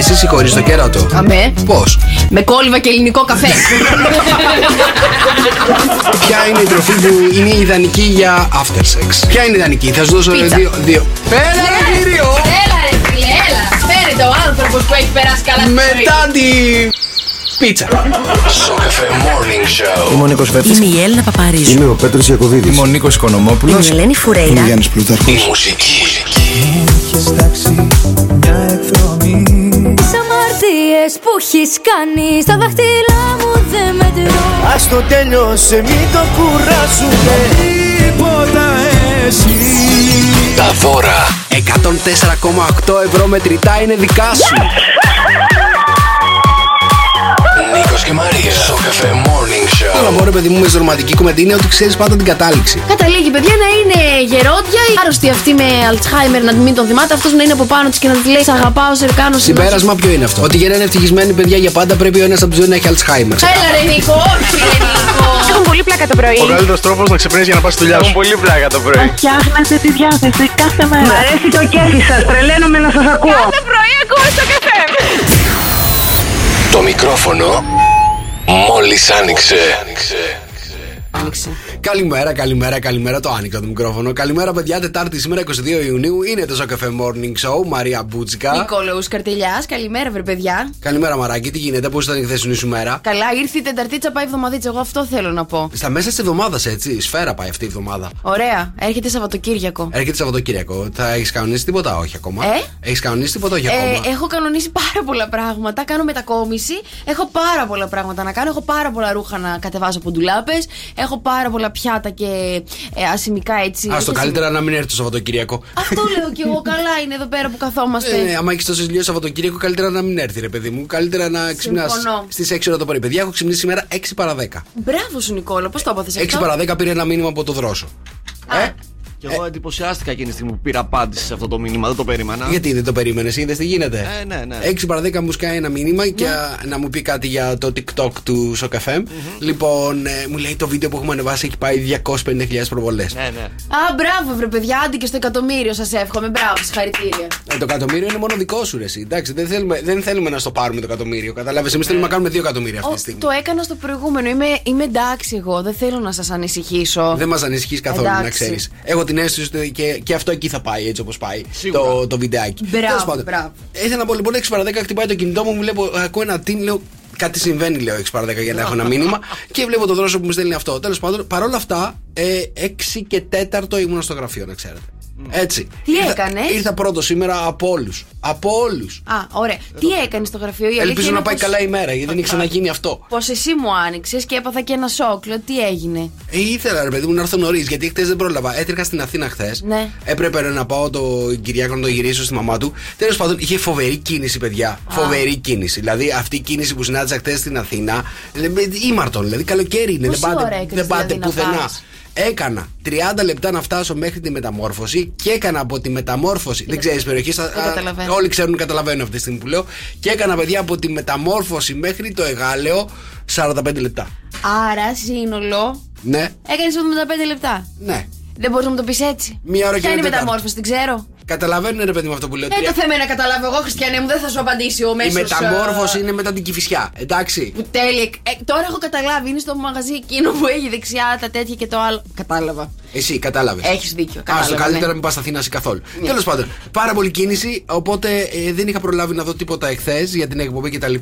εσύ συγχωρείς το κέρατο. Αμέ. Πώς; Με κόλληβα και ελληνικό καφέ. Ποια είναι η τροφή που είναι ιδανική για after sex; Ποια είναι ιδανική, θα σου δώσω Πίτσα. δύο. δύο. Πέρα, ρε κύριο! Έλα ρε φίλε, έλα. Φέρετε ο άνθρωπος που έχει περάσει καλά στη ζωή. Μετά την πίτσα. Σοκαφέ Morning Show. Είμαι ο Νίκος Βέρτης. Είμαι η Έλληνα Παπαρίζου. Είμαι ο Πέτρος Ιακωβίδης. Είμαι ο Νίκος Είμαι Οικονομόπουλος. η Ελένη Φουρέιρα. Είμαι ο Γιάννης Πλούταρχος. Η μουσική. Τι αμαρτίες που έχεις κάνει στα δάχτυλά μου δεν μετρώ. Ας το τέλειωσε μην το κουράσουμε Τίποτα εσύ Τα δώρα. 104,8 ευρώ μετρητά είναι δικά σου. Νίκος και Μαρίας. Σοκαφέ Morning Το Show. μόνο παιδί μου με ρομαντική κομμεντή είναι ότι ξέρεις πάντα την κατάληξη. Καταλήγει, παιδιά, να είναι γερόντια, η άρρωστη αυτή με Αλτσχάιμερ να μην τον θυμάται, αυτός να είναι από πάνω της και να της λέει Σ' αγαπάω, σε κάνω Συμπέρασμα ποιο είναι αυτό; Ότι για να είναι ευτυχισμένοι παιδιά για πάντα πρέπει ο ένας από τους δύο να έχει Alzheimer. Έλα ρε Νίκο, όχι ρε Νίκο. Έχουν πολύ πλάκα το πρωί. Ο καλύτερος τρόπος να ξυπνήσει για να πας στη δουλειά σου. Έχουν πολύ πλάκα το πρωί. Φτιάχνετε τη διάθεση κάθε μέρα. Μ' αρέσει το κέφι σας. Τρελαίνομαι να σας ακούω. Κάθε πρωί ακούω στο καφέ. Το μικρόφωνο μόλις άνοιξε. Καλημέρα, καλημέρα, καλημέρα. Το άνοιγα το μικρόφωνο. Καλημέρα, παιδιά. Τετάρτη σήμερα 22 Ιουνίου είναι το Σοκαφέ Morning Show. Μαρία Μπούτσικα. Νικόλαου Καρτελιάς, καλημέρα, βρε παιδιά. Καλημέρα, Μαράκι. Τι γίνεται, πώς ήταν η χθεσινή σου μέρα; Καλά, ήρθε η Τεταρτίτσα, πάει εβδομαδίτσα. Εγώ αυτό θέλω να πω. Στα μέσα της εβδομάδας, έτσι. Σφαίρα πάει αυτή η εβδομάδα. Ωραία, έρχεται Σαββατοκύριακο. Έρχεται Σαββατοκύριακο. Θα έχεις κανονίσει τίποτα, όχι ακόμα. Ε; Έχεις κανονίσει τίποτα, όχι ακόμα. Ε, έχω κανονίσει πάρα πολλά πράγματα. Κάνω μετακόμιση. Έχω πάρα πολλά πράγματα να κάνω. Έχω πάρα πολλά ρούχα να κατεβάσω από ντουλάπες. Έχω πάρα πολλά πιάτα και ε, ασημικά έτσι. Α το όχι καλύτερα να μην έρθει το Σαββατοκύριακο. Αυτό λέω κι εγώ. Καλά είναι εδώ πέρα που καθόμαστε. Ε, άμα έχεις τόσο λίγο Σαββατοκύριακο, καλύτερα να μην έρθει, ρε παιδί μου. Καλύτερα να ξυπνάς Συμφωνώ. στις 6 ώρα το πρωί. Παιδιά, έχω ξυπνήσει σήμερα 6 παρα 10. Μπράβο σου, Νικόλα, πώς το έπαθε 6 αυτό. παρα 10 πήρε ένα μήνυμα από το δρόσο. Ε, Και εγώ εντυπωσιάστηκα εκείνη τη στιγμή που πήρα απάντηση σε αυτό το μήνυμα. Δεν το περίμενα. γιατί δεν το περίμενες, είδες τι γίνεται; Ε, ναι, ναι. 6 παρα 10 μου σκάει ένα μήνυμα και α, να μου πει κάτι για το TikTok του SOCFM. Λοιπόν, ε, μου λέει το βίντεο που έχουμε ανεβάσει έχει πάει 250.000 προβολές. Ναι, ναι. Α, μπράβο, βρε παιδιά, άντε και στο εκατομμύριο σας εύχομαι. Μπράβο, συγχαρητήρια. Ε, το εκατομμύριο είναι μόνο δικό σου, ρε, εσύ. Εντάξει, δεν θέλουμε, δεν θέλουμε να στο πάρουμε το εκατομμύριο. Κατάλαβε, εμείς θέλουμε να κάνουμε 2 εκατομμύρια αυτή Ο, τη στιγμή. το έκανα στο προηγούμενο. Είμαι, είμαι εντάξει εγώ. Δεν θέλω να σας ανησυχήσω. Δεν μας ανησυχείς καθόλου, να Εντάξει. ξέρεις. Έχω την αίσθηση ότι και, και αυτό εκεί θα πάει έτσι όπως πάει Σίγουρα. το, το βιντεάκι. Μπράβο, Τέλος πάντων, μπράβο. Ήθελα να πω λοιπόν 6 παρα 10 χτυπάει το κινητό μου, μου βλέπω, ακούω ένα τιν, λέω κάτι συμβαίνει, λέω 6 παρα 10 για να έχω ένα μήνυμα και βλέπω το δρόσο που μου στέλνει αυτό. Τέλος πάντων, παρόλα αυτά, ε, 6 και 4 ήμουν στο γραφείο, να ξέρετε. Έτσι. Τι Ήρθα- έκανες; Ήρθα πρώτος σήμερα από όλους. Από όλους. Α, ωραία. Τι έκανες στο γραφείο, η αλήθεια Ελπίζω είναι να πάει πως- καλά η μέρα, γιατί δεν έχει ξαναγίνει αυτό. Πως εσύ μου άνοιξες και έπαθα και ένα σοκ. Λέω, τι έγινε; Ε, ήθελα ρε παιδί μου να έρθω νωρίς, γιατί χθε δεν πρόλαβα. Έτρεχα στην Αθήνα χθες. Ναι. Έπρεπε ρε, να πάω το Κυριάκο να το γυρίσω στη μαμά του. Τέλος πάντων, είχε φοβερή κίνηση, παιδιά. Φοβερή κίνηση. Δηλαδή, αυτή η κίνηση που συνάντησα χθες στην Αθήνα. λέμε, Ήμαρτον, δηλαδή, καλοκαίρι είναι. Πόση δεν πάτε, ώρα έκανες, δεν πάτε δηλαδή, να πουθενά. Πας; Έκανα 30 λεπτά να φτάσω μέχρι τη μεταμόρφωση και έκανα από τη μεταμόρφωση. Δεν ξέρεις περιοχή, στα- Δεν α, καταλαβαίνω. όλοι ξέρουν, καταλαβαίνουν αυτή τη στιγμή που λέω. Και έκανα, παιδιά, από τη μεταμόρφωση μέχρι το εγάλεο 45 λεπτά. Άρα, σύνολο, Ναι, έκανες 75 λεπτά. ναι. Δεν μπορείς να μου το πεις έτσι. Μία ώρα και Ποια είναι η ένα τέταρτο. μεταμόρφωση, την ξέρω. Καταλαβαίνουν ρε παιδί μου αυτό που λέω. Ε, Τρία- το θέμα είναι να καταλάβω εγώ, Χριστιανέ μου, δεν θα σου απαντήσει ο Η μέσο. μεταμόρφωση είναι μετά την κυφισιά. Εντάξει. Που τέλεια. Ε, τώρα έχω καταλάβει. Είναι στο μαγαζί εκείνο που έχει δεξιά τα τέτοια και το άλλο. Κατάλαβα. Εσύ κατάλαβες. Έχεις δίκιο, Α κατάλαβα, το καλύτερα ναι. να μην πας στα Αθήνα εσύ καθόλου. Τέλος πάντων, πάρα πολύ κίνηση. Οπότε ε, δεν είχα προλάβει να δω τίποτα εχθές για την εκπομπή κτλ. Και,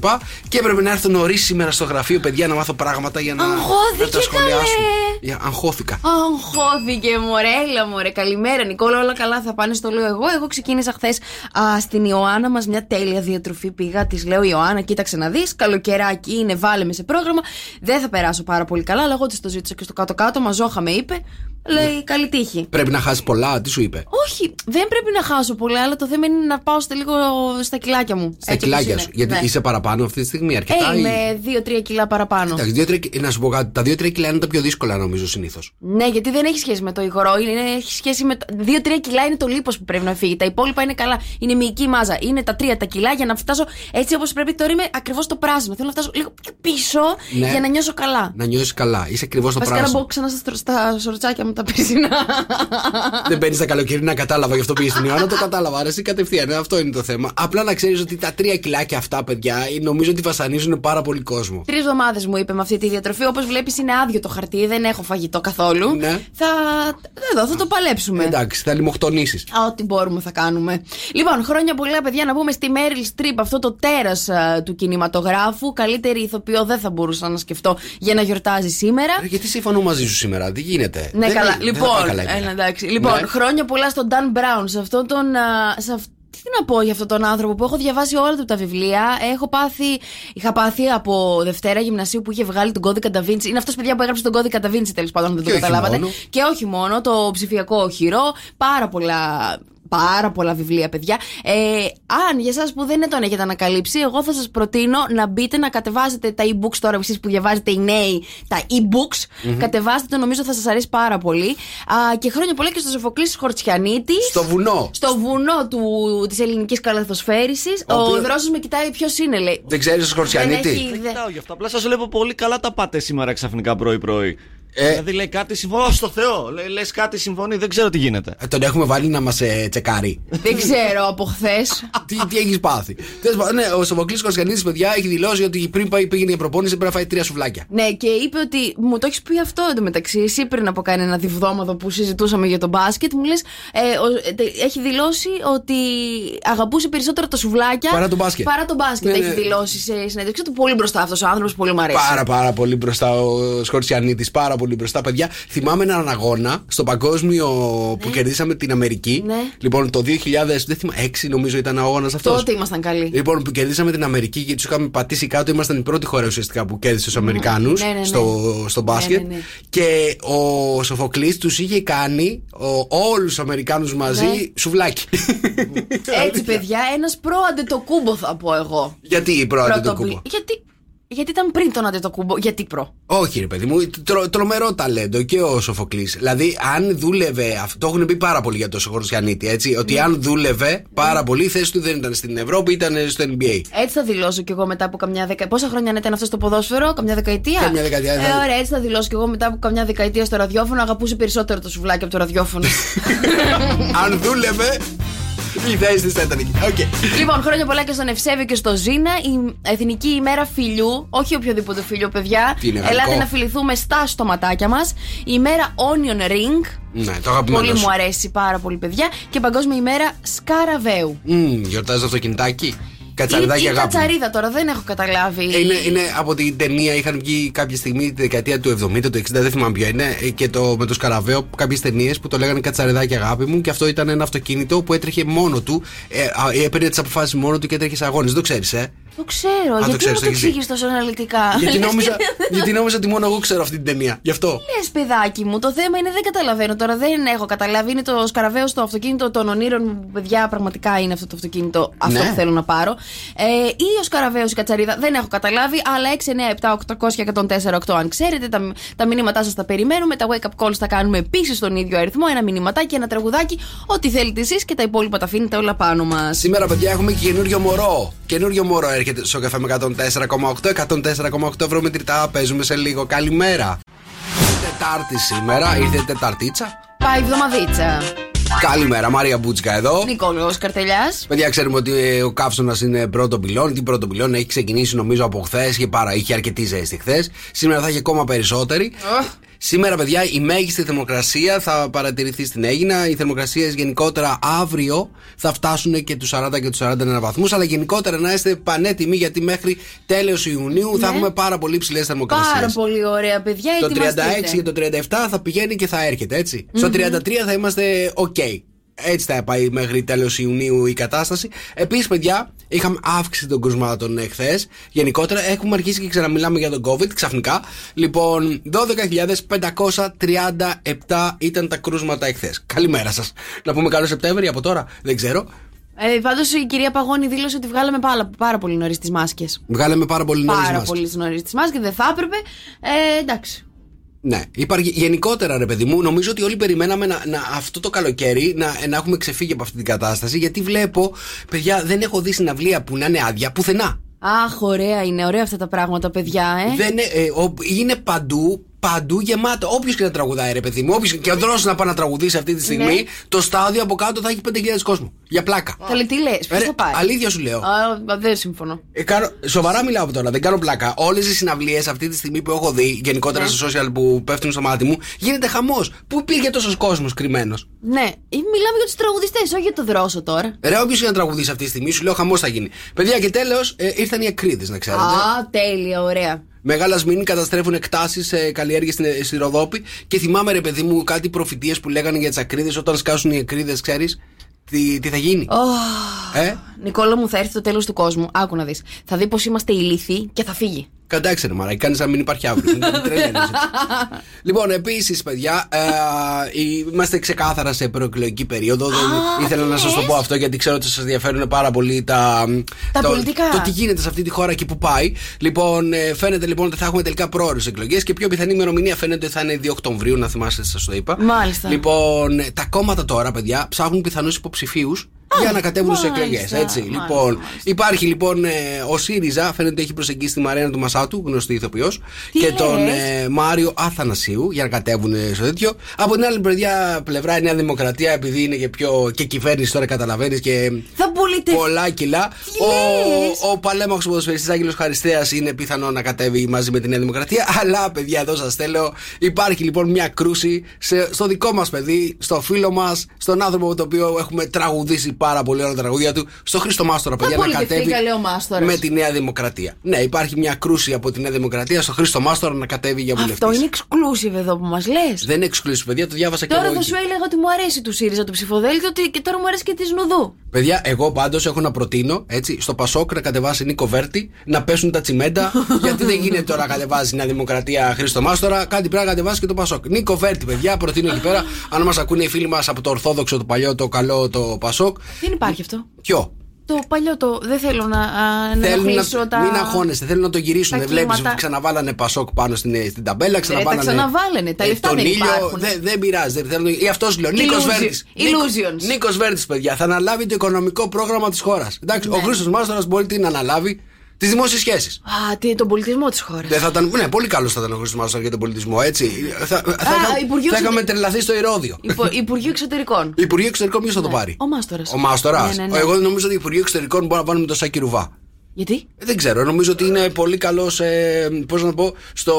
και έπρεπε να έρθω νωρίς σήμερα στο γραφείο, παιδιά, να μάθω πράγματα για να, Αγχώθηκε, να τα σχολιάσουμε. καλέ. Για- Αγχώθηκα. Αγχώθηκε, μωρέ, έλα μωρέ. Καλημέρα, Νικόλα, όλα καλά θα πάνε, στο λέω εγώ. Εγώ ξεκίνησα χθες στην Ιωάννα μας μια τέλεια διατροφή. Πήγα, της λέω Ιωάννα, κοίταξε να δεις. Καλοκαιράκι είναι, βάλε με σε πρόγραμμα. Δεν θα περάσω πάρα πολύ καλά, αλλά εγώ της το ζήτησα και στο κάτω-κάτω. Μαζόχα με είπε. Λέει, καλή τύχη. Πρέπει να χάσει πολλά, τι σου είπε; Όχι, δεν πρέπει να χάσω πολλά, αλλά το θέμα είναι να πάω στα λίγο στα κιλάκια μου. Στα Έτσι κιλάκια όπως σου. είναι. Γιατί Ναι. είσαι παραπάνω αυτή τη στιγμή, αρκετά. Ε, ή- είμαι 2-3 κιλά παραπάνω. Εντάξει, δύο-τρία κι- να σου πω κάτι. Τα 2-3 κιλά είναι τα πιο δύσκολα νομίζω συνήθως. Ναι, γιατί δεν έχει σχέση με το υγρό. Είναι, έχει σχέση με. το- Δύο-τρία κιλά είναι το λίπος που πρέπει να φύγει. Τα υπόλοιπα είναι καλά. Είναι μυϊκή μάζα. Είναι τα τρία τα κιλά για να φτάσω έτσι όπως πρέπει. Τώρα είμαι ακριβώς το πράσινο. Θέλω να φτάσω λίγο πιο πίσω Ναι. για να νιώσω καλά. Να νιώσεις καλά. Είσαι ακριβώς το Βασικά να πράσινο. μπω ξανά στα, στρο- στα σορτσάκια μου τα περσινά. Δεν παίρνεις τα καλοκαιρινά, κατάλαβα γι' αυτό πήγε στην Ιωάννα. Το κατάλαβα, αρέσει κατευθείαν. Αυτό είναι το θέμα. Απλά να ξέρεις ότι τα τρία κιλάκια αυτά, παιδιά, νομίζω ότι βασανίζουν πάρα πολύ κόσμο. Τρεις εβδομάδε μου είπε με αυτή τη διατροφή. Όπως βλέπεις, είναι άδειο το χαρτί, δεν έχω φαγητό καθόλου. Ναι. Θα. Εδώ, θα το παλέψουμε. Εντάξει, θα λιμοκτονήσεις. Α, Ό,τι μπορούμε θα κάνουμε. Λοιπόν, χρόνια πολλά, παιδιά, να πούμε στη Μέριλ Στριπ, αυτό το τέρας του κινηματογράφου. Καλύτερη ηθοποιό δεν θα μπορούσα να σκεφτώ για να γιορτάζει σήμερα. Γιατί συμφωνώ μαζί σου σήμερα, τι γίνεται. Ναι, Δεν καλά. είναι- δεν θα λοιπόν, πάει καλά η μέρα. έλα, εντάξει. λοιπόν Ναι. χρόνια πολλά στον Dan Brown, σε αυτόν τον. α, σε αυ- Τι να πω για αυτόν τον άνθρωπο που έχω διαβάσει όλα του τα βιβλία. Έχω πάθει, είχα πάθει από Δευτέρα Γυμνασίου που είχε βγάλει τον κώδικα Da Vinci. Είναι αυτός παιδιά που έγραψε τον κώδικα Da Vinci τέλος πάντων, αν δεν Και το όχι καταλάβατε. μόνο. Και όχι μόνο, το ψηφιακό οχυρό. Πάρα πολλά. Πάρα πολλά βιβλία, παιδιά. Ε, αν για εσάς που δεν τον έχετε ανακαλύψει, εγώ θα σας προτείνω να μπείτε να κατεβάσετε τα e-books τώρα, εσείς που διαβάζετε οι νέοι, τα e-books. Κατεβάστε το, νομίζω θα σας αρέσει πάρα πολύ. Α, και χρόνια πολλά και στο Σοφοκλή Χορτσιανίτη. Στο βουνό. Στο βουνό του, της ελληνικής καλαθοσφαίρησης Ο Ο, οποίος- Δρόσος με κοιτάει ποιος είναι λέει Δεν ξέρεις ο Δεν Σκορτσιανίτη. έχει- Δεν Δε- κοιτάω γι' αυτό. Απλά σας βλέπω πολύ καλά τα πάτε σήμερα ξαφνικά πρωί-πρωί. Ε. Δηλαδή λέει κάτι συμφωνεί. Ω στο Θεό! Λες κάτι συμφωνεί. Δεν ξέρω τι γίνεται. Ε, Τον έχουμε βάλει να μας τσεκάρει. Δεν ξέρω από χθες. τι τι έχεις πάθει. Τέλος πάντων, ναι, ο Σοφοκλή Κωνσταντινίδη, παιδιά, έχει δηλώσει ότι πριν πάει, πήγαινε για προπόνηση πρέπει να φάει τρία σουβλάκια. Ναι, και είπε ότι. Μου το έχεις πει αυτό εντωμεταξύ. Εσύ πριν από κάνει ένα διβδόματο που συζητούσαμε για τον μπάσκετ, μου λες. έχει δηλώσει ότι αγαπούσε περισσότερο τα σουβλάκια Παρά τον μπάσκετ. Παρά τον μπάσκετ. Ναι, έχει ναι. δηλώσει σε συνέντευξη του πολύ μπροστά αυτός ο άνθρωπος, πολύ μου αρέσει. Πάρα πάρα πολύ μπροστά ο Σκορτσιανίτης, πάρα πολύ μπροστά, παιδιά. Θυμάμαι έναν αγώνα στο παγκόσμιο που κερδίσαμε την Αμερική. Ναι. Λοιπόν, το 2000, δεν θυμάμαι, 6 νομίζω ήταν ο αγώνας αυτός. Τότε ήμασταν καλοί. Λοιπόν, που κερδίσαμε την Αμερική και τους είχαμε πατήσει κάτω, ήμασταν η πρώτη χώρα ουσιαστικά που κέρδισε τους Αμερικανού Ναι, ναι, ναι. στο, στο μπάσκετ. Ναι, ναι, ναι. Και ο Σοφοκλής τους είχε κάνει όλους τους Αμερικάνους μαζί Ναι. σουβλάκι. Έτσι, παιδιά, ένας προ αντετοκούμπο θα πω εγώ. Γιατί η πρώτη το Πρωτομπλ- κούμπο. Γιατί, γιατί ήταν πριν τον αντετοκούμπο. Γιατί προ; Όχι, ρε παιδί μου, τρο, τρομερό ταλέντο και ο Σοφοκλής. Δηλαδή, αν δούλευε. Αυτό έχουν πει πάρα πολύ για τον Σοχορσιανίτη, έτσι. Ότι Ναι. αν δούλευε πάρα πολύ, η θέση του δεν ήταν στην Ευρώπη, ήταν στο NBA. Έτσι θα δηλώσω κι εγώ μετά από καμιά δεκαετία. Πόσα χρόνια ήταν αυτό στο ποδόσφαιρο, καμιά δεκαετία; Καμιά δεκαετία, Ε, θα- ωραία, έτσι θα δηλώσω κι εγώ μετά από καμιά δεκαετία στο ραδιόφωνο. Αγαπούσε περισσότερο το σουβλάκι από το ραδιόφωνο. αν δούλευε, η θέση της θα ήταν εκεί. Οκ. λοιπόν, χρόνια πολλά και στον Ευσέβιο και στο Ζήνα. Η Εθνική ημέρα φιλιού. Όχι οποιοδήποτε φιλιού, παιδιά. Τι είναι, γαλλικό; Ελάτε να φιληθούμε στα στοματάκια μας. Η ημέρα Onion Ring. Ναι, το αγαπημένο. Πολύ σου. μου αρέσει πάρα πολύ, παιδιά. Και Παγκόσμια ημέρα Σκαραβαίου. Μμμ, Γιορτάζεις το αυτοκινητάκι; Ή, Κατσαριδάκι ή αγάπη. κατσαρίδα τώρα, δεν έχω καταλάβει. Ε, Είναι, είναι από την ταινία, είχαν βγει κάποια στιγμή τη δεκαετία του 70, του 60, δεν θυμάμαι ποιο είναι, ε, και το, με το Σκαραβαίο κάποιες ταινίες που το λέγανε Κατσαριδάκι αγάπη μου και αυτό ήταν ένα αυτοκίνητο που έτρεχε μόνο του, ε, α, έπαιρνε τις αποφάσεις μόνο του και έτρεχε σε αγώνες. Δεν το ξέρεις, ε; Το ξέρω. το γιατί ξέρεις, μου το το έχεις δει. εξήγει τόσο αναλυτικά; γιατί, Λες νόμιζα, και- γιατί νόμιζα ότι μόνο εγώ ξέρω αυτή την ταινία. Γι' αυτό. Λες, παιδάκι μου, το θέμα είναι δεν καταλαβαίνω τώρα. Δεν έχω καταλάβει. Είναι το σκαραβαίος στο αυτοκίνητο των ονείρων μου. Παιδιά, πραγματικά είναι αυτό το αυτοκίνητο. Αυτό Ναι. που θέλω να πάρω. Ε, ή ο σκαραβαίος η κατσαρίδα. Δεν έχω καταλάβει. Αλλά 6, 9, 7, 800 και 104, 8. Αν ξέρετε, τα, τα μηνύματά σας τα περιμένουμε. Τα wake up calls τα κάνουμε επίσης στον ίδιο αριθμό. Ένα μηνυματάκι, ένα τραγουδάκι. Ό,τι θέλετε εσείς και τα υπόλοιπα τα αφήνετε όλα πάνω μας. Σήμερα, παιδιά, έχουμε και καινούριο μωρό. Καινούριο μωρό έρχεται στο καφέ με 104,8. 104,8 ευρώ μετρητά. Παίζουμε σε λίγο. Καλημέρα. Τετάρτη σήμερα, ήρθε Τεταρτίτσα. Πάει εβδομαδίτσα. Καλημέρα, Μάρια Μπούτσκα εδώ. Νικόλο Καρτελιάς. Παιδιά, ξέρουμε ότι ε, ο καύσωνας είναι πρώτο πυλόν. Τι πρώτο πυλόν έχει ξεκινήσει νομίζω από χθες. Είχε, πάρα, είχε αρκετή ζέστη χθες. Σήμερα θα έχει ακόμα περισσότερη. Σήμερα, παιδιά, η μέγιστη θερμοκρασία θα παρατηρηθεί στην Έγινα. Οι θερμοκρασίες γενικότερα αύριο θα φτάσουν και τους 40 και τους 41 βαθμούς. Αλλά γενικότερα να είστε πανέτοιμοι γιατί μέχρι τέλο Ιουνίου θα Ναι. έχουμε πάρα πολύ ψηλές θερμοκρασίες. Πάρα πολύ ωραία, παιδιά. Το 36 ετοιμαστείτε. και το 37 θα πηγαίνει και θα έρχεται, έτσι. Στο 33 θα είμαστε OK. Έτσι θα πάει μέχρι τέλο Ιουνίου η κατάσταση. Επίσης, παιδιά, είχαμε αύξηση των κρουσμάτων εχθές. Γενικότερα, έχουμε αρχίσει και ξαναμιλάμε για τον COVID ξαφνικά. Λοιπόν, 12.537 ήταν τα κρούσματα εχθές. Καλημέρα σας. Να πούμε καλό Σεπτέμβρη από τώρα, δεν ξέρω. Ε, Πάντως η κυρία Παγώνη δήλωσε ότι βγάλαμε πάρα, πάρα πολύ νωρίς τις μάσκες. Βγάλαμε πάρα πολύ νωρίς Πάρα μας. πολύ νωρίς τις μάσκες, δεν θα έπρεπε. Ε, εντάξει. Ναι, υπάρχει γενικότερα ρε παιδί μου. Νομίζω ότι όλοι περιμέναμε να, να, αυτό το καλοκαίρι να, να έχουμε ξεφύγει από αυτή την κατάσταση. Γιατί βλέπω, παιδιά, δεν έχω δει συναυλία που να είναι άδεια πουθενά. Αχ, ωραία είναι, ωραία αυτά τα πράγματα, παιδιά, ε. Δεν, είναι- ε, ο- είναι παντού παντού γεμάτο. Όποιος και να τραγουδάει, ρε παιδί μου, όποιος και ο δρόσος να πάει να τραγουδήσει αυτή τη στιγμή, Ναι. το στάδιο από κάτω θα έχει 5.000 κόσμο. Για πλάκα. Καλή, τι λες, ποιος Ρε, θα πάει; αλήθεια σου λέω. Α, δεν συμφωνώ. Ε, κάνω, σοβαρά μιλάω από τώρα, δεν κάνω πλάκα. Όλες οι συναυλίες αυτή τη στιγμή που έχω δει, γενικότερα Ναι. στα social που πέφτουν στο μάτι μου, γίνεται χαμός. Πού πήγε τόσος κόσμος κρυμμένος; Ναι, ή μιλάμε για τους τραγουδιστές, όχι για το δρόσο τώρα. Ρε, όποιος και να τραγουδήσει αυτή τη στιγμή, σου λέω χαμός θα γίνει. Παιδιά, και τέλος ήρθαν οι ακρίδες, να ξέρετε. Α, τέλεια, ωραία. Μεγάλα σμήνη καταστρέφουν εκτάσεις σε καλλιέργειες στην στη Ροδόπη. Και θυμάμαι, ρε παιδί μου, κάτι προφητείες που λέγανε για τις ακρίδες. Όταν σκάσουν οι ακρίδες, ξέρεις τι, τι θα γίνει. Ε, Νικόλα μου θα έρθει το τέλος του κόσμου. Άκου να δεις. Θα δει πως είμαστε ηλίθιοι και θα φύγει. Κατάξε ρε μάρα, κάνεις να μην υπάρχει αύριο. Μην με τρελαίνεις έτσι. λοιπόν, επίσης, παιδιά, ε, είμαστε ξεκάθαρα σε προεκλογική περίοδο. Δεν ήθελα να σας το πω αυτό γιατί ξέρω ότι σας ενδιαφέρουν πάρα πολύ τα, Τα το, πολιτικά. το τι γίνεται σε αυτή τη χώρα και που πάει. Λοιπόν, ε, φαίνεται λοιπόν ότι θα έχουμε τελικά πρόορε εκλογές και πιο πιθανή ημερομηνία φαίνεται ότι θα είναι 2 Οκτωβρίου, να θυμάστε, σας το είπα. Μάλιστα. Λοιπόν, ε, τα κόμματα τώρα, παιδιά, ψάχνουν πιθανού υποψηφίους για να κατέβουν στις μάλιστα, εκλογέ. Έτσι. μάλιστα, λοιπόν, μάλιστα. υπάρχει λοιπόν ε, ο ΣΥΡΙΖΑ, φαίνεται ότι έχει προσεγγίσει τη Μαρένα του Μασάτου, γνωστή ηθοποιός, Τι και τον λες; ε, Μάριο Αθανασίου για να κατέβουν ε, στο τέτοιο. Από την άλλη παιδιά, πλευρά η Νέα Δημοκρατία, επειδή είναι και πιο. και κυβέρνηση τώρα, καταλαβαίνεις και. Θα πολιτευτεί. Πολλά κιλά. Τι λες; Ο, ο παλέμαχος ποδοσφαιριστής Άγγελος Χαριστέας είναι πιθανό να κατέβει μαζί με τη Νέα Δημοκρατία. Αλλά, παιδιά, εδώ σας θέλω. Υπάρχει λοιπόν μια κρούση σε, στο δικό μας παιδί, στο φίλο μας, στον άνθρωπο με τον οποίο έχουμε τραγουδήσει πάρα πολύ όλα τα τραγούδια του, στο Χρήστο Μάστορα, παιδιά, να πολιτευτεί, κατέβει καλέ ο Μάστορας. με τη Νέα Δημοκρατία. Ναι, υπάρχει μια κρούση από τη Νέα Δημοκρατία στο Χρήστο Μάστορα να κατέβει για βουλευτής. Αυτό είναι exclusive εδώ που μας λες. Δεν είναι exclusive, παιδιά, το διάβασα και Τώρα εγώ. θα εκεί. σου έλεγα ότι μου αρέσει του ΣΥΡΙΖΑ το ψηφοδέλτιο ότι και τώρα μου αρέσει και της Νουδού. Παιδιά, εγώ πάντως έχω να προτείνω έτσι, στο Πασόκ να κατεβάσει Νίκο Βέρτη, να πέσουν τα τσιμέντα. γιατί δεν γίνεται τώρα να κατεβάζει η Νέα Δημοκρατία Χρήστο Μάστορα, κάτι πρέπει να κατεβάσει και το Πασόκ. Νίκο Βέρτη, παιδιά, προτείνω εκεί πέρα. Αν μας ακούνε οι φίλοι μας από το Ορθόδοξο, το παλιό, το καλό, το Πασόκ. Δεν υπάρχει αυτό. Ποιο; Το παλιό το. Δεν θέλω να, α, να Θέλουν ενοχλήσω να, τα. μην αγχώνεστε, θέλουν να το γυρίσουν. τα Δεν βλέπεις, κλίματα. ξαναβάλανε Πασόκ πάνω στην, στην ταμπέλα, ξαναβάλανε. τα ξαναβάλανε, τα ε, λεφτά τον δεν ήλιο. υπάρχουν. Δεν, δεν πειράζει. Δεν, θέλουν, ή αυτός λέω. Νίκος Illusion- Βέρτης. illusions. Νίκος Βέρτης, παιδιά, θα αναλάβει το οικονομικό πρόγραμμα της χώρας. Εντάξει, Ναι. ο Χρήστο Μάστορας μπορεί τι να αναλάβει τις δημόσιες σχέσεις. Α, τι, τον πολιτισμό της χώρας. Δεν θα ήταν, ναι, πολύ καλός θα ήταν ο Χρήστο Μάστορα για τον πολιτισμό, έτσι. Θα, θα, είχα- Υπουργείο θα είχαμε Εξωτε- τρελαθεί στο Ηρόδιο. Υπο, Υπουργείο Εξωτερικών. Υπουργείο Εξωτερικών ποιος θα το πάρει; Ο Μάστορας. Ο Μάστορας. Ναι, ναι, ναι. Εγώ νομίζω ότι Υπουργείο Εξωτερικών μπορεί να βάλουμε το Σάκη Ρουβά. Γιατί; Ε, Δεν ξέρω, νομίζω ότι είναι πολύ καλός. Ε, Πώς να το πω, στο,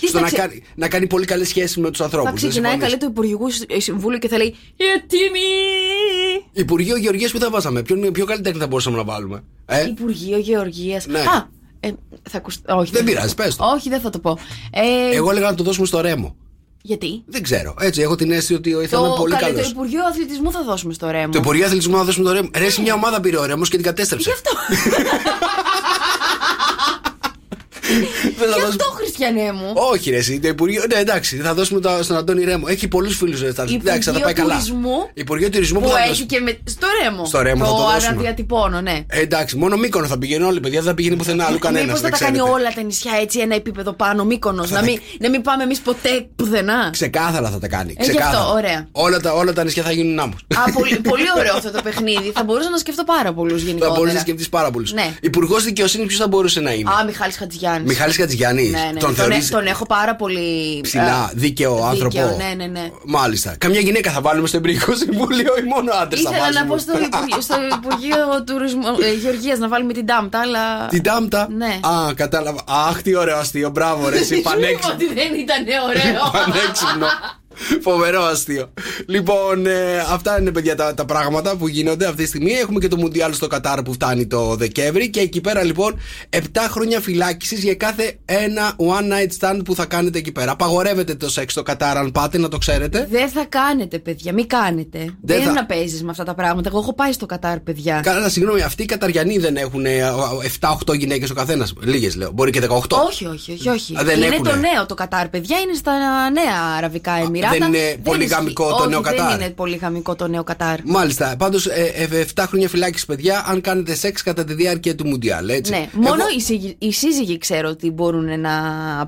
Τι στο θα να, ξε- κάνει, να κάνει πολύ καλές σχέσεις με τους ανθρώπους. Θα ξεκινάει καλή το Υπουργικό Συμβούλιο και θα λέει «Ε, Ετοίμη! Υπουργείο Γεωργίας που θα βάζαμε, ποιον, ποιο καλλιτέχνη θα μπορούσαμε να βάλουμε. Ε; Υπουργείο Γεωργίας. Ναι. Α, ε, θα ακουστεί. Όχι. Δεν θα- πειράζει, πες το. Όχι, δεν θα το πω. Ε, Εγώ έλεγα να το δώσουμε στο Ρέμο. Γιατί; Δεν ξέρω. Έτσι, έχω την αίσθηση ότι θα είναι Το, πολύ καλέ, καλός. το Υπουργείο Αθλητισμού θα δώσουμε στο Ρέμο. Το Υπουργείο Αθλητισμού να δώσουμε το Ρέμο. Ρε, εσύ μια ομάδα πήρε ο Ρέμος και την κατέστρεψε. Γι' αυτό. Δεν θα Γι' δώσουμε- αυτό, Χριστιανέ μου. Όχι, ρε, εσύ, το Υπουργείο. Ναι, εντάξει, θα δώσουμε το, στον Αντώνη Ρέμο. Έχει πολλούς φίλους. Εντάξει, θα τα πάει καλά. Τουρισμού Υπουργείο Τουρισμού που που θα έχει δώσουμε. και με... στο Ρέμο. Στο Ρέμο θα το δώσουμε. αναδιατυπώνω, ναι. Ε, εντάξει, μόνο μήκονο θα πηγαίνουν όλοι, παιδιά. Δεν θα πηγαίνει πουθενά άλλο κανένας. Μήπως θα τα κάνει όλα τα νησιά έτσι ένα επίπεδο πάνω, Μύκονος, Θα να τα- μην, να μην πάμε εμείς ποτέ πουθενά; Ξεκάθαρα θα τα κάνει. Ε, γι' Ξεκάθαρα. αυτό, ωραία. Όλα τα, όλα τα νησιά θα γίνουν άμμος. Α, πολύ, πολύ ωραίο αυτό το παιχνίδι. Θα μπορούσα να σκεφτώ πάρα πολλούς Θα γενικότερα. μπορούσες να σκεφτείς πάρα πολλούς. Ναι. Υπουργός Δικαιοσύνης ποιος θα μπορούσε να είναι; Α, Μιχάλης Χατζηγιάννης. Μιχάλης Χατζηγιάννης. Ναι, ναι. Τον Τον, θεωρείς- τον έχω πάρα πολύ. Ψηλά, ε, δίκαιο άνθρωπο. Ναι, ναι, ναι. Μάλιστα. Καμιά γυναίκα θα βάλουμε στο Υπουργικό Συμβούλιο ή μόνο άντρες θα Ήθελα βάζουμε. να πω στο Υπουργείο, στο Υπουργείο Τουρισμού ε, Γεωργίας να βάλουμε την Τάμτα, αλλά. Την τάμπτα. Ναι. Α, κατάλαβα. Αχ, τι ωραίο αστείο. Μπράβο, ρε, εσύ Σου είπα πανέξυπνο. ότι δεν ήταν ωραίο. Πανέξυπνο. Φοβερό αστείο. Λοιπόν, ε, αυτά είναι παιδιά τα, τα πράγματα που γίνονται αυτή τη στιγμή. Έχουμε και το Μουντιάλ στο Κατάρ που φτάνει το Δεκέμβρη. Και εκεί πέρα λοιπόν 7 χρόνια φυλάκισης για κάθε ένα one night stand που θα κάνετε εκεί πέρα. Απαγορεύεται το σεξ στο Κατάρ, αν πάτε, να το ξέρετε. Δεν θα κάνετε, παιδιά, μην κάνετε. Δεν, θα- είναι να παίζεις με αυτά τα πράγματα. Εγώ έχω πάει στο Κατάρ, παιδιά. Καλά, συγγνώμη, αυτοί οι Καταριανοί δεν έχουν 7-8 γυναίκες ο καθένας. Λίγες λέω. Μπορεί και 18. Όχι, όχι, όχι. όχι. Α, δεν είναι έχουνε. το νέο το Κατάρ, παιδιά. Είναι στα νέα Αραβικά Εμμυράτα. δεν είναι πολυγαμικό ισχύει. το Όχι, νέο Κατάρ. Δεν είναι πολύ γαμικό το νέο Κατάρ. Μάλιστα. Πάντως, 7 χρόνια φυλάκιση, παιδιά, αν κάνετε σεξ κατά τη διάρκεια του Μουντιάλ, έτσι. Ναι, μόνο Εγώ- οι, σύγγι- οι σύζυγοι ξέρω ότι μπορούν να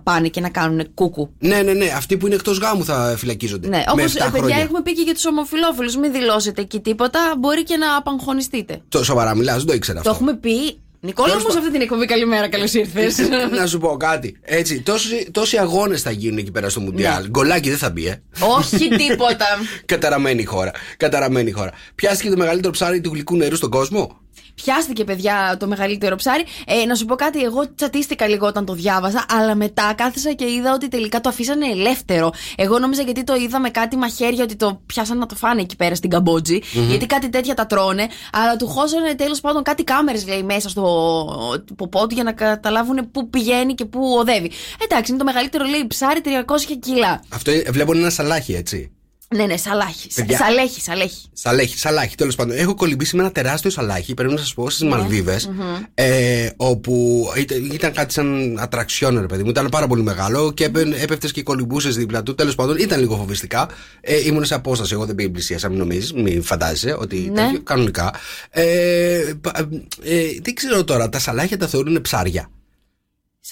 πάνε και να κάνουν κούκου. Ναι, ναι, ναι. Αυτοί που είναι εκτός γάμου θα φυλακίζονται. Ναι, Με όπως 7 παιδιά χρόνια. έχουμε πει και για τους ομοφυλόφιλους. Μην δηλώσετε εκεί τίποτα, μπορεί και να απαγχωνιστείτε. Το σοβαρά μιλάς, δεν το ήξερα Το αυτό. έχουμε πει Νικόλα Τέλος μου σε αυτή την εκπομπή καλημέρα, καλώς ήρθες. να σου πω κάτι. Έτσι, τόσοι, τόσοι αγώνες θα γίνουν εκεί πέρα στο Μουντιάλ. Ναι. Γκολάκι δεν θα μπει, ε. Όχι τίποτα. Καταραμένη χώρα. Καταραμένη χώρα. Πιάστηκε το μεγαλύτερο ψάρι του γλυκού νερού στον κόσμο; Πιάστηκε, παιδιά, το μεγαλύτερο ψάρι. Ε, να σου πω κάτι, εγώ τσατίστηκα λίγο όταν το διάβαζα, αλλά μετά κάθισα και είδα ότι τελικά το αφήσανε ελεύθερο. Εγώ νόμιζα γιατί το είδα με κάτι μαχαίρια ότι το πιάσαν να το φάνε εκεί πέρα στην καμποτζη Γιατί κάτι τέτοια τα τρώνε. Αλλά του χώσανε τέλος πάντων κάτι κάμερες, λέει, μέσα στο ποπό του για να καταλάβουν πού πηγαίνει και πού οδεύει. Εντάξει, είναι το μεγαλύτερο, λέει, ψάρι 300 κιλά. Αυτό ε, βλέπω είναι ένα σαλάχι, έτσι. Ναι, ναι, σαλάχι. Σα- Παιδιά. Σαλέχι, σαλέχι. Σαλάχι, σαλάχι, τέλος πάντων. Έχω κολυμπήσει με ένα τεράστιο σαλάχι, πρέπει να σας πω, στις Μαλδίβες, Ε, όπου ήταν, ήταν κάτι σαν ατραξιόν, ρε παιδί μου. Ήταν πάρα πολύ μεγάλο και έπεφτες και κολυμπούσες δίπλα του. Τέλος πάντων, ήταν λίγο φοβιστικά. Ε, ήμουν σε απόσταση. Εγώ δεν πήγα πλησίασα, μην νομίζεις, μην φαντάζεσαι ότι. Ναι. τέτοιο, κανονικά. Ε, πα- ε, δεν ξέρω τώρα, τα σαλάχια τα θεωρούν ψάρια.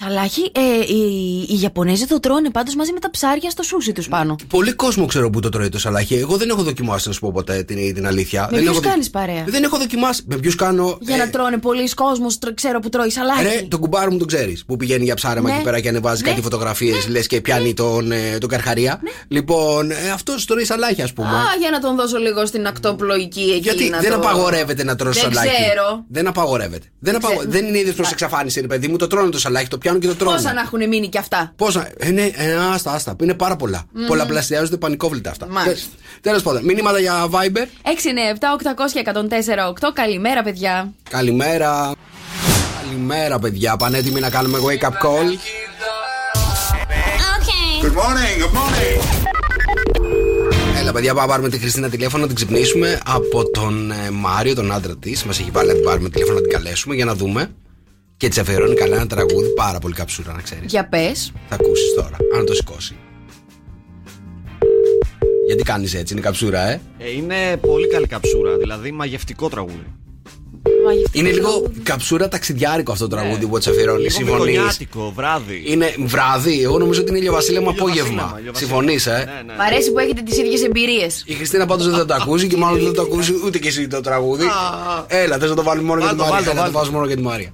Σαλάχι, ε, οι, οι Ιαπωνέζοι το τρώνε πάντως μαζί με τα ψάρια στο σούσι τους πάνω. Πολύ κόσμο ξέρω που το τρώει το σαλάχι. Εγώ δεν έχω δοκιμάσει, να σου πω ποτέ την, την αλήθεια. Με δεν ποιους έχω δο- κάνεις παρέα; Δεν έχω δοκιμάσει. Με ποιους κάνω. Για ε, να τρώνε πολλοί κόσμος, ξέρω που τρώει σαλάχι. Ρε, τον κουμπάρο μου τον ξέρεις. Που πηγαίνει για ψάρεμα Ναι. εκεί πέρα και ανεβάζει Ναι. κάτι φωτογραφίες, λες και πιάνει τον, ε, τον καρχαρία. Λοιπόν, ε, αυτός τρώει σαλάχια, ας πούμε. Α, για να τον δώσω λίγο στην ακτοπλοϊκή εκεί. Γιατί να δεν το... απαγορεύεται να τρώσει Δεν σαλάχι. ξέρω. Δεν απαγορεύεται. Δεν, απαγο... ξέρω. δεν είναι είδε προ εξαφάνιση, ρε παιδί μου. Το τρώνε το σαλάχι, το πιάνουν και το τρώνε. Πόσα να έχουν μείνει κι αυτά; Πόσα; Ε, ναι, ε, άστα, άστα. Είναι πάρα πολλά. Πολλαπλασιάζονται πανικόβλητα αυτά. Μάλιστα. Τέλος πάντων, μήνυματα για Viber. 697-800-1048. Καλημέρα, παιδιά. Καλημέρα. Καλημέρα, παιδιά. Πανέτοιμοι να κάνουμε wake up call. Good morning, good morning. Έλα, παιδιά, πάμε να πάρουμε τη Χριστίνα τηλέφωνο να την ξυπνήσουμε από τον ε, Μάριο, τον άντρα της. Μας έχει βάλει να την πάρουμε τηλέφωνο να την καλέσουμε για να δούμε. Και τη αφιερώνει καλά ένα τραγούδι, πάρα πολύ καψούρα, να ξέρεις. Για πες. Θα ακούσεις τώρα, αν το σηκώσει. Γιατί κάνεις έτσι, είναι καψούρα, ε; Ε, είναι πολύ καλή καψούρα, δηλαδή μαγευτικό τραγούδι. Είναι λίγο καψούρα ταξιδιάρικο αυτό το τραγούδι που τη αφιερώνει. Λίγο Συμφωνείς; μικονιάτικο, βράδυ. Είναι βράδυ, εγώ νομίζω ότι είναι ηλιοβασίλεμα Ηλιοβασίλεμα, απόγευμα. ηλιοβασίλεμα. Συμφωνείς, ε; Ναι, ναι. Μ' αρέσει που έχετε τις ίδιες εμπειρίες. Η Χριστίνα πάντως δεν θα το ακούσει και μάλλον δεν θα το ακούσει ούτε και εσύ το τραγούδι. Έλα, θες να το βάλουμε μόνο για τη Βάλ' το, Μαρία. βάλ' το, Έλα, να το βάλ' το. βάζουμε μόνο για τη Μαρία.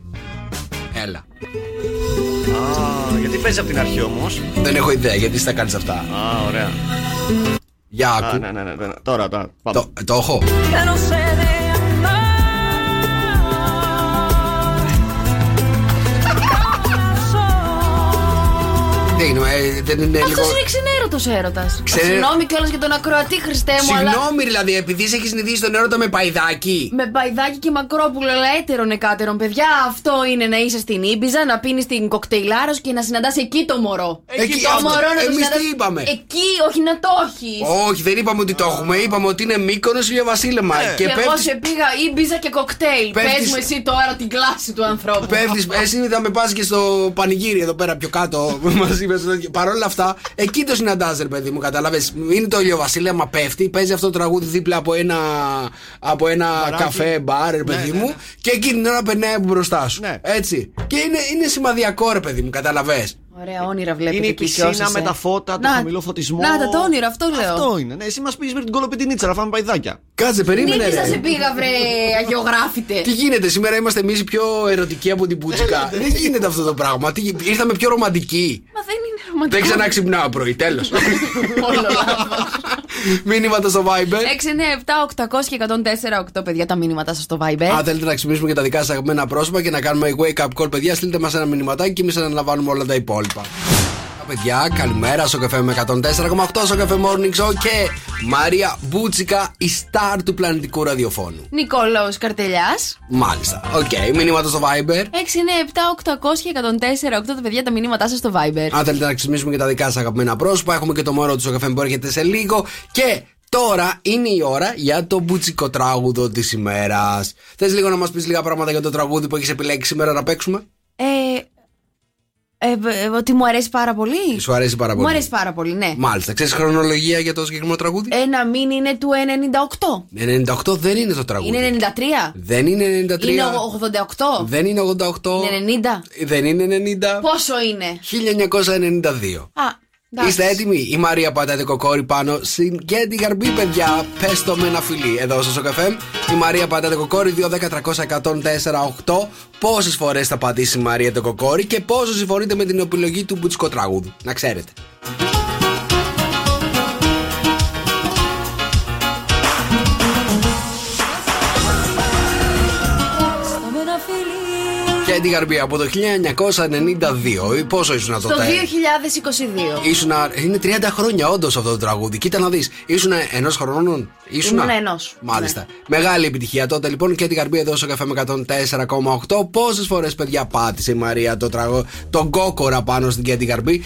Έλα. Α, γιατί παίζεις από την αρχή όμως. Δεν έχω ιδέα γιατί θα κάνεις αυτά. Α, ωραία. Για Α, άκου. ναι, ναι, ναι, ναι. Τώρα, τώρα. Πάμε. Το, το έχω. Δεν είναι, ε, δεν είναι Αυτός λίγο. είναι ξενέρωτο έρωτας. Ξενέ- Συγγνώμη κιόλας για τον ακροατή, Χριστέ μου, αλλά. Συγγνώμη, δηλαδή, επειδή σε έχει συνηθίσει τον έρωτα με παϊδάκι. Με παϊδάκι και μακρόπουλο, αλλά έτερον εκάτερον. Παιδιά, αυτό είναι να είσαι στην Ήμπιζα, να πίνεις την κοκτέιλάρα σου και να συναντάς εκεί το μωρό. Εκεί, το αυτό. μωρό να το Εμείς τι συναντάς είπαμε; Εκεί, όχι να το έχεις. Όχι, δεν είπαμε ότι το έχουμε. Είπαμε ότι είναι μήκονος ή βασίλεμα. Και, Και εγώ πέφτει. σε πήγα Ήμπιζα και κοκτέιλ. Πέφτεις- Πες μου εσύ τώρα την κλάση του ανθρώπου. Πέφτει, εσύ θα με πας και στο πανηγύρι εδώ πέρα πιο κάτω μαζί με το. Παρ' όλα αυτά, εκεί το συναντάς, ρε παιδί μου, κατάλαβες. Είναι το ηλιοβασίλεμα, πέφτει, παίζει αυτό το τραγούδι δίπλα από ένα, από ένα καφέ μπαρ, ρε παιδί ναι, μου, ναι. και εκείνη την ώρα περνάει από μπροστά σου. Ναι. Έτσι. Και είναι, είναι σημαδιακό, ρε παιδί μου, κατάλαβες. Ωραία όνειρα βλέπετε Είναι η εκεί πισίνα κι όσες, με ε. τα φώτα, το Να- χαμηλό φωτισμό. Να τα το όνειρο, αυτό λέω. Αυτό είναι. Ναι, εσύ μας πεις με την κολοπιτινίτσα να φάμε παϊδάκια. Κάτσε, περίμενε. Ήμπιζα ρε. σε πήγα, βρε, αγιογράφητε. Τι γίνεται, σήμερα είμαστε εμείς πιο ερωτικοί από την Πούτσικα. δεν γίνεται αυτό το πράγμα. Τι, ήρθαμε πιο ρομαντικοί. Μα δεν είναι ρομαντικό. Δεν ξανά ξυπνάω πρωί, τέλος. Όλο λάθος. Μήνυματα στο Viber. 6, 9, 7, 800 και 104, 8 παιδιά τα μήνυματά σας στο Viber. Αν θέλετε να ξυπνήσουμε και τα δικά σας αγαπημένα πρόσωπα και να κάνουμε wake up call, παιδιά, στείλτε μας ένα μηνυματάκι και εμείς αναλαμβάνουμε όλα τα υπόλοιπα. Παιδιά, καλημέρα στο καφέ με 104,8 Sok FM Morning Show και Μαρία Μπούτσικα, η σταρ του πλανητικού ραδιοφώνου. Νικόλαος Καρτελιάς. Μάλιστα. Οκ, μηνύματα στο Viber. 6, 9, 7, 800 και 104, 8 τα παιδιά τα μηνύματά σας στο Viber. Αν θέλετε να ξυπνήσουμε και τα δικά σας αγαπημένα πρόσωπα, έχουμε και το μωρό του Sok FM που έρχεται σε λίγο. Και τώρα είναι η ώρα για το μπουτσικό τραγούδο της ημέρας. Θες λίγο να μας πεις λίγα πράγματα για το τραγούδι που έχεις επιλέξει σήμερα να παίξουμε; Ε, ε, ε, ότι μου αρέσει πάρα πολύ. Σου αρέσει πάρα πολύ. Μου αρέσει πάρα πολύ, ναι. Μάλιστα. Ξέρεις χρονολογία για το συγκεκριμένο τραγούδι; Ένα μην είναι του 98. 98 δεν είναι το τραγούδι. Είναι 93. Δεν είναι 93. Είναι 88. Δεν είναι 88. Είναι 90. Δεν είναι 90. Πόσο είναι; 1992. Α, Εντάξει. Είστε έτοιμοι; Η Μαρία πατάτε κοκόρι πάνω στην Κέντι Γαρμπή, παιδιά. Πες το με ένα φιλί. Εδώ στο Σοκαφέ. Η Μαρία πατάτε κοκόρι 2-10-300-104-8. Πόσες φορές θα πατήσει η Μαρία το κοκόρι και πόσο συμφωνείτε με την επιλογή του μπουτσικό τραγούδου. Να ξέρετε. Κέντι Γαρμπή από το 1992. Πόσο ήσουν Στο τότε. 2022. Ήσουνα, είναι 30 χρόνια όντως αυτό το τραγούδι. Κοίτα να δεις. Ήσουν ενός χρόνων; Ήσουνα; Ήμουν ενός. Ναι. Μάλιστα. Μεγάλη επιτυχία τότε λοιπόν και την καρμπή εδώ στο καφέ με 104,8. Πόσες φορές παιδιά πάτησε η Μαρία το τραγούδι, τον κόκορα πάνω στην Κέντι Καρμπή.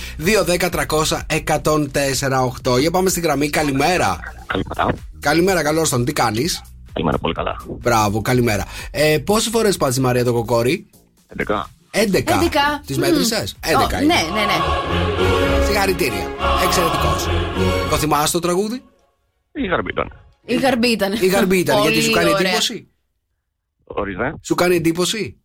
2-10-300-104,8. Για πάμε στην γραμμή. Καλημέρα. Καλημέρα. Καλημέρα, καλώς τον. Τι κάνεις; Καλημέρα, πολύ καλά. Μπράβο, καλημέρα. Ε, Πόσες φορές πάτησε η Μαρία το κοκόρι; 11. 11. 11. Τις Μμμ. μέτρησε. 11. Ω, είναι. Ναι, ναι, ναι. Συγχαρητήρια. Εξαιρετικός. Το θυμάσαι το τραγούδι; Η γαρμπή ήταν. Η γαρμπή ήταν. Η γαρμπή ήταν γιατί Πολύ σου κάνει ωραία. εντύπωση; Ορίστε. Σου κάνει εντύπωση;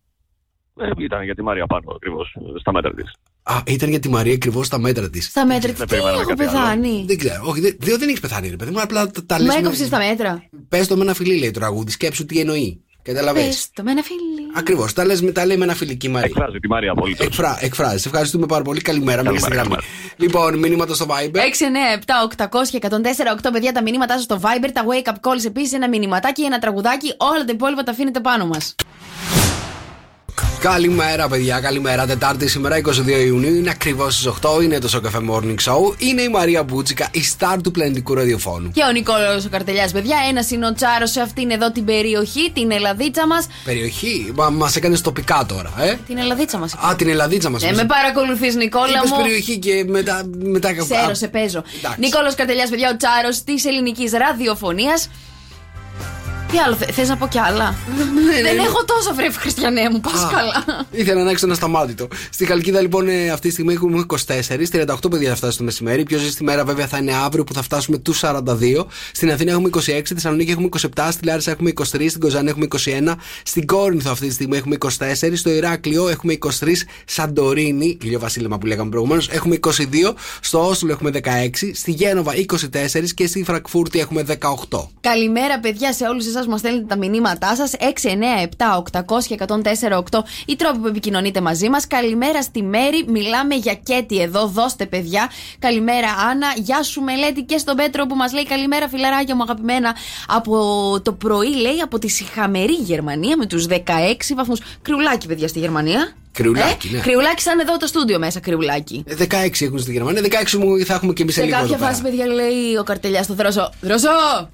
Ε, ήταν για τη Μαρία πάνω ακριβώς στα μέτρα της. Α, ήταν για τη Μαρία ακριβώς στα μέτρα της. Στα μέτρα της. Δεν Τι περιμέναμε έχω κάτι άλλο. πεθάνει. Δεν ξέρω. Όχι, δεν, δεν, δεν έχεις πεθάνει, ρε παιδί μου. Απλά τα, τα Μου λες με- έκοψες τα μέτρα. Πες το με ένα φιλί, λέει το τραγούδι. Σκέψου τι εννοεί. Καταλαβες. Πες το με ένα φίλι. Ακριβώς. Τα, λες με- τα λέει με ένα φιλική η Μαρία. Εκφράζει τη Μαρία απολύτως. Εκφρά, εκφράζει. Σε ευχαριστούμε πάρα πολύ. Καλημέρα, μέχρι στην Καλημέρα, γραμμή. Λοιπόν, μήνυματα στο Viber. 6, 9, 7, 800 και 104, 8 παιδιά τα μηνύματά σας στο Viber, τα wake up calls επίσης, ένα μηνυματάκι, ένα τραγουδάκι, όλα τα υπόλοιπα τα αφήνετε πάνω μας. Καλημέρα, παιδιά. Καλημέρα. Τετάρτη σήμερα, 22 Ιουνίου. Είναι ακριβώς στις 8. Είναι το Σοκαφέ Morning Show. Είναι η Μαρία Μπούτσικα, η στάρ του πλανητικού ραδιοφώνου. Και ο Νικόλαος ο Καρτελιάς, παιδιά, ένα είναι ο Τσάρο σε αυτήν εδώ την περιοχή, την Ελλαδίτσα μας. Περιοχή. Μα μας έκανες τοπικά τώρα, ε; Την Ελλαδίτσα μας. Α, την Ελλαδίτσα μας. Ε, με παρακολουθείς, Νικόλα Είπες μου. περιοχή και μετά. μετά Ξέρω, Α, σε παίζω. εντάξει. Νικόλο Καρτελιάς, παιδιά, ο Τσάρος της ελληνικής ραδιοφωνίας. Τι άλλο, θε να πω κι άλλα; Δεν έχω τόσο βρε Χριστιανέ μου, πας Α, καλά. Ήθελα να έχει ένα σταμάτητο. Στη Χαλκίδα λοιπόν ε, αυτή τη στιγμή έχουμε 24, 38 παιδιά θα φτάσει το μεσημέρι. Πιο ζεστή μέρα βέβαια θα είναι αύριο που θα φτάσουμε τους 42. Στην Αθήνα έχουμε 26, στη Θεσσαλονίκη έχουμε 27, στη Λάρισα έχουμε 23, στην Κοζάνη έχουμε 21, στην Κόρινθο αυτή τη στιγμή έχουμε 24, στο Ηράκλειο έχουμε 23, Σαντορίνη, ηλιοβασίλεμα που λέγαμε προηγουμένως, έχουμε 22, στο Όσλο έχουμε 16, στη Γένοβα 24 και στη Φραγκφούρτη έχουμε 18. Καλημέρα, παιδιά, σε όλους εσάς που μας στέλνετε τα μηνύματά σας. 6, 9, 7, 800 και 104, 8 οι τρόποι που επικοινωνείτε μαζί μας. Καλημέρα στη Μέρη. Μιλάμε για Κέτι εδώ. Δώστε, παιδιά. Καλημέρα, Άννα. Γεια σου, Μελέτη και στον Πέτρο που μας λέει καλημέρα, φιλαράκια μου αγαπημένα. Από το πρωί, λέει, από τη συχαμερή Γερμανία με τους 16 βαθμούς. Κρυουλάκι, παιδιά, στη Γερμανία. Κρυουλάκι, ε; ναι. Κρυουλάκι, σαν εδώ το στούντιο μέσα, κρυουλάκι. Ε, 16 έχουν στη Γερμανία, 16 μου θα έχουμε και εμείς σε Σε λίγο. κάποια εδώ πέρα. φάση, παιδιά, λέει ο καρτελιάς στο δρόσο. Δρόσο!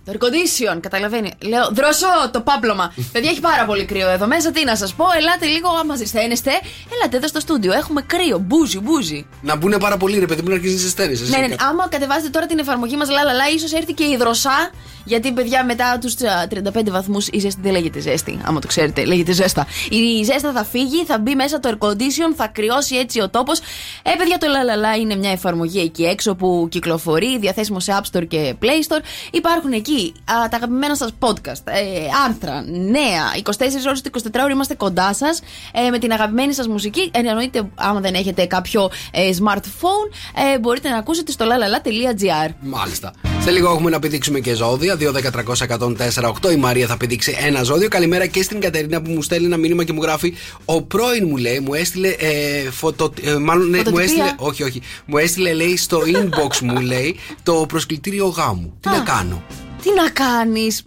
Το air condition! Καταλαβαίνει. Λέω, δρόσο! Το πάπλωμα. παιδιά, έχει πάρα πολύ κρύο εδώ μέσα. Τι να σας πω, ελάτε λίγο άμα ζεσταίνεστε. Ελάτε εδώ στο στούντιο. Έχουμε κρύο. Μπούζι, μπούζι. Να μπουν πάρα πολύ, ρε παιδί μου, να αρχίσει να ζεσταίνεις, εσύ. Ναι, ναι, ναι. Άμα κατεβάσετε τώρα την εφαρμογή μας, λαλαλά, ίσως έρθει και η δροσά. Γιατί, παιδιά, μετά τους 35 βαθμούς η ζέστη δεν λέγεται ζέστη. Άμα το ξέρετε, λέγεται ζέστα. Η ζέστα θα φύγει, θα μπει μέσα το air condition, θα κρυώσει έτσι ο τόπος. Ε, παιδιά, το λαλαλά είναι μια εφαρμογή εκεί έξω που κυκλοφορεί, διαθέσιμο σε App Store και Play Store. Υπάρχουν εκεί α, τα αγαπημένα σας podcast, ε, άρθρα, νέα. 24 ώρες το 24 ώρε είμαστε κοντά σας ε, με την αγαπημένη σας μουσική. Ε, εννοείται, άμα δεν έχετε κάποιο ε, smartphone, ε, μπορείτε να ακούσετε στο lalala.gr. Μάλιστα. Σε λίγο έχουμε να πηδήξουμε και ζώδια. 2-10-300-104-8. Η Μαρία θα πηδήξει ένα ζώδιο. Καλημέρα και στην Κατερίνα που μου στέλνει ένα μήνυμα και μου γράφει. Ο πρώην μου λέει, μου έστειλε. Ε, φωτο, ε, μάλλον ναι, μου Φωτοτυπία. έστειλε. Όχι, όχι. Μου έστειλε, λέει, στο inbox μου, λέει, το προσκλητήριο γάμου. Τι να κάνω; Τι να κάνεις,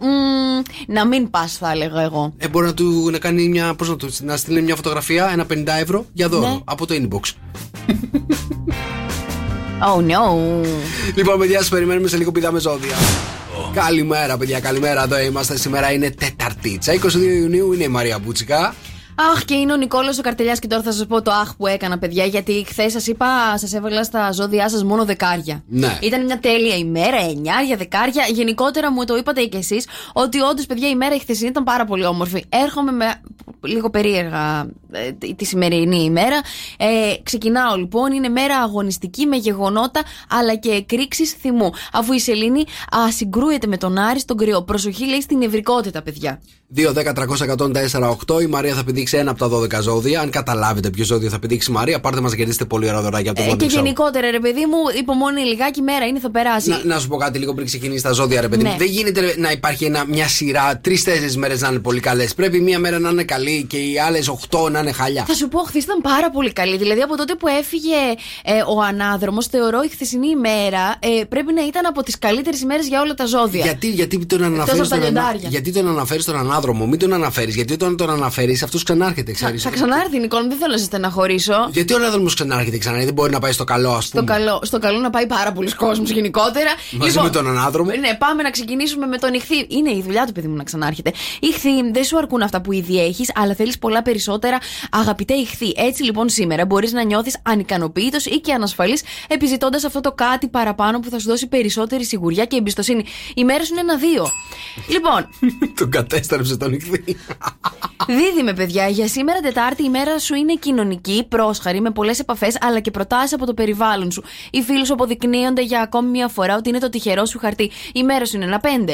να μην πας, θα έλεγα εγώ. Ε, μπορεί να του να κάνει μια. Πώς να του να στείλει μια φωτογραφία, ένα 50 ευρώ για δώρο Ναι. από το inbox. Oh no. Λοιπόν, παιδιά, σας περιμένουμε σε λίγο πηδάμε ζώδια. Καλημέρα, παιδιά, καλημέρα. Εδώ είμαστε. Σήμερα είναι Τεταρτίτσα. 22 Ιουνίου είναι η Μαρία Μπούτσικα. Αχ, και είναι ο Νικόλο ο Καρτελιάς και τώρα θα σας πω το αχ που έκανα, παιδιά. Γιατί χθες σας είπα, σας έβαλα στα ζώδιά σας μόνο δεκάρια. Ναι. Ήταν μια τέλεια ημέρα, εννιάρια, δεκάρια. Γενικότερα μου το είπατε και εσείς ότι όντως, παιδιά, η μέρα η χθεσινή ήταν πάρα πολύ όμορφη. Έρχομαι με λίγο περίεργα ε, τη- τη σημερινή ημέρα. Ε, ξεκινάω λοιπόν, είναι μέρα αγωνιστική με γεγονότα αλλά και εκρήξεις θυμού. Αφού η Σελήνη α, συγκρούεται με τον Άρη στον κρυό. Προσοχή λέει στην ευρικότητα, παιδιά. 2-10-300-104-8. Η Μαρία θα πηδήξει ένα από τα 12 ζώδια. Αν καταλάβετε ποιο ζώδιο θα πηδήξει η Μαρία, πάρτε μας να κερδίσετε πολύ ωραία δωράκια από το Ε, Morning και Show. γενικότερα, ρε παιδί μου, υπομονή λιγάκι μέρα είναι, θα περάσει. Να, να σου πω κάτι λίγο πριν ξεκινήσει τα ζώδια, ρε παιδί μου. Ναι. Δεν γίνεται ρε, να υπάρχει ένα, μια σειρά τρει-τέσσερι μέρες να είναι πολύ καλές. Πρέπει μία μέρα να είναι καλή και οι άλλες οχτώ να είναι χαλιά. Θα σου πω, χθες ήταν πάρα πολύ καλή. Δηλαδή, από τότε που έφυγε ε, ο ανάδρομος, θεωρώ η χθεσινή ημέρα ε, πρέπει να ήταν από τις καλύτερες ημέρε για όλα τα ζώδια. Γιατί, γιατί τον αναφέρεις από τα στον, ανα... λιοντάρια. γιατί τον αναφέρεις στον ανάδρομο, μην τον αναφέρεις. Γιατί όταν τον αναφέρεις, αυτός ξανάρχεται, Θα, ξέρεις. θα ξανάρθει, Νικόλ, μου, δεν θέλω να σε στεναχωρήσω. Γιατί ο ανάδρομο ξανάρχεται ξανά, δεν μπορεί να πάει στο καλό, ας Στο πούμε. καλό, στο καλό να πάει πάρα πολλοί κόσμο γενικότερα. Μαζί με τον ανάδρομο. Ναι, πάμε να ξεκινήσουμε με τον ηχθή. Είναι η δουλειά του παιδί μου να ξανάρχεται. Ηχθή, δεν σου αρκούν αυτά που ήδη έχεις, αλλά θέλεις πολλά περισσότερα. Αγαπητέ ηχθή, έτσι λοιπόν σήμερα μπορείς να νιώθεις ανικανοποίητο ή και ανασφαλής, επιζητώντας αυτό το κάτι παραπάνω που θα σου δώσει περισσότερη σιγουριά και εμπιστοσύνη. Η μέρα σου είναι ένα-δύο. λοιπόν, τον κατέστρεψες τον ηχθή. Δίδυμε, παιδιά, για σήμερα Τετάρτη η μέρα σου είναι κοινωνική, πρόσχαρη, με πολλές επαφές αλλά και προτάσεις από το περιβάλλον σου. Οι φίλοι σου αποδεικνύονται για ακόμη μια φορά ότι είναι το τυχερό σου χαρτί. Η μέρα σου είναι ένα πέντε.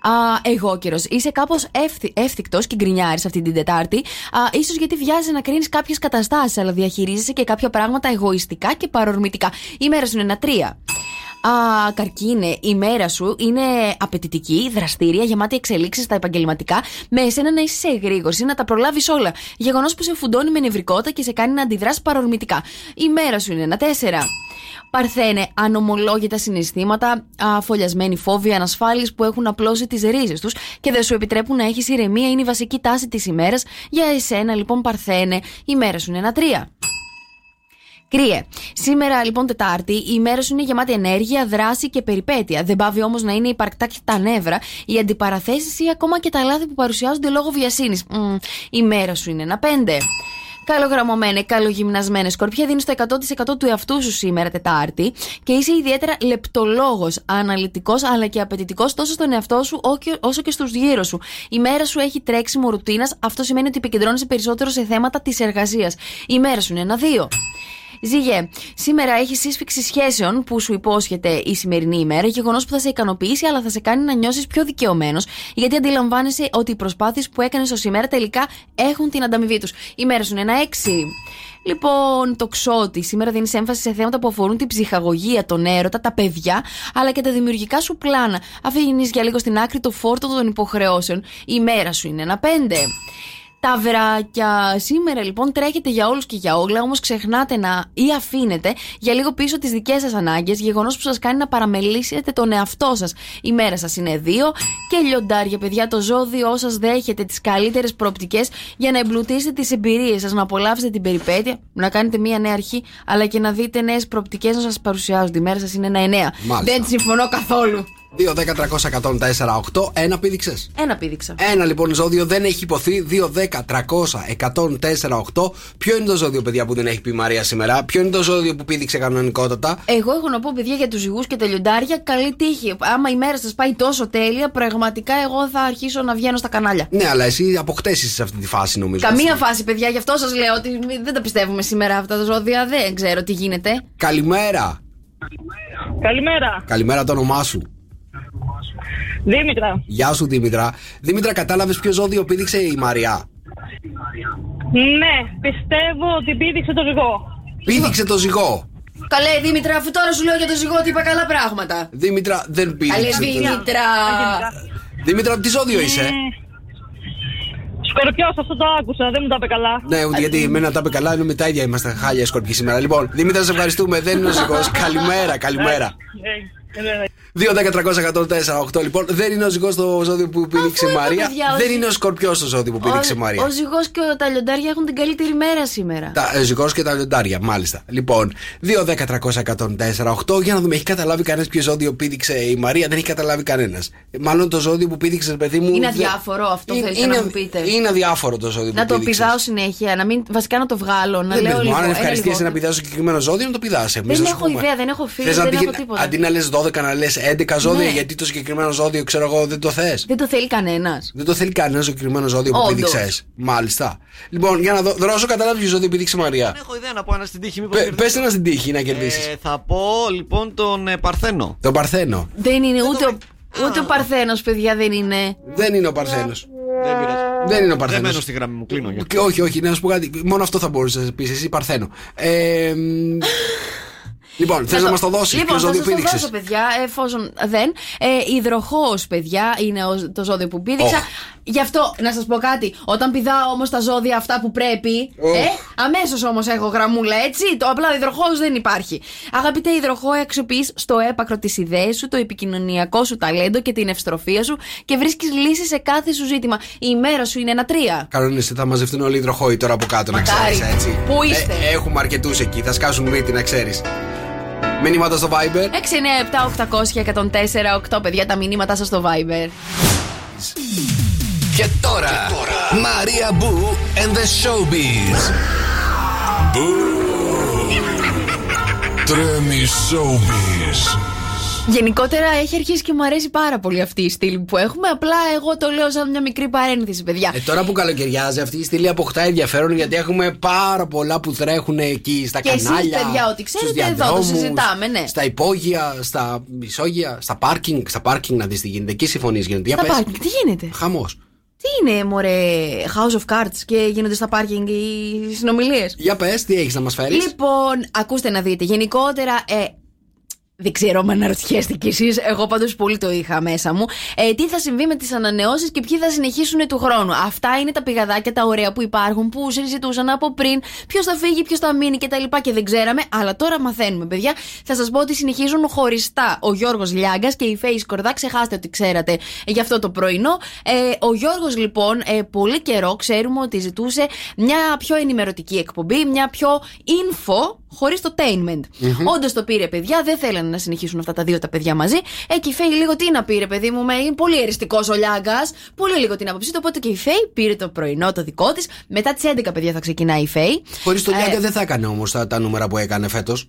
Α, εγώ καιρο. Είσαι κάπως εύθυκτος και γκρινιάρης αυτή την Τετάρτη. Α, ίσως γιατί βιάζει να κρίνεις κάποιες καταστάσεις, αλλά διαχειρίζεσαι και κάποια πράγματα εγωιστικά και παρορμητικά. Η μέρα σου είναι ένα τρία. Α, καρκίνε, η μέρα σου είναι απαιτητική, δραστήρια, γεμάτη εξελίξεις στα επαγγελματικά, με εσένα να είσαι σε εγρήγορση, να τα προλάβεις όλα. Γεγονός που σε φουντώνει με νευρικότητα και σε κάνει να αντιδράσεις παρορμητικά. Η μέρα σου είναι ένα τέσσερα. Παρθένε, ανομολόγητα συναισθήματα, α, φωλιασμένοι φόβοι, ανασφάλειε που έχουν απλώσει τις ρίζες τους και δεν σου επιτρέπουν να έχεις ηρεμία, είναι η βασική τάση της ημέρας. Για εσένα, λοιπόν, Παρθένε, η μέρα σου είναι ένα τρία. Κρύε. Σήμερα λοιπόν Τετάρτη, η μέρα σου είναι γεμάτη ενέργεια, δράση και περιπέτεια. Δεν πάβει όμως να είναι υπαρκτά και τα νεύρα, οι αντιπαραθέσεις ή ακόμα και τα λάθη που παρουσιάζονται λόγω βιασύνης. Η μέρα σου είναι ένα πέντε. Καλογραμμωμένες, καλογυμνασμένες σκορπιά, δίνεις το 100% του εαυτού σου σήμερα Τετάρτη και είσαι ιδιαίτερα λεπτολόγος, αναλυτικός αλλά και απαιτητικός τόσο στον εαυτό σου όκε- όσο και στους γύρω σου. Η μέρα σου έχει τρέξιμο ρουτίνας, αυτό σημαίνει ότι επικεντρώνεσαι περισσότερο σε θέματα της εργασίας. Η μέρα σου είναι ένα-δύο. Ζήγε, σήμερα έχει σύσφυξη σχέσεων που σου υπόσχεται η σημερινή ημέρα, γεγονός που θα σε ικανοποιήσει αλλά θα σε κάνει να νιώσεις πιο δικαιωμένος, γιατί αντιλαμβάνεσαι ότι οι προσπάθειες που έκανε ω σήμερα τελικά έχουν την ανταμοιβή τους. Η μέρα σου είναι ένα έξι. Λοιπόν, το ξότι. Σήμερα δίνεις έμφαση σε θέματα που αφορούν την ψυχαγωγία, τον έρωτα, τα παιδιά, αλλά και τα δημιουργικά σου πλάνα. Αφήνεις για λίγο στην άκρη το φόρτο των υποχρεώσεων. Η μέρα σου είναι ένα πέντε. Τα βράκια. Σήμερα λοιπόν τρέχετε για όλους και για όλα, όμως ξεχνάτε να ή αφήνετε για λίγο πίσω τις δικές σας ανάγκες, γεγονός που σας κάνει να παραμελήσετε τον εαυτό σας. Η μέρα σας είναι δύο. Και λιοντάρια, παιδιά, το ζώδιό σας δέχεται τις καλύτερες προοπτικές για να εμπλουτίσετε τις εμπειρίες σας, να απολαύσετε την περιπέτεια, να κάνετε μία νέα αρχή, αλλά και να δείτε νέες προοπτικές να σας παρουσιάζονται. Η μέρα σας είναι ένα εννέα. Μάλιστα. Δεν συμφωνώ καθόλου. 2-10-300-104-8. Ένα πήδηξες. Ένα πήδηξα. Ένα λοιπόν ζώδιο δεν έχει υποθεί. 2-10-300-104-8. Ποιο είναι το ζώδιο, παιδιά, που δεν έχει πει η Μαρία σήμερα; Ποιο είναι το ζώδιο που πήδηξε κανονικότατα; Εγώ έχω να πω, παιδιά, για τους ζυγούς και τα λιοντάρια, καλή τύχη. Άμα η μέρα σας πάει τόσο τέλεια, πραγματικά εγώ θα αρχίσω να βγαίνω στα κανάλια. Ναι, αλλά εσύ αποκτήσει σε αυτή τη φάση, νομίζω. Καμία φάση, παιδιά, γι' αυτό σας λέω ότι μη- δεν τα πιστεύουμε σήμερα αυτά τα ζώδια. Δεν ξέρω τι γίνεται. Καλημέρα. Καλημέρα. Καλημέρα το όνομά σου. Δήμητρα. Γεια σου Δήμητρα. Δήμητρα, κατάλαβες ποιο ζώδιο πήδηξε η Μαριά; Ναι, πιστεύω ότι πήδηξε το ζυγό. Πήδηξε το ζυγό. Καλέ, Δήμητρα, αφού τώρα σου λέω για το ζυγό ότι είπα καλά πράγματα. Δήμητρα, δεν Καλέ, πήδηξε. το- Δήμητρα. Δήμητρα, τι ζώδιο είσαι; Σκορπιός, αυτό το άκουσα, δεν μου τα είπε καλά. Ναι, ούτε γιατί εμένα τα είπε καλά, ενώ με τα ίδια είμαστε χάλια σκορπιοί σήμερα. Λοιπόν, Δήμητρα, σε ευχαριστούμε. Δεν είναι ο ζυγός. Καλημέρα, καλημέρα. Ε, ε, ε, 2-10-300-104-8. Λοιπόν, δεν είναι ο ζυγός το ζώδιο που πήδηξε η είναι, Μαρία. παιδιά, ο Δεν ζυ- είναι ο σκορπιός το ζώδιο που πήδηξε η Μαρία. Ο, ο ζυγός και ο- τα λιοντάρια έχουν την καλύτερη μέρα σήμερα. Τα ε, ζυγός και τα λιοντάρια, μάλιστα. Λοιπόν, 2-10-300-104-8. Για να δούμε, έχει καταλάβει κανένας ποιο ζώδιο πήδηξε η Μαρία; Δεν έχει καταλάβει κανένας. Μάλλον το ζώδιο που πήδηξε, παιδί μου. Είναι δεν- αδιάφορο αυτό, Είναι- θέλετε να μου πείτε. Είναι αδιάφορο το ζώδιο Να που το πήδηξες. πηδάω συνέχεια, να μην, βασικά να το βγάλω, να Δεν λέω παιδί μου, λίγο. αν ένα ευχαριστήσει να λιγότερο. πηδά συγκεκριμένο ζώδιο, να το πηδάς. Δεν έχω ιδέα, δεν έχω φίλους, δεν έχω τίποτα. Αντί να λες 12 12 να λες 11 ζώδια, Ναι. γιατί το συγκεκριμένο ζώδιο, ξέρω εγώ, δεν το θες. Δεν το θέλει κανένας. Δεν το θέλει κανένας συγκεκριμένο ζώδιο που Όντως. πήδηξες. Μάλιστα. Λοιπόν, για να δω. Δρόσο, κατάλαβε ποιο ζώδιο πήδηξε η Μαρία. Έχω ιδέα να πω ένα στην τύχη, μήπως Πε κερδίσω. ένα στην τύχη να κερδίσεις. Ε, θα πω λοιπόν τον ε, Παρθένο. Τον Παρθένο. Δεν είναι ούτε ο, ούτε ο Παρθένος, παιδιά, δεν είναι. Δεν είναι ο Παρθένος. Δεν πειράζει. Δεν είναι ο Δεν Παρθένο. μένω στη γραμμή μου, κλείνω. για. Και όχι, όχι, να σου πω κάτι. Μόνο αυτό θα μπορούσες να πεις εσύ, Παρθένο. Ε, μ, λοιπόν, θες να μας το δώσεις. Λοιπόν, Ποιος θα ζώδιο σας το πήδηξες; δώσω, παιδιά, εφόσον δεν. Ε, υδροχός, παιδιά, είναι ο- το ζώδιο που πήδηξα. Οχ. Γι' αυτό, να σας πω κάτι. Όταν πηδάω όμως τα ζώδια αυτά που πρέπει. Οχ. Ε, αμέσως όμως έχω γραμμούλα, έτσι. Το απλά υδροχός δεν υπάρχει. Αγαπητέ υδροχό, αξιοποιείς στο έπακρο τις ιδέες σου, το επικοινωνιακό σου ταλέντο και την ευστροφία σου και βρίσκεις λύσεις σε κάθε σου ζήτημα. Η ημέρα σου είναι ένα τρία. Κανονίστε, θα μαζευτούν όλοι οι υδροχόοι τώρα από κάτω, να Μακάρι. ξέρει έτσι. Πού είστε; Ε, έχουμε αρκετούς εκεί, θα σκάσουν μύτη, να ξέρεις. Μηνύματα στο Viber. 697-800-1048, παιδιά, τα μηνύματά σας στο Viber. Και τώρα, Μαρία Μπού and the Showbiz. Τρέμει Showbiz. Γενικότερα έχει αρχίσει και μου αρέσει πάρα πολύ αυτή η στήλη που έχουμε. Απλά εγώ το λέω σαν μια μικρή παρένθεση, παιδιά. Ε, τώρα που καλοκαιριάζει, αυτή η στήλη αποκτά ενδιαφέρον γιατί έχουμε πάρα πολλά που τρέχουν εκεί στα Και εσείς, κανάλια. παιδιά, ό,τι ξέρετε, στους εδώ το διαδρόμους, συζητάμε, ναι. Στα υπόγεια, στα ισόγεια, στα πάρκινγκ. Στα πάρκινγκ να δεις τι γίνεται. Εκεί συμφωνείς γίνεται. Για Στα πες. πάρκινγκ, τι γίνεται; Χαμός. Τι είναι, μωρέ, House of Cards και γίνονται στα πάρκινγκ οι συνομιλίες; Για πες, τι έχεις να μας φέρεις; Λοιπόν, ακούστε να δείτε. Γενικότερα, ε, δεν ξέρω αν αναρωτιέστε κι εσείς. Εγώ πάντως πολύ το είχα μέσα μου. Ε, τι θα συμβεί με τις ανανεώσεις και ποιοι θα συνεχίσουν του χρόνου. Αυτά είναι τα πηγαδάκια τα ωραία που υπάρχουν, που συζητούσαν από πριν. Ποιος θα φύγει, ποιος θα μείνει κτλ. Και, και δεν ξέραμε, αλλά τώρα μαθαίνουμε, παιδιά. Θα σας πω ότι συνεχίζουν χωριστά ο Γιώργος Λιάγκας και η Φέης Σκορδά. Ξεχάστε ότι ξέρατε ε, για αυτό το πρωινό. Ε, ο Γιώργος, λοιπόν, ε, πολύ καιρό ξέρουμε ότι ζητούσε μια πιο ενημερωτική εκπομπή, μια πιο info χωρίς το tainment. Όντως το πήρε, παιδιά, δεν θέλανε να συνεχίσουν αυτά τα δύο τα παιδιά μαζί. Ε, και η Φέη λίγο τι να πήρε, παιδί μου, με είναι πολύ εριστικός ο Λιάγκας. Πολύ λίγο την άποψή του. Οπότε και η Φέη πήρε το πρωινό το δικό της. Μετά τις 11, παιδιά, θα ξεκινάει η Φέη. Χωρίς το Ε, Λιάγκα δεν θα έκανε όμως τα, τα νούμερα που έκανε φέτος.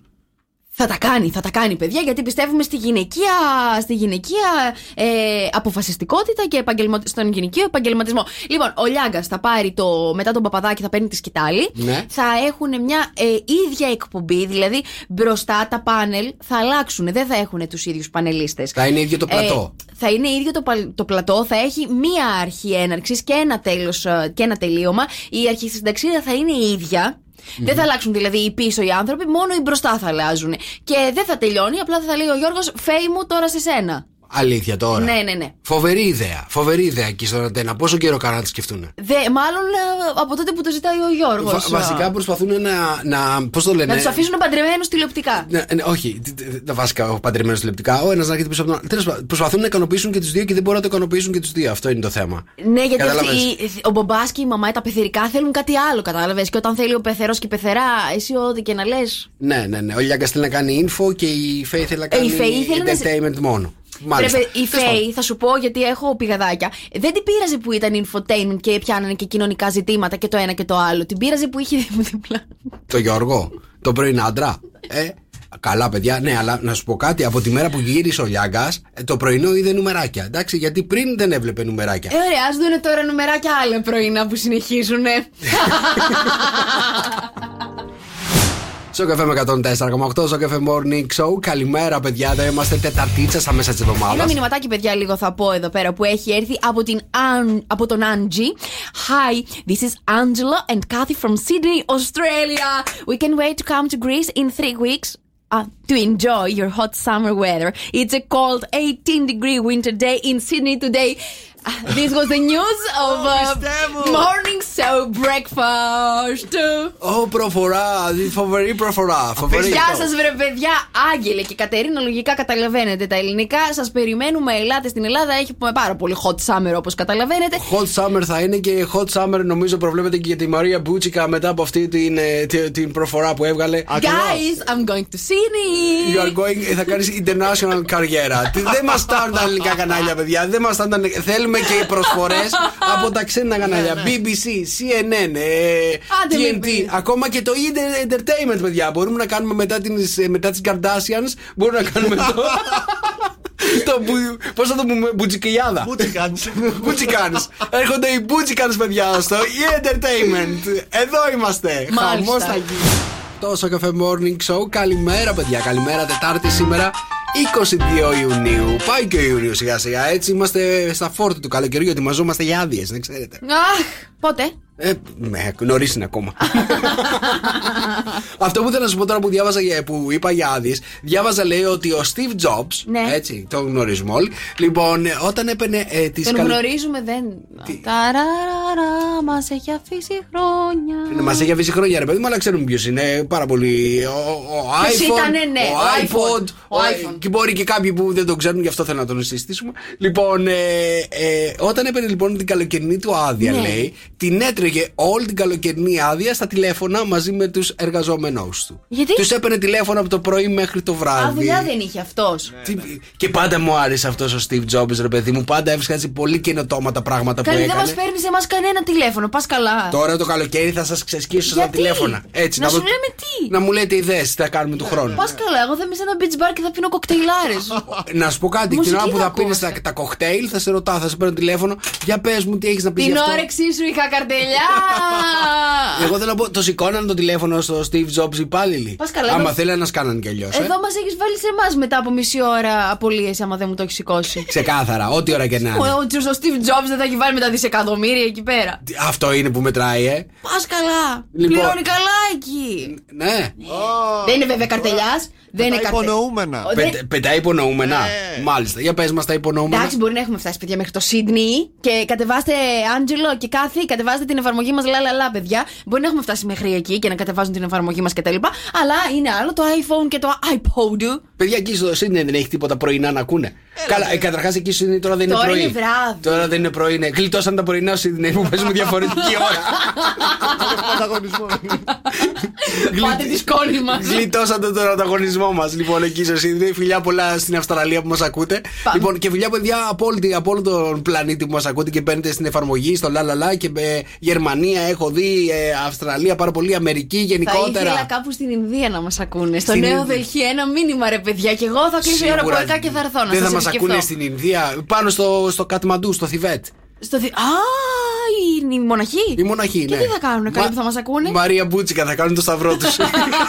Θα τα κάνει, θα τα κάνει, παιδιά, γιατί πιστεύουμε στη γυναικεία, στη γυναικεία ε, αποφασιστικότητα και επαγγελμα... στον γυναικείο επαγγελματισμό. Λοιπόν, ο Λιάγκας θα πάρει το. μετά τον Παπαδάκη θα παίρνει τη σκητάλη. Ναι. Θα έχουν μια ε, ίδια εκπομπή, δηλαδή μπροστά τα πάνελ θα αλλάξουν. Δεν θα έχουν τους ίδιους πανελίστες. Θα είναι ίδιο το πλατό. θα είναι ίδιο το, παλ- το πλατό, θα έχει μία αρχή έναρξης και ένα τέλος και ένα τελείωμα. Η αρχισυνταξίδα θα είναι η ίδια. Δεν θα αλλάξουν δηλαδή οι πίσω οι άνθρωποι, μόνο οι μπροστά θα αλλάζουν. Και δεν θα τελειώνει, απλά θα λέει ο Γιώργος, φέη μου τώρα σε σένα. Αλήθεια τώρα. Ναι, ναι, ναι. Φοβερή ιδέα. Φοβερή ιδέα εκεί στον Αντένα. Πόσο καιρό κάνανε να τη σκεφτούν. Δε, μάλλον ε, από τότε που το ζητάει ο Γιώργος. Βα- βασικά προσπαθούν να. να Πώς το λένε; Να τους αφήσουν παντρεμένους τηλεοπτικά. Ναι, ναι, όχι, τ- τ- τα βασικά παντρεμένους τηλεοπτικά. Ο ένας να έρχεται πίσω από τον άλλο. Τέλος πάντων, προσπαθούν να ικανοποιήσουν και τους δύο και δεν μπορούν να το ικανοποιήσουν και τους δύο. Αυτό είναι το θέμα. Ναι, γιατί Κατάλαβες; αυτοί, οι- ο μπαμπά και η μαμά, τα πεθερικά θέλουν κάτι άλλο, κατάλαβες. Και όταν θέλει ο πεθερός και η πεθερά, εσύ ό,τι και να λες. Ναι, ναι, ναι. Ο Λιάγκας θέλει να κάνει info και η Φέη θέλει να Ε, η κάνει Φέη ήθελε να σε- entertainment μόνο. Μάλιστα. Πρέπει, η Τέλος πάντων. Φέη, θα σου πω γιατί έχω πηγαδάκια. Δεν την πείραζε που ήταν infotainment και πιάνανε και κοινωνικά ζητήματα και το ένα και το άλλο. Την πείραζε που είχε διπλά. Το Γιώργο, το πρώην άντρα. Ε, καλά, παιδιά, ναι, αλλά να σου πω κάτι. Από τη μέρα που γύρισε ο Λιάγκας, το πρωινό είδε νουμεράκια. Εντάξει, γιατί πριν δεν έβλεπε νουμεράκια. Ε, ωραία, ας δούνε τώρα νουμεράκια άλλα πρωινά που συνεχίζουν. Στο καφέ με 104,8, στο καφέ Morning Show. Καλημέρα, παιδιά. Εδώ είμαστε Τεταρτίτσα στα μέσα τη εβδομάδα. Ένα μηνυματάκι, παιδιά, λίγο θα πω εδώ πέρα που έχει έρθει από, την Αν- από τον Angie. Hi, this is Angela and Kathy from Sydney, Australia. We can wait to come to Greece in three weeks. Uh, to enjoy your hot summer weather. It's a cold 18 degree winter day in Sydney today. Uh, this was the news of uh, πιστεύω. morning show breakfast. Ω, προφορά, δι- φοβερή προφορά. Φοβερή. Γεια σας, βρε παιδιά. Άγγελε και Κατερίνα, λογικά καταλαβαίνετε τα ελληνικά. Σας περιμένουμε. Ελάτε στην Ελλάδα. Έχει πάρα πολύ hot summer όπως καταλαβαίνετε. Hot summer θα είναι και hot summer νομίζω προβλέπεται και για τη Μαρία Μπούτσικα μετά από αυτή την, ε, τη- την προφορά που έβγαλε. Guys, I'm going to Sydney. You are going, θα κάνεις international καριέρα. Τι- δεν μας φτάνουν τα ελληνικά κανάλια, παιδιά. Δεν μας φτάνουν. τα- Θέλουμε Παίρνουμε και προσφορές από τα ξένα κανάλια. BBC, CNN, ε, Άντε με TNT, πεις. ακόμα και το Inter- Entertainment, παιδιά. Μπορούμε να κάνουμε μετά, τις, ε, μετά τις Kardashians, μπορούμε να κάνουμε το. το Πώς θα το πούμε, Μπουτζικιάδα. Μπούτσικανς. Μπούτσικανς. Έρχονται οι Μπούτσικανς, παιδιά, στο E-Entertainment. Εδώ είμαστε. Μάλιστα. Χαμός θα γίνει. Τόσο καφέ morning show. Καλημέρα, παιδιά. Καλημέρα, Τετάρτη σήμερα. 22 Ιουνίου. Πάει και ο Ιούνιος σιγά σιγά. Έτσι είμαστε στα φόρτα του καλοκαιριού. Ετοιμαζόμαστε για άδειες, δεν ξέρετε. Αχ, πότε; Ε, ναι, νωρίς είναι ακόμα. Αυτό που θέλω να σου πω τώρα που διάβαζα για- που είπα για άδειε, διάβαζα λέει ότι ο Steve Jobs. Ναι. Έτσι, τον γνωρίζουμε όλοι. Λοιπόν, ε, όταν έπαιρνε ε, τις Τον γνωρίζουμε, δεν. Ταραραρα, μας έχει αφήσει χρόνια. Μας έχει αφήσει χρόνια, ρε παιδί μου, αλλά ξέρουμε ποιος είναι. Πάρα πολύ. Ο, ο Ποιος iPhone. ήτανε, ναι, ο ο iPod. iPhone. Ο iPhone. Και μπορεί και κάποιοι που δεν το ξέρουν, γι' αυτό θέλω να τον συστήσουμε. Λοιπόν, ε, ε, όταν έπαιρνε λοιπόν την καλοκαιρινή του άδεια, Ναι. λέει, την έτρεγε όλη την καλοκαιρινή άδεια στα τηλέφωνα μαζί με τους εργαζόμενους του. Γιατί; Τους έπαιρνε τηλέφωνο από το πρωί μέχρι το βράδυ. Α, δουλειά δεν είχε αυτός. Τι- Και πάντα μου άρεσε αυτός ο Steve Jobs, ρε παιδί μου. Πάντα έβρισκα έτσι πολύ καινοτόμα τα πράγματα Καλή, που δεν έκανε. μας παίρνεις εμάς κανένα τηλέφωνο. Πας καλά. Τώρα το καλοκαίρι θα σας ξεσκίσω στα Γιατί; τηλέφωνα. Έτσι, Να σου μου- λέμε τι; Να μου λέτε ιδέες τι θα κάνουμε του χρόνου. Πας καλά. Εγώ θα είμαι σε ένα beach bar και θα πίνω κοκτέιλάρες. Να σου πω κάτι, την Μουσική ώρα που θα θα πίνεις ακούς. τα, τα κοκτέιλ, θα σε ρωτάω, θα σε παίρνω τηλέφωνο. Για πες μου τι έχεις να πεις Την γι' αυτό. όρεξή σου είχα καρτελιά. Εγώ θέλω να πω, το σηκώναν το τηλέφωνο στο Steve Jobs οι υπάλληλοι. Πας καλά, Άμα εγώ- θέλει να σκάναν κι αλλιώς. Εδώ μας έχεις βάλει σε εμάς μετά από μισή ώρα απολύεσαι άμα δεν μου το έχεις σηκώσει. Ξεκάθαρα, ό,τι ώρα και να Ο, είναι. ο, ο Steve Jobs δεν θα έχει βάλει με τα δισεκατομμύρια εκεί πέρα. Τι- Αυτό είναι που μετράει, ε. Πας καλά. Λοιπόν. Πληρώνει καλά εκεί. Ναι. Δεν είναι βέβαια καρτελιάς. Δεν είναι Τα καρτελιά. υπονοούμενα. Πε- Πετάει υπονοούμενα. Μάλιστα. Για πες μας τα υπονοούμενα. Εντάξει, μπορεί να έχουμε φτάσει παιδιά μέχρι το Σίδνεϊ και κατεβάστε Άντζελο και κάθε, κατεβάστε την εφαρμογή μας λαλαλά, παιδιά. Μπορεί να έχουμε φτάσει μέχρι εκεί και να κατεβάζουν την εφαρμογή μας κτλ. Αλλά είναι άλλο το iPhone και το iPod. Παιδιά εκεί στο Σίδνεϊ δεν έχει τίποτα πρωινά να ακούνε. Καλά, ε, καταρχάς εκεί στο Σίδνεϊ τώρα δεν είναι Τώρα πρωί. είναι βράδυ. Τώρα δεν είναι πρωί. Ναι. Γλιτώσαν τα πρωινά στο Σίδνεϊ που παίζουμε διαφορετική ώρα. Ανταγωνισμό. Πάτε τη σκόνη μας. Γλιτώσατε τον ανταγωνισμό μας. Λοιπόν, εκεί στο Σίδνεϊ. Φιλιά πολλά στην Αυστραλία που μας ακούτε. Πάμε. Λοιπόν, και φιλιά παιδιά από, όλη, την- από όλο τον πλανήτη που μας ακούτε και παίρνετε στην εφαρμογή, στο λαλαλά και ε, Γερμανία, έχω δει ε, Αυστραλία πάρα πολύ, Αμερική Θα γενικότερα. ήθελα κάπου στην Ινδία να μας ακούνε. Στο Στην νέο Ινδία. Δελχή ένα μήνυμα ρε παιδιά. Και εγώ θα κλείσω η ώρα Σίγουρα από και θα έρθω να Δεν θα σας μας επισκεφθώ. ακούνε στην Ινδία. Πάνω στο, στο Κατμαντού, στο Θιβέτ. Στο δι... Α, η, η μοναχή. Η μοναχή, Και ναι. τι θα κάνουν, καλοί που θα μας ακούνε; Μαρία Μπούτσικα θα κάνουν το σταυρό τους.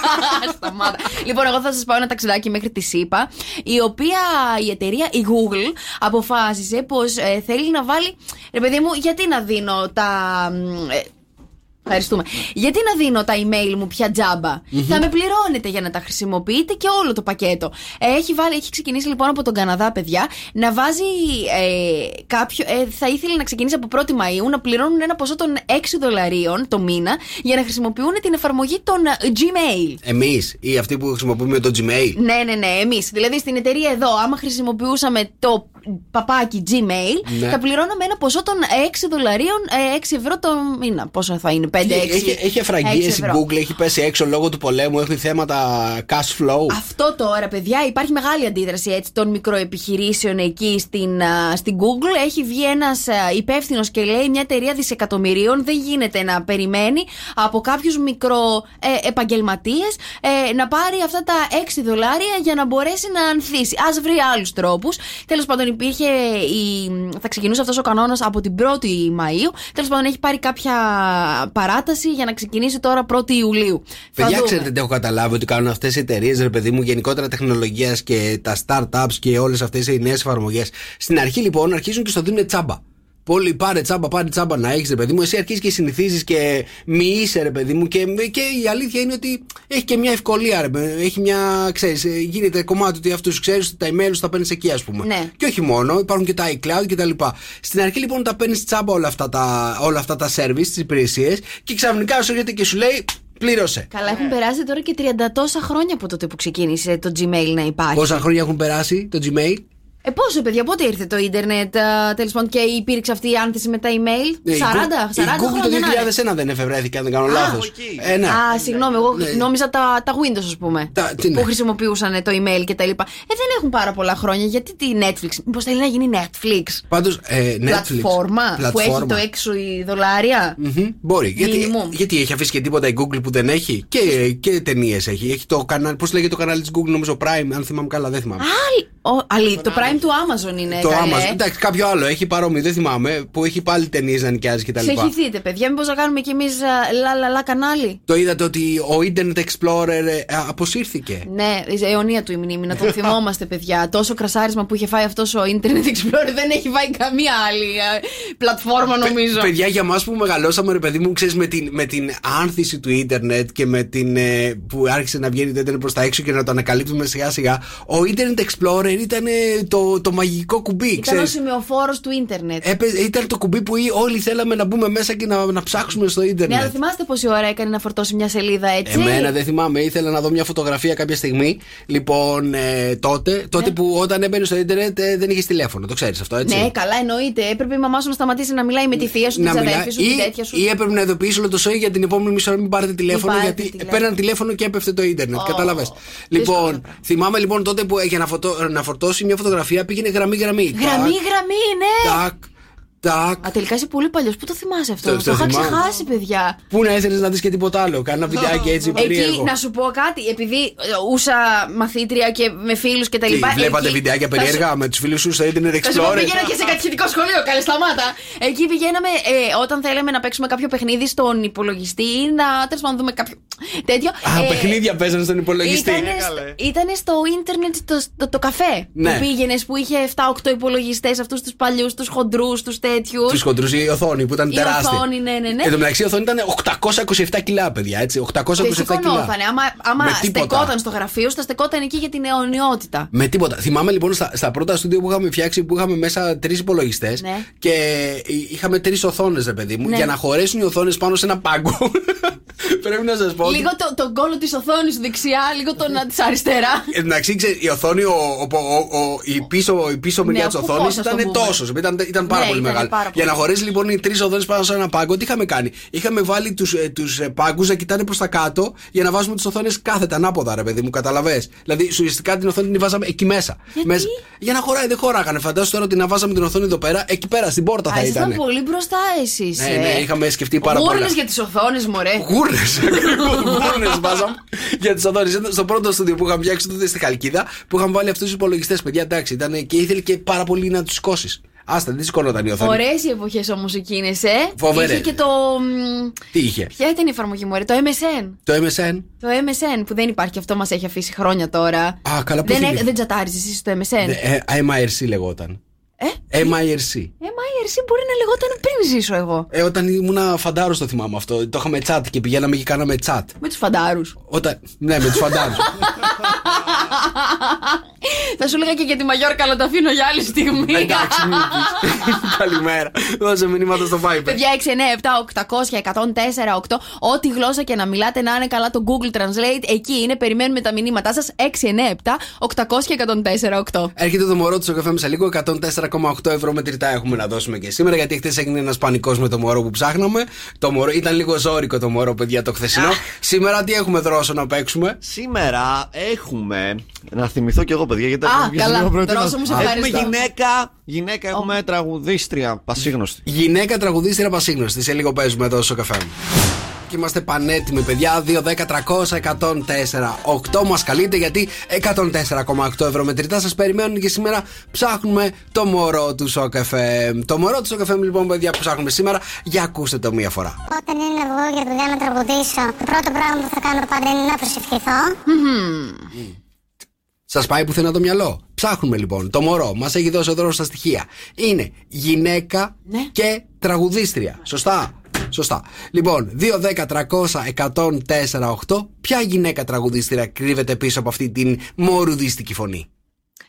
Σταμάτα. λοιπόν, εγώ θα σας πάω ένα ταξιδάκι μέχρι τη ΣΥΠΑ, η οποία η εταιρεία, η Google, αποφάσισε πως θέλει να βάλει. Ρε παιδί μου, γιατί να δίνω τα. μ, ε, Ευχαριστούμε. Γιατί να δίνω τα email μου πια τζαμπα Θα με πληρώνετε για να τα χρησιμοποιείτε και όλο το πακέτο. Ε, Έχει, βάλει, έχει ξεκινήσει λοιπόν από τον Καναδά, παιδιά, να βάζει ε, κάποιο. Ε, θα ήθελε να ξεκινήσει από 1η Μαου να πληρώνουν ένα ποσό των 6 δολαρίων το μήνα για να χρησιμοποιούν την εφαρμογή των ε, Gmail. Εμείς ή αυτοί που χρησιμοποιούμε το Gmail; Ναι, ναι, ναι, εμείς. Δηλαδή στην εταιρεία εδώ, άμα χρησιμοποιούσαμε το παπάκι Gmail, Ναι. θα πληρώναμε ένα ποσό των 6 δολαρίων, ε, 6 ευρώ το μήνα. Πόσο θα είναι, 5-6 Έχει, έχει αφραγίες η Google, έχει πέσει έξω λόγω του πολέμου, έχει θέματα cash flow. Αυτό τώρα, παιδιά, υπάρχει μεγάλη αντίδραση έτσι, των μικροεπιχειρήσεων εκεί στην, α, στην Google. Έχει βγει ένας υπεύθυνος και λέει μια εταιρεία δισεκατομμυρίων δεν γίνεται να περιμένει από κάποιους μικροεπαγγελματίε ε, να πάρει αυτά τα 6 δολάρια για να μπορέσει να ανθίσει. Α βρει άλλους τρόπους. Τέλος πάντων, υπήρχε. Η, θα ξεκινούσε αυτός ο κανόνας από την 1η Μαου. Τέλος πάντων, έχει πάρει κάποια παράταση για να ξεκινήσει τώρα 1η Ιουλίου. Θα Παιδιά, δούμε. ξέρετε τι έχω καταλάβει ότι κάνουν αυτές οι εταιρείες, ρε παιδί μου, γενικότερα τεχνολογίας και τα startups και όλες αυτές οι νέες εφαρμογές. Στην αρχή λοιπόν αρχίζουν και στο δίνουν τσάμπα. Πολύ πάρε τσάμπα, πάρε τσάμπα να έχεις, ρε παιδί μου. Εσύ αρχίζεις και συνηθίζεις και μοιείσαι, ρε παιδί μου. Και, και η αλήθεια είναι ότι έχει και μια ευκολία, ρε παιδί μου. Έχει μια, ξέρεις, ε, γίνεται κομμάτι ότι αυτούς ξέρεις ότι τα email σου τα παίρνεις εκεί, ας πούμε. Ναι. Και όχι μόνο, υπάρχουν και τα iCloud και τα λοιπά. Στην αρχή λοιπόν τα παίρνεις τσάμπα όλα αυτά τα, όλα αυτά τα service, τις υπηρεσίες και ξαφνικά σου έρχεται και σου λέει πλήρωσε. Καλά, έχουν περάσει τώρα και 30 τόσα χρόνια από τότε που ξεκίνησε το Gmail να υπάρχει. Πόσα χρόνια έχουν περάσει το Gmail, Ε, πόσο, παιδιά, πότε ήρθε το ίντερνετ, τέλος πάντων, και υπήρξε αυτή η άνθηση με τα email; Ναι, η 40, 40 Google- η Google το χρόνια να είναι. 2001 δεν εφευρέθηκε, αν δεν κάνω λάθος. Ε, ναι. Α, συγγνώμη, εγώ Ναι. νόμιζα τα, τα Windows, ας πούμε. Τα- τι ναι. Που χρησιμοποιούσαν το email και τα λοιπά. Ε, δεν έχουν πάρα πολλά χρόνια. Γιατί τη Netflix. Μήπως θέλει να γίνει Netflix; Πάντως, ε, Netflix. Πλατφόρμα, που έχει το 6 δολάρια; Μμμ, Μπορεί. Γιατί, Minimum. γιατί έχει αφήσει και τίποτα η Google που δεν έχει; Και, και ταινίες έχει. Έχει το κανάλι. Πώς λέγεται το κανάλι της Google, νομίζω Prime, αν θυμάμαι καλά, δεν θυμάμαι. Άλλη, ο, αλή, το Prime του Amazon είναι. το καλέ. Amazon. Εντάξει, κάποιο άλλο έχει παρόμοιο, δεν θυμάμαι. Που έχει πάλι ταινίες να νοικιάζει κτλ. Ξεχυθείτε, παιδιά, μήπως να κάνουμε κι εμείς λα, λα, λα κανάλι; Το είδατε ότι ο Internet Explorer ε, αποσύρθηκε. Ναι, η αιωνία του η μνήμη, να τον θυμόμαστε, παιδιά. Τόσο κρασάρισμα που είχε φάει αυτός ο Internet Explorer δεν έχει φάει καμία άλλη ε, πλατφόρμα, νομίζω. Παιδιά, για εμά που μεγαλώσαμε, ρε παιδί μου, ξέρεις με την, με την άνθηση του ίντερνετ και με την. ε, που άρχισε να βγαίνει το ίντερνετ προς τα έξω και να το ανακαλύπτουμε σιγά σιγά. Ο Internet Explorer ήταν ε, το, το μαγικό κουμπί, Ήταν ο ξέρεις. σημειοφόρος του Ίντερνετ. Έπαι- ήταν το κουμπί που όλοι θέλαμε να μπούμε μέσα και να, να ψάξουμε στο Ναι, ίντερνετ. αλλά θυμάστε πόση ώρα έκανε να φορτώσει μια σελίδα έτσι; Εμένα δεν θυμάμαι, ήθελα να δω μια φωτογραφία κάποια στιγμή. Λοιπόν, ε, τότε, τότε που όταν έμπαινε στο ίντερνετ ε, δεν είχες τηλέφωνο, το ξέρεις αυτό, έτσι; Ναι, καλά, εννοείται. Έπρεπε η μαμά σου να σταματήσει να μιλάει με τη θεία σου, την να μιλάει, αδέρφη σου, την ή, τέτοια σου. ή έπρεπε να ειδοποιήσει όλο το σόι για την επόμενη μισή ώρα μην πάρετε τηλέφωνο, πάρετε γιατί τηλέφωνο. παίρναν τηλέφωνο και έπεφτε το ίντερνετ. Ω, Κατάλαβε. δύσκολο Λοιπόν, πράγμα. θυμάμαι λοιπόν τότε που ε, για να, φωτο, να φορτώσει μια φωτογραφία πήγαινε γραμμή-γραμμή. Γραμμή, γραμμή, ναι. Τάκ, τάκ. Α, τελικά είσαι πολύ παλιός. Πού το θυμάσαι αυτό; Το- Το, το είχα θυμάμαι. ξεχάσει, παιδιά. Πού να ήθελε να δεις και τίποτα άλλο; Κάνα βιντεάκι έτσι Εκεί, περίεργο. να σου πω κάτι, επειδή ε, ούσα μαθήτρια και με φίλους και τα Τι, λοιπά. βλέπατε εκεί βιντεάκια θα σου- περίεργα με τους φίλους σου στο Internet Θα σου πω, Explorer; πήγαινα και σε κατηχητικό σχολείο, καλέ σταμάτα. Εκεί πηγαίναμε ε, όταν θέλαμε να παίξουμε κάποιο παιχνίδι στον υπολογιστή ή να τέλος πάντων δούμε κάποιο τέτοιο. Α, Ε, παιχνίδια παίζανε στον υπολογιστή. Ήταν στο ίντερνετ το, το, το καφέ Ναι. που πήγαινες που είχε 7-8 υπολογιστές, αυτούς τους παλιούς, τους χοντρούς, τους τέτοιους. Τους χοντρούς η οθόνη που ήταν Η τεράστια. οθόνη, ναι, ναι, ναι. Εν τω μεταξύ η οθόνη ήταν 827 κιλά, παιδιά, έτσι. 827 Και κιλά. σηκωνόθανε. Άμα, άμα Με τίποτα. στεκόταν στο γραφείο, σου, θα στεκόταν εκεί για την αιωνιότητα. Με τίποτα. Θυμάμαι λοιπόν στα, στα πρώτα στούντιο που είχαμε φτιάξει που είχαμε μέσα τρεις υπολογιστές Ναι. και ει- είχαμε τρεις οθόνες, ρε παιδί μου, Ναι. για να χωρέσουν οι οθόνες πάνω σε ένα πάγκο. Πρέπει να σας πω. Ότι- Λίγο το, τον κόλλο της οθόνης σου δεξιά, λίγο τον της αριστερά. Εν τω μεταξύ, ξέρεις, η οθόνη, ο, ο, ο, ο- η πίσω, η πίσω μεριά Ναι, της ο οθόνης κουφός, ας το ήταν πούμε. τόσος. Ήταν, ήταν πάρα Ναι, πολύ ήταν μεγάλη. πάρα πολύ. Για να χωρέσει λοιπόν οι τρεις οθόνες πάνω σε ένα πάγκο, τι είχαμε κάνει; Είχαμε βάλει τους τους πάγκους να κοιτάνε προς τα κάτω για να βάζουμε τις οθόνες κάθετα, ανάποδα, ρε παιδί μου, καταλαβέ. Δηλαδή, ουσιαστικά την οθόνη την βάζαμε εκεί μέσα. Γιατί; Μέσα- Για να χωράει, δεν χωράγανε. Φαντάζομαι τώρα ότι να βάζαμε την οθόνη εδώ πέρα, εκεί πέρα στην πόρτα Α, θα ήσασταν ήταν. πολύ μπροστά εσείς. Ναι, ναι, είχαμε σκεφτεί πάρα πολλά. Γούρνε για τις οθόνες, μωρέ. Γούρνες, γούρνε βάζαμε για τι οθόνε. Ήταν στο πρώτο στούντιο που είχαμε φτιάξει τότε στη Χαλκίδα που είχαμε βάλει αυτούς τους υπολογιστές. Παιδιά, εντάξει, ήταν και ήθελε και πάρα πολύ να τους σηκώσει. Άστα, δεν σηκώνονταν η οθόνη. Ωραίες οι εποχές όμως εκείνες, ε. Φοβερές. Είχε και το. μ, Τι είχε; Ποια ήταν η εφαρμογή μου, ρε, το MSN. Το MSN. Το MSN που δεν υπάρχει, αυτό μας έχει αφήσει χρόνια τώρα. Α, καλά, πού δεν, θυμήθη. δεν τσατάριζε εσύ στο MSN. Ε, ε, MIRC λεγόταν. Ε, MIRC. MIRC μπορεί να λεγόταν πριν ζήσω εγώ. Ε, όταν ήμουν φαντάρος το θυμάμαι αυτό. Το είχαμε chat και πηγαίναμε και κάναμε chat. Με τους φαντάρους. Όταν... Ναι, με τους φαντάρους. Θα σου έλεγα και για τη Μαγιόρκα, αλλά το αφήνω για άλλη στιγμή. Εντάξει, μην πεις. Καλημέρα. Δώσε μηνύματα στο Viber. Παιδιά 697 800 1048 Ό,τι γλώσσα και να μιλάτε να είναι καλά το Google Translate Εκεί είναι, περιμένουμε τα μηνύματά σας 697 800 1048 Έρχεται το μωρό του στο καφέ με σε λίγο. 104,8 ευρώ μετρητά έχουμε να δώσουμε και σήμερα. Γιατί χθες έγινε ένας πανικός με το μωρό που ψάχναμε. Το μωρό, ήταν λίγο ζώρικο το μωρό, παιδιά, το χθεσινό. σήμερα τι έχουμε δρόσο να παίξουμε; Σήμερα έχουμε. Να θυμηθώ κι εγώ, παιδιά, γιατί Α, τα καλά. λίγο προετοίμασα. Δρόσο μου, σε Έχουμε ευχαριστώ. γυναίκα. Γυναίκα έχουμε τραγουδίστρια πασίγνωστη. Γυναίκα τραγουδίστρια πασίγνωστη. Σε λίγο παίζουμε εδώ στο καφέ μου. Και είμαστε πανέτοιμοι, παιδιά. 2, 10, 300, 104, 8 μας καλείτε γιατί 104,8 ευρώ μετρητά σας περιμένουν και σήμερα ψάχνουμε το μωρό του Σοκαφέ. Το μωρό του Σοκαφέ, λοιπόν, παιδιά, που ψάχνουμε σήμερα. Για ακούστε το μία φορά. Όταν είναι να βγω για δουλειά να τραγουδήσω, το πρώτο πράγμα που θα κάνω πάντα είναι να προσευχηθώ. Σας πάει πουθενά το μυαλό; Ψάχνουμε λοιπόν. Το μωρό μας έχει δώσει εδώ στα στοιχεία. Είναι γυναίκα Ναι. και τραγουδίστρια. Σωστά. Σωστά. Λοιπόν, 2, 10, 300, 104, 8. Ποια γυναίκα τραγουδίστρια κρύβεται πίσω από αυτή την μορουδίστικη φωνή;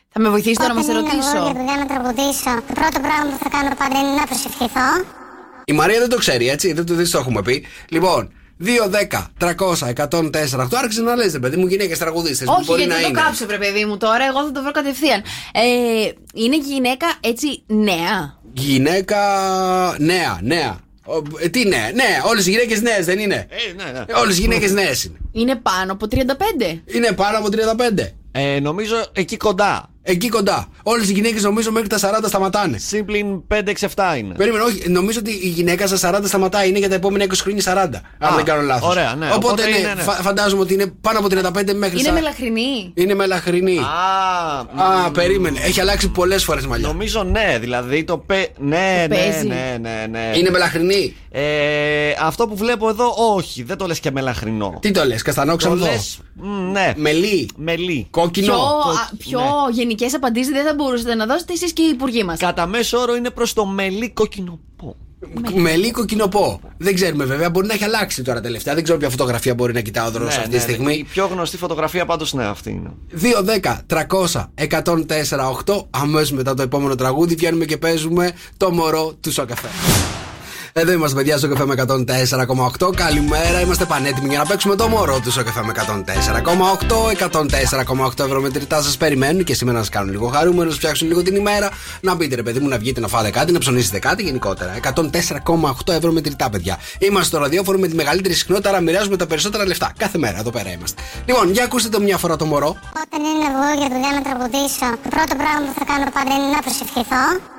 Θα με βοηθήσεις τώρα να Όταν μας είναι να βγω για ερωτήσω δουλειά να τραγουδήσω, το πρώτο πράγμα που θα κάνω πάντα είναι να προσευχηθώ. Η Μαρία δεν το ξέρει, έτσι. Δεν το, δεν το έχουμε πει. Λοιπόν, 2-10, 300, 104. Αυτό άρχισε να λες, παιδί μου, γυναίκες τραγουδίστες. Όχι, μπορεί γιατί να το είναι. κάψω, βρε παιδί μου τώρα. Εγώ θα το βρω κατευθείαν. Ε, είναι γυναίκα έτσι νέα. Γυναίκα νέα, νέα. Ο, ε, τι νέα, ναι, όλες οι γυναίκες νέες δεν είναι. Ε, ναι, ναι. Όλες οι γυναίκες νέες είναι. Είναι πάνω από 35. Είναι πάνω από 35. Ε, νομίζω εκεί κοντά. Εκεί κοντά. Όλες οι γυναίκες νομίζω μέχρι τα 40 σταματάνε. Σύμπλην 5-6-7 είναι. Περίμενε, όχι. Νομίζω ότι η γυναίκα στα 40 σταματάει. Είναι για τα επόμενα 20 χρόνια 40. Αν Α, δεν κάνω λάθος. ωραία, ναι. Οπότε, Οπότε ναι, είναι, ναι. φα- φαντάζομαι ότι είναι πάνω από 35 μέχρι Είναι 40. μελαχρινή. Είναι μελαχρινή. Α, Α, περίμενε. Έχει αλλάξει πολλές φορές μαλλιά. Νομίζω ναι, δηλαδή το πε... Ναι, ναι, παίζει. ναι, ναι, ναι. Είναι μελαχρινή. Ε, αυτό που βλέπω εδώ, όχι, δεν το λες και μελαχρινό. Τι το λες, καστανό το ξανθό. λες, μ, ναι, Μελί. μελί. Κόκκινο. Πιο, το- α, πιο ναι. Γενικέ απαντήσεις δεν θα μπορούσατε να δώσετε εσείς και οι υπουργοί μας. Κατά μέσο όρο είναι προς το μελί κοκκινοπό. Μελί κοκκινοπό. Δεν ξέρουμε βέβαια, μπορεί να έχει αλλάξει τώρα τελευταία. Δεν ξέρω ποια φωτογραφία μπορεί να κοιτάω εδώ αυτή τη Η στιγμή. πιο γνωστή φωτογραφία πάντως ναι αυτή είναι. 2, 10, 300, 104, 8. Αμέσως μετά το επόμενο τραγούδι βγαίνουμε και παίζουμε το μωρό του Σοκαφέ. Εδώ είμαστε, παιδιά, στο καφέ με 104,8. Καλημέρα, είμαστε πανέτοιμοι για να παίξουμε το μωρό του στο καφέ με 104,8. 104,8 ευρώ μετρητά σας περιμένουν και σήμερα να σας κάνουν λίγο χαρούμενο, να σας φτιάξουν λίγο την ημέρα. Να πείτε, ρε παιδί μου, να βγείτε να φάτε κάτι, να ψωνίσετε κάτι γενικότερα. 104,8 ευρώ μετρητά, παιδιά. Είμαστε στο ραδιόφωνο με τη μεγαλύτερη συχνότητα, άρα μοιράζουμε τα περισσότερα λεφτά. Κάθε μέρα εδώ πέρα είμαστε. Λοιπόν, για ακούστε το μια φορά το μωρό. Όταν είναι εγώ για δουλειά να τραγουδήσω, το πρώτο πράγμα που θα κάνω πάντα είναι να προσευχηθώ.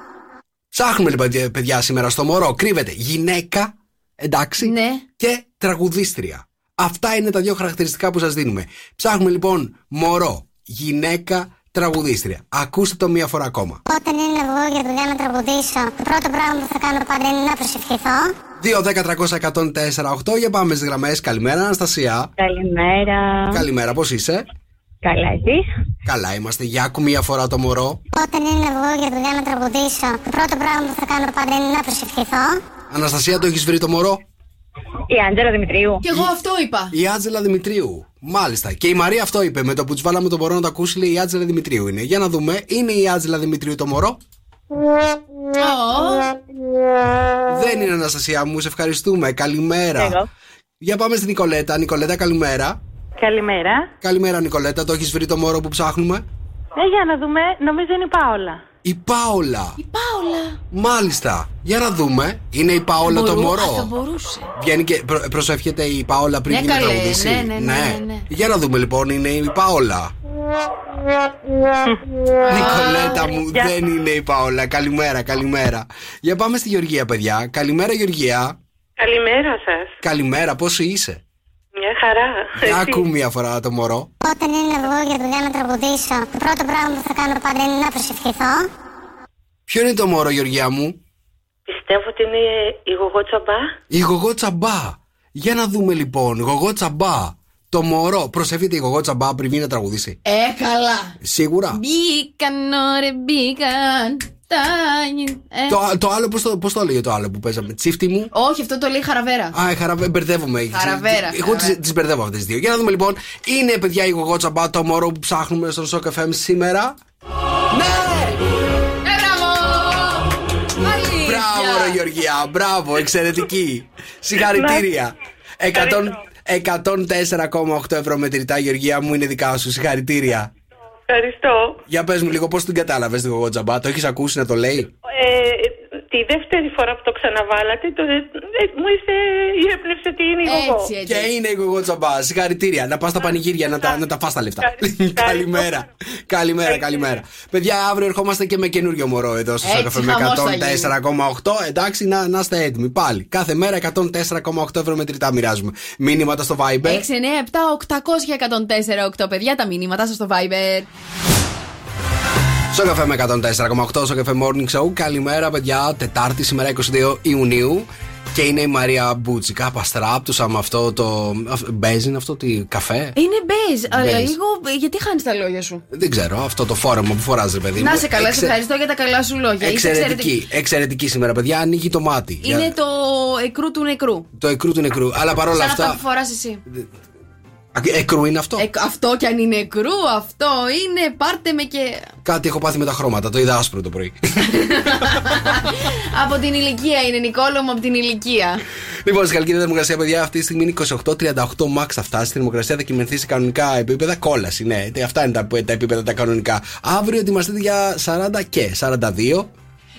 Ψάχνουμε λοιπόν, παιδιά, παιδιά, σήμερα στο μωρό. Κρύβεται γυναίκα, εντάξει, Ναι. και τραγουδίστρια. Αυτά είναι τα δύο χαρακτηριστικά που σας δίνουμε. Ψάχνουμε λοιπόν μωρό, γυναίκα, τραγουδίστρια. Ακούστε το μία φορά ακόμα. Όταν είναι εγώ για δουλειά να τραγουδήσω, το πρώτο πράγμα που θα κάνω πάντα είναι να προσευχηθώ. 2, 10, 300, 104, 8. Για πάμε στις γραμμές. Καλημέρα, Αναστασία. Καλημέρα. Καλημέρα, πώς είσαι; Καλά, εσύ. Καλά είμαστε. Για άκου μία φορά το μωρό. Όταν είναι εγώ για δουλειά να τραγουδήσω, το πρώτο πράγμα που θα κάνω πάντα είναι να προσευχηθώ. Αναστασία, το έχεις βρει το μωρό; Η Άντζελα Δημητρίου. Και εγώ αυτό είπα. Η Άτζελα Δημητρίου. Μάλιστα. Και η Μαρία αυτό είπε. Με το που του βάλαμε το μωρό να το ακούσει, λέει η Άτζελα Δημητρίου είναι. Για να δούμε, είναι η Άτζελα Δημητρίου το μωρό; Δεν είναι Αναστασία μου, σε ευχαριστούμε. Καλημέρα. Εγώ. Για πάμε στην Νικολέτα. Νικολέτα, καλημέρα. Καλημέρα. Καλημέρα, Νικολέτα. Το έχεις βρει το μωρό που ψάχνουμε; Ε, για να δούμε, νομίζω είναι η Πάολα. Η Πάολα. Η Πάολα. Μάλιστα. Για να δούμε. Είναι η Πάολα το Μπορού- Α, Θα μωρό. μπορούσε. Βγαίνει και προ- προσεύχεται η Πάολα πριν Ναι, γίνει καλέ. τραγουδίσει. Ναι, ναι, ναι, ναι, ναι. Για να δούμε λοιπόν, είναι η Πάολα. Νικολέτα μου, Γεια. δεν είναι η Πάολα. Καλημέρα, καλημέρα. Για πάμε στη Γεωργία, παιδιά. Καλημέρα, Γεωργία. Καλημέρα σας. Καλημέρα, πόσο είσαι; Μια χαρά. Για Εσύ. Άκου μία φορά το μωρό. Όταν είναι εγώ για δουλειά να τραγουδήσω, το πρώτο πράγμα που θα κάνω πάντα είναι να προσευχηθώ. Ποιο είναι το μωρό, Γεωργία μου; Πιστεύω ότι είναι η γογό τσαμπά. Η γογό τσαμπά. Για να δούμε λοιπόν. Γογό τσαμπά. Το μωρό. Προσεύχεται η γογό τσαμπά πριν βγει να τραγουδήσει. Ε, καλά. Σίγουρα. Μπήκαν, ωραία, μπήκαν. Τα... Ε. Το, το άλλο, πώς το, πώς το έλεγε το άλλο που παίζαμε. Τσίφτη μου; Όχι, αυτό το λέει χαραβέρα. Α, χαραβέ, μπερδεύομαι. Χαραβέρα, Εγώ χαραβέρα. τις μπερδεύω αυτές τις δύο. Για να δούμε λοιπόν. Είναι παιδιά η γογό τσαμπά το μωρό που ψάχνουμε στο Σοκ FM σήμερα. Ναι! Ε, μπράβο! Αλήθεια. Μπράβο, ρε Γεωργία. Μπράβο, εξαιρετική. Συγχαρητήρια. 104,8 ευρώ μετρητά, Γεωργία μου, είναι δικά σου. Συγχαρητήρια. Ευχαριστώ. Για πες μου λίγο πώς την κατάλαβες την γογό τσαμπά. Το έχεις ακούσει να το λέει; Ε, τη δεύτερη φορά που το ξαναβάλατε, το, ε, μου ήρθε η έμπνευση ότι είναι η γογό. Έτσι, έτσι. Και είναι η γογό τσαμπά. Συγχαρητήρια. Να πας στα πανηγύρια να τα, να τα φας τα λεφτά. Ευχαριστώ. καλημέρα. καλημέρα, καλημέρα. Παιδιά, αύριο ερχόμαστε και με καινούριο μόρο εδώ στο Έτσι, Σοκαφέ με χαμός θα 104,8. Εντάξει, να, να είστε έτοιμοι πάλι. Κάθε μέρα 104,8 ευρώ μετρητά μοιράζουμε. Μήνυματα στο Viber. 6, 9, 7, 800 104, 8 παιδιά, τα μηνύματά σας στο Viber. Στο καφέ με 104,8 στο καφέ Morning Show. Καλημέρα, παιδιά. Τετάρτη σήμερα 22 Ιουνίου. Και είναι η Μαρία Μπούτσικα, παστράπτουσα με αυτό το. Μπέζ είναι αυτό, τι καφέ; Είναι μπέζ, αλλά Μπέζ. λίγο. Γιατί χάνεις τα λόγια σου; Δεν ξέρω, αυτό το φόρεμα που φοράς ρε παιδί μου. Να σε καλά, σε Εξε- ευχαριστώ για τα καλά σου λόγια. Είσαι Εξαιρετική, εξαιρετική σήμερα, παιδιά. Ανοίγει το μάτι. Είναι Για- το εκρού του νεκρού. το εκρού του νεκρού. Αλλά παρόλα Σαν αυτά αυτά. που φοράς εσύ. Α, Εκρού είναι αυτό; Εκ- αυτό κι αν είναι εκρού, αυτό είναι. Πάρτε με και. Κάτι έχω πάθει με τα χρώματα. Το είδα άσπρο το πρωί. από την ηλικία είναι, Νικόλο μου, από την ηλικία. Λοιπόν, στη Χαλκίδα θερμοκρασία, παιδιά, αυτή τη στιγμή είναι 28-38 max θα φτάσει. Η θερμοκρασία θα κυμενθεί σε κανονικά επίπεδα. Κόλαση, ναι. Ε, Αυτά είναι τα, τα επίπεδα τα κανονικά. Αύριο ετοιμαστείτε για 40 και 42.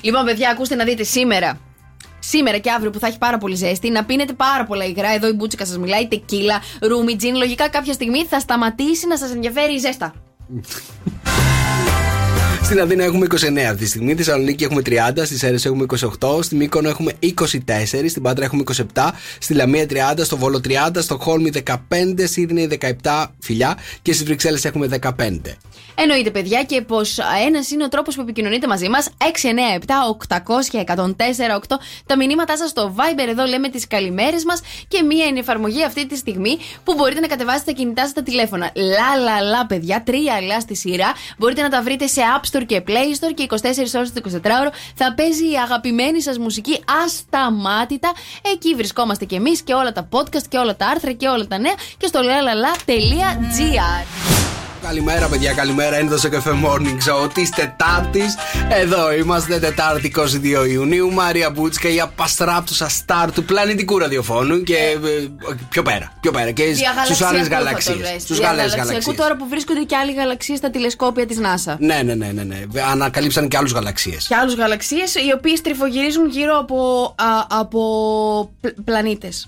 Λοιπόν, παιδιά, ακούστε να δείτε σήμερα. Σήμερα και αύριο που θα έχει πάρα πολύ ζέστη, να πίνετε πάρα πολλά υγρά. Εδώ η Μπούτσικα σας μιλάει, τεκίλα, ρούμι, τζιν. Λογικά κάποια στιγμή θα σταματήσει να σας ενδιαφέρει η ζέστα. Στην Αθήνα έχουμε 29 αυτή τη στιγμή, στη Θεσσαλονίκη έχουμε 30, στη Σέρες έχουμε 28, στη Μύκονο έχουμε 24, στην Πάντρα έχουμε 27, στη Λαμία 30, στο Βόλο 30, στο Χόλμη 15, Σίδνεϊ 17 φιλιά και στις Βρυξέλλες έχουμε 15. Εννοείται, παιδιά, και πως ένας είναι ο τρόπος που επικοινωνείτε μαζί μας. 697-800-1048. Τα μηνύματά σας στο Viber, εδώ λέμε τις καλημέρες μας. Και μία είναι η εφαρμογή αυτή τη στιγμή που μπορείτε να κατεβάσετε τα κινητά σας τα τηλέφωνα. Λα, λα, λα, παιδιά, τρία λα στη σειρά. Μπορείτε να τα βρείτε σε App Store και Play Store και 24 ώρες το 24ωρο θα παίζει η αγαπημένη σας μουσική ασταμάτητα. Εκεί βρισκόμαστε κι εμείς και όλα τα podcast και όλα τα άρθρα και όλα τα νέα και στο lalala.gr. Καλημέρα, παιδιά, καλημέρα. Είναι το Σοκεφέ Morning Show της Τετάρτης. Εδώ είμαστε, Τετάρτη 22 Ιουνίου. Μάρια Μπούτσκα, η απαστράπτουσα στάρ του πλανητικού ραδιοφώνου και ε, πιο πέρα. Πιο πέρα και στους άλλες γαλαξίες. Στους άλλες γαλαξίες. τώρα που βρίσκονται και άλλοι γαλαξίες στα τηλεσκόπια της NASA. Ναι, ναι, ναι, ναι, ναι. Ανακαλύψαν και άλλους γαλαξίες. Και άλλους γαλαξίες οι οποίες τρυφογυρίζουν γύρω από, α, από πλανήτες.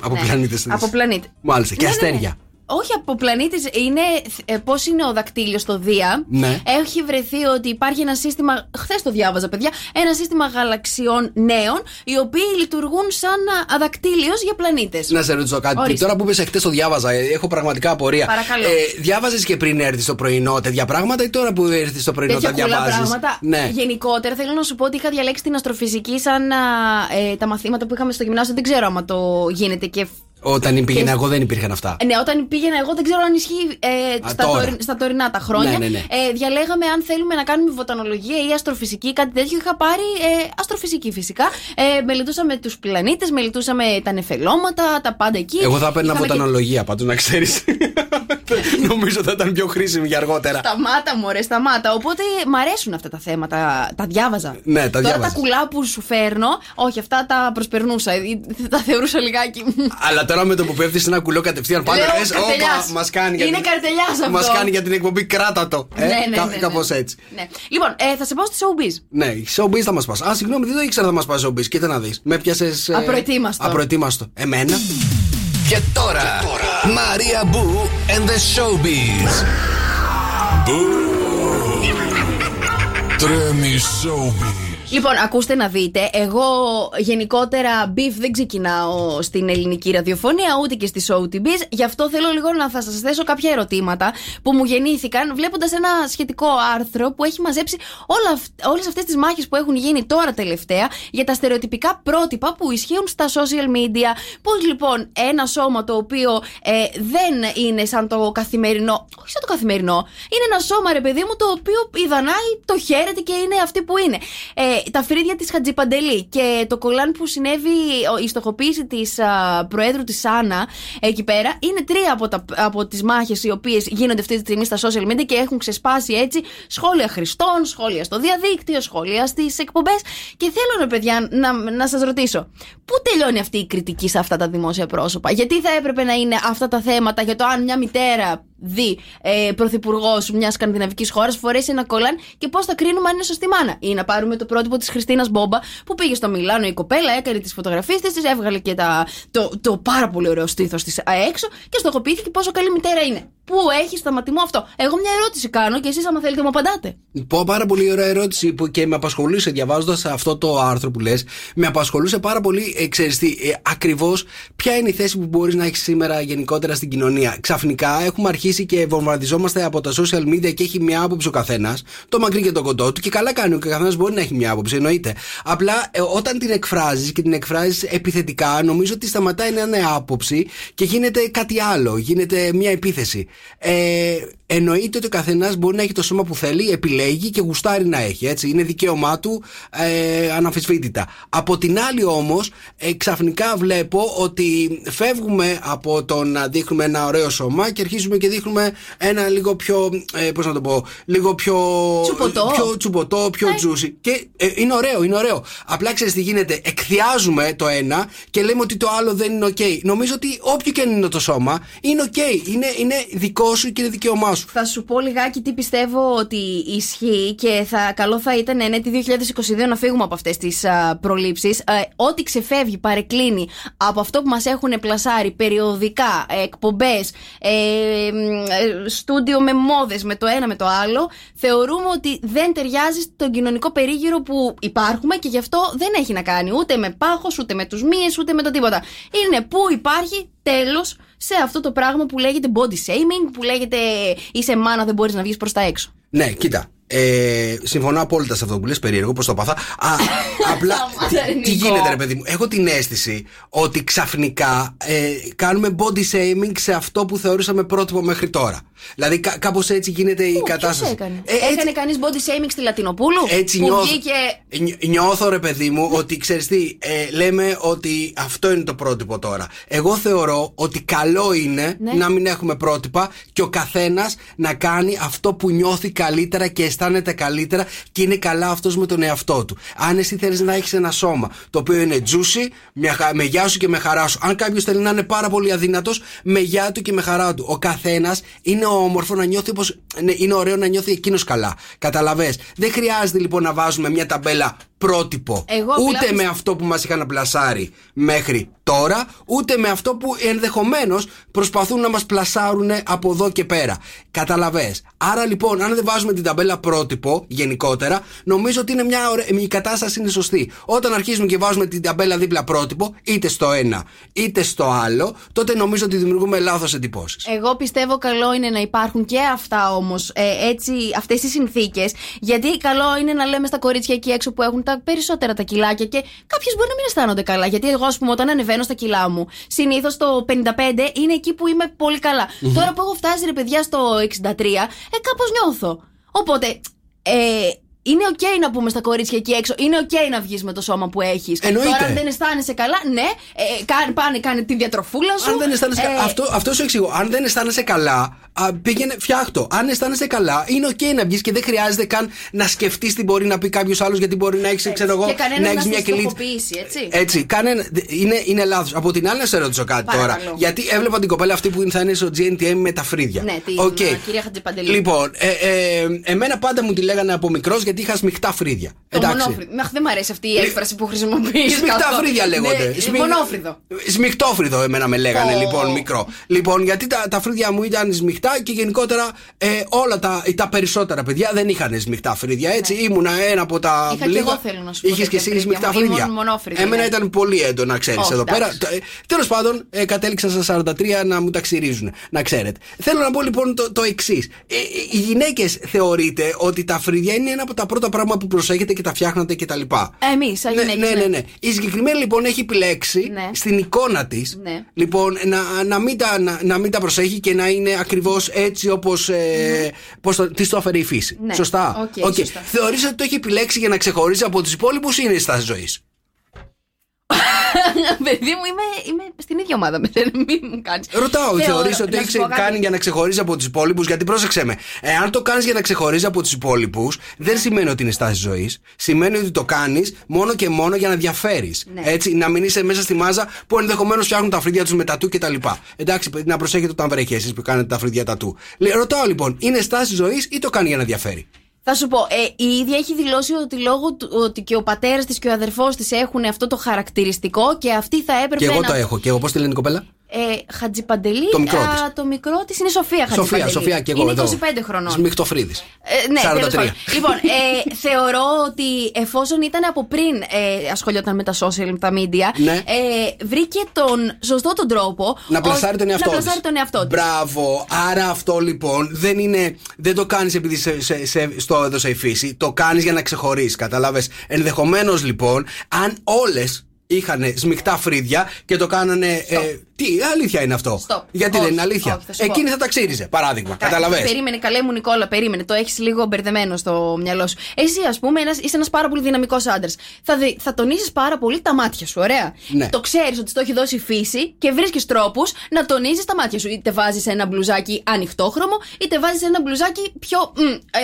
Από Ναι. πλανήτες. Από πλανήτε. Μάλιστα. Και Ναι, ναι, ναι. αστέρια. Όχι από πλανήτε, είναι ε, πώς είναι ο δακτύλιος στο Δία. Ναι. Έχει βρεθεί ότι υπάρχει ένα σύστημα. Χθες το διάβαζα, παιδιά. Ένα σύστημα γαλαξιών νέων, οι οποίοι λειτουργούν σαν αδακτύλιος για πλανήτες. Να σε ρωτήσω κάτι. Ορίστε. Τώρα που είπες εχθές το διάβαζα, ε, έχω πραγματικά απορία. Παρακαλώ. Ε, διάβαζες και πριν έρθεις το πρωινό τέτοια πράγματα ή τώρα που ήρθε το πρωινό Τέτοια τα κουλά διαβάζεις; πράγματα. Ναι. Γενικότερα θέλω να σου πω ότι είχα διαλέξει την αστροφυσική σαν α, ε, τα μαθήματα που είχαμε στο γυμνάσιο. Δεν ξέρω άμα το γίνεται και Όταν πήγαινα Και- εγώ δεν υπήρχαν αυτά. Ναι, όταν πήγαινα εγώ δεν ξέρω αν ισχύει ε, Α, στα, τώρα. τωρι- στα τωρινά τα χρόνια. Ναι, ναι, ναι. Ε, διαλέγαμε αν θέλουμε να κάνουμε βοτανολογία ή αστροφυσική, κάτι τέτοιο. Είχα πάρει ε, αστροφυσική φυσικά. Ε, μελετούσαμε τους πλανήτες, μελετούσαμε τα νεφελώματα, τα πάντα εκεί. Εγώ θα παίρνα Είχαμε και- βοτανολογία πάντως να ξέρεις. Νομίζω θα ήταν πιο χρήσιμη για αργότερα. Σταμάτα, μωρέ, σταμάτα. Οπότε μ' αρέσουν αυτά τα θέματα. Τα διάβαζα. Ναι, τα Τώρα διάβαζες. τα κουλά που σου φέρνω, όχι, αυτά τα προσπερνούσα. Ε, Τα θεωρούσα λιγάκι. Αλλά τώρα με το που πέφτεις σε ένα κουλό κατευθείαν πάντα Λέω, λες, καρτελιάς. «Όπα, μας κάνει για Είναι την- καρτελιάς αυτό. Μας κάνει για την εκπομπή, κράτα το. Ε, ναι, ναι, κα- ναι, ναι. Κάπως έτσι. Ναι. Λοιπόν, ε, θα σε πάω στη showbiz. Ναι, showbiz θα μας πας. Α, συγγνώμη, δεν το ήξερα θα μας πας showbiz. Κοίτα να δεις. Με πιάσες. Απροετοίμαστο. Απροετοίμαστο. Εμένα. Και τώρα, Μαρία Μπού and the Showbiz. Τρέμει Showbiz. Λοιπόν, ακούστε να δείτε. Εγώ γενικότερα beef δεν ξεκινάω στην ελληνική ραδιοφωνία ούτε και στη show TVs. Γι' αυτό θέλω λίγο να θα σας θέσω κάποια ερωτήματα που μου γεννήθηκαν βλέποντας ένα σχετικό άρθρο που έχει μαζέψει όλες αυτές τις μάχες που έχουν γίνει τώρα τελευταία για τα στερεοτυπικά πρότυπα που ισχύουν στα social media. Πώς λοιπόν ένα σώμα το οποίο ε, δεν είναι σαν το καθημερινό. Όχι σαν το καθημερινό. Είναι ένα σώμα, ρε παιδί μου, το οποίο ιδανάει, το χαίρεται και είναι αυτή που είναι. Ε, τα φρύδια της Χατζιπαντελή και το κολάν που συνέβη, ο- η στοχοποίηση της Προέδρου της Άννα εκεί πέρα, είναι τρία από, τα, από τις μάχες οι οποίες γίνονται αυτή τη στιγμή στα social media και έχουν ξεσπάσει έτσι σχόλια χρηστών, σχόλια στο διαδίκτυο, σχόλια στις εκπομπές. Και θέλω, ρε παιδιά, να, να σας ρωτήσω, πού τελειώνει αυτή η κριτική σε αυτά τα δημόσια πρόσωπα, Γιατί θα έπρεπε να είναι αυτά τα θέματα για το αν μια μητέρα δει ε, πρωθυπουργός μιας σκανδιναβικής χώρας φορέσει ένα κολάν και πώς θα κρίνουμε αν είναι σωστή μάνα. Ή να πάρουμε το πρότυπο της Χριστίνας Μπόμπα που πήγε στο Μιλάνο η κοπέλα, έκανε τις φωτογραφίες της, έβγαλε και τα, το, το πάρα πολύ ωραίο στήθος της έξω και στοχοποιήθηκε πόσο καλή μητέρα είναι. Πού έχει σταματημό αυτό; Εγώ μια ερώτηση κάνω και εσείς, άμα θέλετε, μου απαντάτε. Πω πάρα πολύ ωραία ερώτηση που και με απασχολούσε διαβάζοντας αυτό το άρθρο που λες. Με απασχολούσε πάρα πολύ, ε, ξέρεις τι, ε, ακριβώς ποια είναι η θέση που μπορείς να έχεις σήμερα γενικότερα στην κοινωνία. Ξαφνικά έχουμε αρχίσει και βομβαρδιζόμαστε από τα social media και έχει μια άποψη ο καθένας, το μακρύ και το κοντό του, και καλά κάνει ο καθένας μπορεί να έχει μια άποψη, εννοείται. Απλά ε, όταν την εκφράζεις και την εκφράζεις επιθετικά, νομίζω ότι σταματάει να είναι άποψη και γίνεται κάτι άλλο, γίνεται μια επίθεση. Ε, εννοείται ότι ο καθένας μπορεί να έχει το σώμα που θέλει, επιλέγει και γουστάρει να έχει. Έτσι. Είναι δικαίωμά του ε, αναμφισβήτητα. Από την άλλη όμως, ε, ξαφνικά βλέπω ότι φεύγουμε από το να δείχνουμε ένα ωραίο σώμα και αρχίζουμε και δείχνουμε ένα λίγο πιο. Ε, Πώς να το πω, λίγο πιο. Τσουπωτό. Πιο τσουπωτό, πιο τζούσι. Και ε, είναι ωραίο, είναι ωραίο. Απλά ξέρεις τι γίνεται. Εκθιάζουμε το ένα και λέμε ότι το άλλο δεν είναι οκ. Νομίζω ότι όποιο και αν είναι το σώμα, είναι οκ. Είναι, είναι δικό σου και είναι δικαίωμά σου. Θα σου πω λιγάκι τι πιστεύω ότι ισχύει και θα, καλό θα ήταν ναι, τη 2022 να φύγουμε από αυτές τις προλήψεις. ό,τι ξεφεύγει, παρεκκλίνει από αυτό που μας έχουν πλασάρει περιοδικά, εκπομπές, ε, ε, στούντιο με μόδες, με το ένα με το άλλο, θεωρούμε ότι δεν ταιριάζει στον κοινωνικό περίγυρο που υπάρχουμε και γι' αυτό δεν έχει να κάνει ούτε με πάχος, ούτε με τους μύες, ούτε με το τίποτα. Είναι που υπάρχει τέλος σε αυτό το πράγμα που λέγεται body shaming, που λέγεται είσαι μάνα, δεν μπορείς να βγεις προς τα έξω. Ναι, κοίτα. Ε, συμφωνώ απόλυτα σε αυτό που λες περίεργο, πώ το πάθα. Α, απλά τι, τι γίνεται, ρε παιδί μου; Έχω την αίσθηση ότι ξαφνικά ε, κάνουμε body shaming σε αυτό που θεωρούσαμε πρότυπο μέχρι τώρα. Δηλαδή, κα, κάπως έτσι γίνεται η Πού, κατάσταση. ποιος έκανε; Ε, έτσι- έκανε κανείς body shaming στη Λατινοπούλου; Έτσι που νιώθω, βγήκε. νι- νιώθω ρε παιδί μου ότι ξέρεις τι ε, λέμε ότι αυτό είναι το πρότυπο τώρα εγώ θεωρώ ότι καλό είναι Ναι. να μην έχουμε πρότυπα και ο καθένας να κάνει αυτό που νιώθει καλύτερα και αισθάνεται καλύτερα και είναι καλά αυτός με τον εαυτό του. Αν εσύ θέλεις να έχεις ένα σώμα το οποίο είναι juicy μια, χα- με γεια σου και με χαρά σου. Αν κάποιος θέλει να είναι πάρα πολύ αδύνατος με γεια του και με χαρά του. Ο καθένας είναι όμορφο να νιώθει όπως ναι, είναι ωραίο να νιώθει εκείνος καλά. Καταλαβες; Δεν χρειάζεται λοιπόν να βάζουμε μια ταμπέλα πρότυπο. Εγώ απλά ούτε πιστεύω- με αυτό που μας είχαν πλασάρει μέχρι τώρα ούτε με αυτό που ενδεχομένως προσπαθούν να μας πλασάρουν από εδώ και πέρα. Καταλαβες. Άρα λοιπόν αν δεν βάζουμε την ταμπέλα πρότυπο γενικότερα νομίζω ότι είναι μια ωραία, η κατάσταση είναι σωστή. Όταν αρχίζουμε και βάζουμε την ταμπέλα δίπλα πρότυπο είτε στο ένα είτε στο άλλο τότε νομίζω ότι δημιουργούμε λάθος εντυπώσεις. Εγώ πιστεύω καλό είναι να υπάρχουν και αυτά όμως, ε, έτσι, αυτές οι συνθήκες. Γιατί καλό είναι να λέμε στα κορίτσια εκεί έξω που έχουν τα περισσότερα τα κιλάκια και κάποιες μπορεί να μην αισθάνονται καλά. Γιατί εγώ, ας πούμε, όταν ανεβαίνω στα κιλά μου, συνήθως το 55 είναι εκεί που είμαι πολύ καλά. Μμμ. Τώρα που έχω φτάσει, ρε παιδιά, στο 63, ε, κάπως νιώθω. Οπότε, ε, είναι οκ να πούμε στα κορίτσια εκεί έξω. Είναι οκ να βγεις με το σώμα που έχεις. Εννοείται. Τώρα, αν δεν αισθάνεσαι καλά, ναι, ε, κάνε, πάνε, κάνε τη διατροφούλα σου. Αν δεν αισθάνεσαι Ε, κα- αυτό, αυτό σου εξηγώ. Αν δεν αισθάνεσαι καλά, α, πήγαινε, φτιάχ' το. Αν αισθάνεσαι καλά, είναι οκ να βγεις και δεν χρειάζεται καν να σκεφτείς τι μπορεί να πει κάποιος άλλος, γιατί μπορεί να έχεις, ξέρω εγώ, και κανένας να να, έχεις σε μια κοιλίτσα. στοχοποιήσει, έτσι. Έτσι, κανένα, είναι, είναι λάθος. Από την άλλη, να σε ρωτήσω κάτι Παρακαλώ. τώρα. Γιατί έβλεπα την κοπέλα αυτή που θα είναι στο GNTM με τα φρύδια. Ναι, την Οκ. ε, κυρία Χατζηπαντελή. Λοιπόν, ε, ε, εμένα πάντα μου τη λέγανε από μικρός γιατί είχα σμιχτά φρύδια. Το Εντάξει. μονόφρυδο. Αχ, δεν μου αρέσει αυτή η έκφραση που χρησιμοποιείς. Σμιχτά φρύδια λέγονται. Ναι, Σμι- Μονόφρυδο. Σμιχτόφρυδο εμένα με λέγανε Ω. λοιπόν μικρό. Λοιπόν, γιατί τα, τα φρύδια μου ήταν σμιχτά και γενικότερα ε, όλα τα, τα περισσότερα παιδιά δεν είχαν σμιχτά φρύδια. Έτσι ήμουνα ένα από τα. Ναι. Είχα και εγώ, θέλω να σου πω, Είχες και τέτοια εσύ φρύδια. σμιχτά Ήμουν φρύδια. μονόφρυδη, Εμένα ναι. ήταν πολύ έντονα, ξέρεις Όχι, εδώ πέρα. εντάξει. Τέλος πάντων, ε, κατέληξα στα 43 να μου τα ξυρίζουν. Να ξέρετε. Θέλω να πω λοιπόν το, το εξής. Ε, ε, οι γυναίκες θεωρείτε ότι τα φρύδια είναι ένα από τα πρώτα πράγματα που προσέχετε και τα φτιάχνετε κτλ. Εμείς, σαν Ναι, γυναίκες, ναι, ναι, ναι. Η συγκεκριμένη λοιπόν έχει επιλέξει Ναι. στην εικόνα της Ναι. λοιπόν, να, να, μην τα, να, να μην τα προσέχει και να είναι ακριβώς έτσι όπως ε, πώς το, της το έφερε η φύση. Ναι. Σωστά; OK, OK. σωστά. Θεωρείς ότι το έχει επιλέξει για να ξεχωρίζει από τους υπόλοιπους ή είναι η στάση ζωής; Παιδί μου, είμαι, είμαι στην ίδια ομάδα με σένα. Μην μου κάνεις. Ρωτάω, θεωρείς ότι το έχει κάνει για να ξεχωρίζεις από τους υπόλοιπους, γιατί πρόσεξε με. Εάν το κάνεις για να ξεχωρίζεις από τους υπόλοιπους, δεν σημαίνει ότι είναι στάση ζωής. Σημαίνει ότι το κάνεις μόνο και μόνο για να διαφέρεις. Ναι. Έτσι, να μην είσαι μέσα στη μάζα που ενδεχομένως φτιάχνουν τα φρύδια τους με τατού κτλ. Εντάξει, παιδί, να προσέχετε όταν βρέχει εσείς που κάνετε τα φρύδια τατού. Λε, ρωτάω λοιπόν, είναι στάση ζωής ή το κάνει για να διαφέρει; Θα σου πω, ε, η ίδια έχει δηλώσει ότι λόγω του ότι και ο πατέρας της και ο αδερφός της έχουν αυτό το χαρακτηριστικό και αυτή θα έπρεπε Και εγώ να. το έχω. Και εγώ πώς τη λένε η κοπέλα; Ε, Χατζιπαντελή. Το μικρό α, της. το μικρό της είναι η Σοφία Χατζιπαντελή. Σοφία, Σοφία και εγώ είναι εδώ. 25 χρονών. Σμιχτοφρίδη. Ε, ναι, 43. τέλος πάντων. Λοιπόν, ε, θεωρώ ότι εφόσον ήταν από πριν ε, ασχολιόταν με τα social, με τα media, Ναι. ε, βρήκε τον σωστό τον τρόπο Να πλασάρει ως- τον εαυτό να της. πλασάρει τον εαυτό της. Μπράβο. Άρα αυτό λοιπόν δεν είναι. Δεν το κάνεις επειδή σε, σε, σε, στο έδωσε η φύση. Το κάνεις για να ξεχωρίσει. Κατάλαβες. Ενδεχομένως λοιπόν, αν όλες είχαν σμιχτά φρύδια και το κάνανε. Ε, τι, αλήθεια είναι αυτό; Stop. Γιατί Όχι, δεν είναι αλήθεια; όχι, θα σου πω. Εκείνη θα τα ξύριζε, παράδειγμα. Καταλαβες; Περίμενε, καλέ μου Νικόλα, περίμενε. Το έχεις λίγο μπερδεμένο στο μυαλό σου. Εσύ, ας πούμε, ένας, είσαι ένας πάρα πολύ δυναμικός άντρας. Θα, δει- θα τονίζει πάρα πολύ τα μάτια σου, ωραία. Ναι. Το ξέρεις ότι στο έχει δώσει η φύση και βρίσκεις τρόπους να τονίζεις τα μάτια σου. Είτε βάζεις ένα μπλουζάκι ανοιχτόχρωμο, είτε βάζεις ένα μπλουζάκι πιο. μ,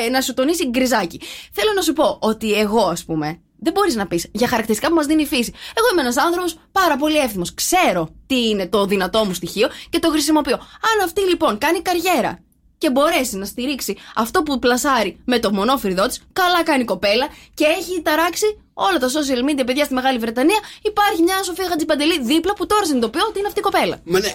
ε, να σου τονίσει γκριζάκι. Θέλω να σου πω ότι εγώ, ας πούμε, δεν μπορείς να πεις για χαρακτηριστικά που μας δίνει η φύση. Εγώ είμαι ένας άνθρωπος πάρα πολύ εύθυμος. Ξέρω τι είναι το δυνατό μου στοιχείο και το χρησιμοποιώ. Αν αυτή λοιπόν κάνει καριέρα και μπορέσει να στηρίξει αυτό που πλασάρει με το μονόφυρδό της, καλά κάνει η κοπέλα και έχει ταράξει όλα τα social media παιδιά στη Μεγάλη Βρετανία. Υπάρχει μια Σοφία Χατζιπαντελή δίπλα που τώρα συνειδητοποιώ ότι είναι αυτή η κοπέλα. Μα ναι,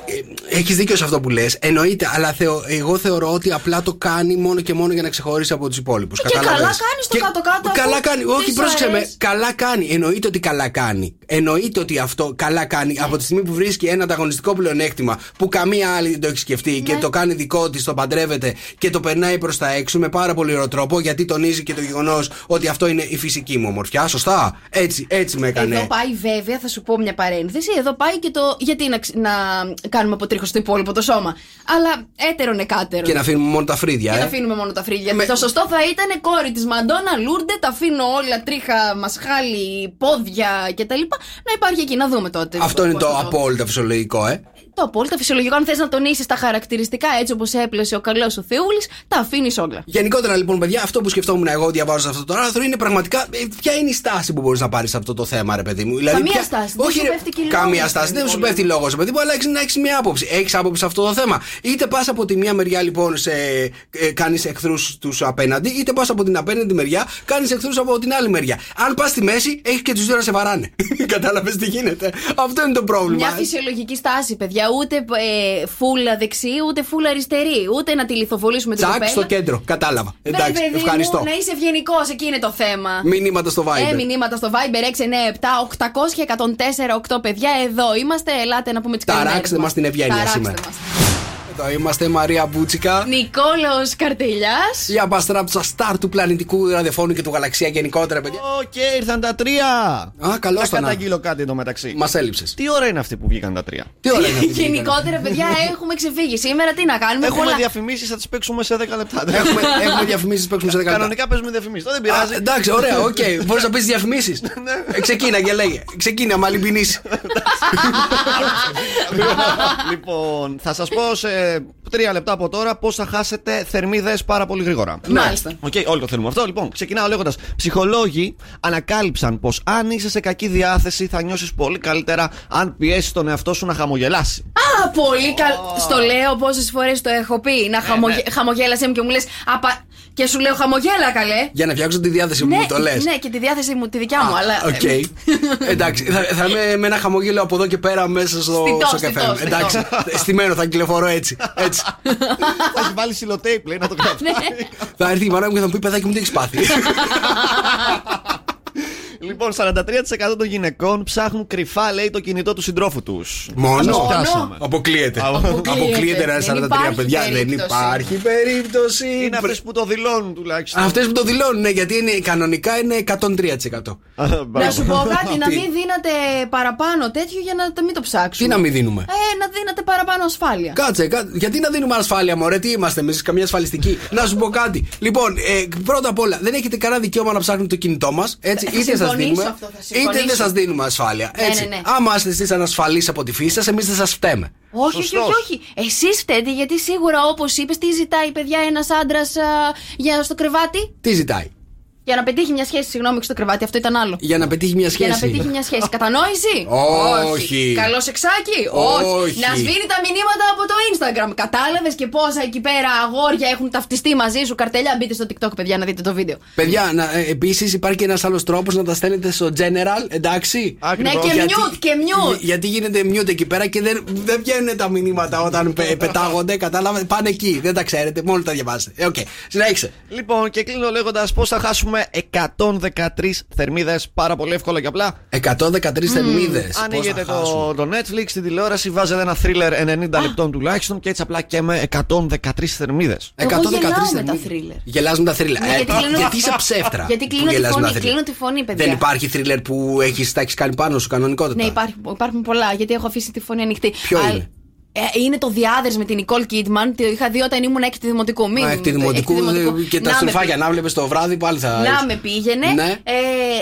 έχεις δίκιο σε αυτό που λες. Εννοείται, αλλά θεω, εγώ θεωρώ ότι απλά το κάνει μόνο και μόνο για να ξεχωρίσει από τους υπόλοιπους. Και καλά κάνει στο κάτω-κάτω. Καλά αφού κάνει. Όχι, της πρόσεξε με. αρέσει. Καλά κάνει. Εννοείται ότι καλά κάνει. Εννοείται ότι αυτό καλά κάνει από τη στιγμή που βρίσκει ένα ανταγωνιστικό πλεονέκτημα που καμία άλλη δεν το έχει σκεφτεί και Ναι. το κάνει δικό της, το παντρεύεται και το περνάει προς τα έξω με πάρα πολύ ωραίο τρόπο γιατί τονίζει και το γεγονός ότι αυτό είναι η φυσική μου ομορφιά. Σωστά. Έτσι, έτσι με έκανε. Εδώ πάει βέβαια, θα σου πω μια παρένθεση. Εδώ πάει και το γιατί να, ξ- να κάνουμε αποτρίχωση στο υπόλοιπο το σώμα. Αλλά έτερον εκάτερον. Και να αφήνουμε μόνο τα φρύδια, Και ε. να αφήνουμε μόνο τα φρύδια. Με- Το σωστό θα ήταν κόρη της Μαντόνα, Λούρντε, τα αφήνω όλα τρίχα, μασχάλι, πόδια κτλ. Να υπάρχει εκεί, να δούμε τότε. Αυτό είναι πώς το θα απόλυτα φυσιολογικό, ε. Το απόλυτα φυσιολογικό. Αν θες να τονίσεις τα χαρακτηριστικά έτσι όπως έπλεσε ο καλός ο Θεούλη, τα αφήνεις όλα. Γενικότερα λοιπόν, παιδιά, αυτό που σκεφτόμουν εγώ διαβάζοντας αυτό το άρθρο είναι πραγματικά ε, ποια είναι η στάση που μπορείς να πάρεις σε αυτό το θέμα, ρε παιδί μου; Δηλαδή, Καμία ποια- στάση, δεν Όχι, σου ρε, πέφτει και καμία λόγος, στάση. ρε Δεν σου Νικόλα. πέφτει λόγος, ρε παιδί μου, αλλά έχεις να έχεις μια άποψη. Έχεις άποψη σε αυτό το θέμα. Είτε πας από τη μία μεριά λοιπόν σε, ε, κάνεις εχθρούς τους απέναντι, είτε πας από την απέναντι μεριά κάνεις εχθρούς από την άλλη μεριά. Αν πας στη μέση, έχεις και τους δύο να σε βαράνε. Κατάλαβες τι γίνεται; Αυτό είναι το πρόβλημα. Μια φυσιολογική στάση, παιδιά. Ούτε ε, φούλα δεξί, ούτε φούλα αριστερή. Ούτε να τη λιθοβολήσουμε την Τσακ κοπέλα. στο κέντρο. Κατάλαβα. Ναι, Εντάξει, παιδί ευχαριστώ. Μου, να είσαι ευγενικός, εκεί είναι το θέμα. Μηνύματα στο Viber. Ε, μηνύματα στο Viber 697 800 1048 παιδιά. Εδώ είμαστε. Ελάτε να πούμε τις καλημέρες Ταράξτε μας την ευγένεια Ταράξτε σήμερα. μας. Εδώ είμαστε Μαρία Μπούτσικα. Νικόλαος Καρτελιάς Η απαστράπτουσα σταρ του πλανητικού ραδιοφώνου και του γαλαξία γενικότερα, παιδιά. Οκ, ήρθαν τα τρία. Α, καλώς Να το να. καταγγείλω κάτι εδώ μεταξύ. Μας έλειψες. Τι ώρα είναι αυτή που βγήκαν τα τρία; Τι ωραία είναι αυτή. η Γενικότερα, παιδιά, έχουμε ξεφύγει. Σήμερα τι να κάνουμε; Έχουμε πολλά- διαφημίσεις, θα τις παίξουμε σε 10 λεπτά. Έχουμε, έχουμε διαφημίσεις που παίξουμε σε 10 λεπτά. Κανονικά παίζουμε διαφημίσεις. Δεν Α, πειράζει. εντάξει, ωραία, οκ. Μπορείς να πεις διαφημίσεις. Ναι. Ξεκίνα και λέγε. Ξεκίνα, μαλλιμπινίσει. λοιπόν, θα σας πω σε τρία λεπτά από τώρα πώς θα χάσετε θερμίδες πάρα πολύ γρήγορα. Μάλιστα. Οκ, όλοι το θέλουμε αυτό. Λοιπόν, ξεκινάω λέγοντας. Ψυχολόγοι ανακάλυψαν πως αν είσαι σε κακή διάθεση θα νιώσεις πολύ καλύτερα αν πιέσεις τον εαυτό σου να χαμογελάσει. Α, πολύ καλό. Στο λέω πόσες φορές το έχω πει. Να χαμογε... χαμογέλασε μου και μου λες. Απα... Και σου λέω χαμογέλα, καλέ. Για να φτιάξω τη διάθεση μου, το λες. ναι, και τη διάθεση μου, τη δικιά μου. αλλά... Οκ. Εντάξει, θα, θα είμαι με ένα χαμόγελο από εδώ και πέρα μέσα στο, Στητό, στο στητό, καφέ μου. στητό. Εντάξει, στημένο θα κυκλοφορώ έτσι. Έτσι. θα έχει βάλει σελοτέιπ, λέει να το γράψει. Ναι. θα έρθει η μάνα μου και θα μου πει παιδάκι μου τι έχεις πάθει; Λοιπόν, 43% των γυναικών ψάχνουν κρυφά, λέει, το κινητό του συντρόφου τους. Μόνο; πιάσαμε. Αποκλείεται. Αποκλείεται. Αποκλείεται ένα Δεν 43 υπάρχει παιδιά. Δεν περίπτωση. υπάρχει περίπτωση. Είναι αυτές που το δηλώνουν τουλάχιστον. Αυτές που το δηλώνουν, ναι, γιατί είναι, κανονικά είναι 103%. Να σου πω κάτι, να Τι; μην δίνατε παραπάνω τέτοιο για να το μην το ψάξουμε. Τι να μην δίνουμε; Ε, να δίνατε παραπάνω ασφάλεια. Κάτσε, κά- γιατί να δίνουμε ασφάλεια, μωρέ, τι είμαστε εμείς, καμία ασφαλιστική. να σου πω κάτι. Λοιπόν, ε, πρώτα απ' όλα, δεν έχετε κανένα δικαίωμα να ψάχνετε το κινητό μας. Έτσι, Θα είτε σα συμφωνήσω δίνουμε, αυτό, θα είτε δεν συμφωνήσω. σας δίνουμε ασφάλεια. Ναι, Έτσι. ναι, ναι. Άμα είστε εσείς ανασφαλείς από τη φύση σας, εμείς δεν σας φταίμε. Όχι, όχι, όχι, όχι. Εσείς φταίτε γιατί σίγουρα όπως είπες, τι ζητάει παιδιά ένας άντρας για στο κρεβάτι; Τι ζητάει; Για να πετύχει μια σχέση, συγγνώμη, στο κρεβάτι, αυτό ήταν άλλο. Για να πετύχει μια σχέση. Για να πετύχει μια σχέση. Κατανόηση. Όχι. Καλό σεξάκι. Όχι. Να σβήνει τα μηνύματα από το Instagram. Κατάλαβες και πόσα εκεί πέρα αγόρια έχουν ταυτιστεί μαζί σου; Καρτελιά, μπείτε στο TikTok, παιδιά, να δείτε το βίντεο. Παιδιά, ε, επίσης υπάρχει και ένας άλλος τρόπος να τα στέλνετε στο general, εντάξει; Ναι, και Γιατί- mute, και mute. Γι- Γιατί γίνεται mute εκεί πέρα και δεν, δεν βγαίνουν τα μηνύματα όταν πε- πετάγονται. Κατάλαβες, πάνε εκεί. Δεν τα ξέρετε, μόνο τα διαβάζετε. Ε, Οκ, συνέχισε. Λοιπόν, και κλείνω λέγοντας πώς θα χάσουμε πούμε 113 θερμίδες. Πάρα πολύ εύκολα και απλά. 113 θερμίδες. Ανοίγετε το, το Netflix, την τηλεόραση, βάζετε ένα thriller 90 λεπτών τουλάχιστον και έτσι απλά και με 113 θερμίδες. Εγώ 113 γελάω με τα θερμίδες. θρίλερ. Γελάς με τα θρίλερ. Ναι, Ε, γιατί κλείνω- γιατί είσαι ψεύτρα. Γιατί που κλείνω τη γελάς με τα φωνή, θρίλερ. κλείνω τη φωνή, παιδιά. Δεν υπάρχει θρίλερ που έχεις, τα έχεις κάνει πάνω σου κανονικότητα. Ναι, υπάρχει, υπάρχουν πολλά, γιατί έχω αφήσει τη φωνή ανοιχτή. Ποιο Α, είναι; Ε, είναι το διάδρε με την Νικόλ Κίτμαν. Το είχα δει όταν ήμουν έκτη δημοτικού. Μην, Μα εκ τη δημοτικού έκτη δημοτικού. και τα Να με στροφάκια να βλέπεις το βράδυ πάλι θα. Να με πήγαινε Ναι. ε,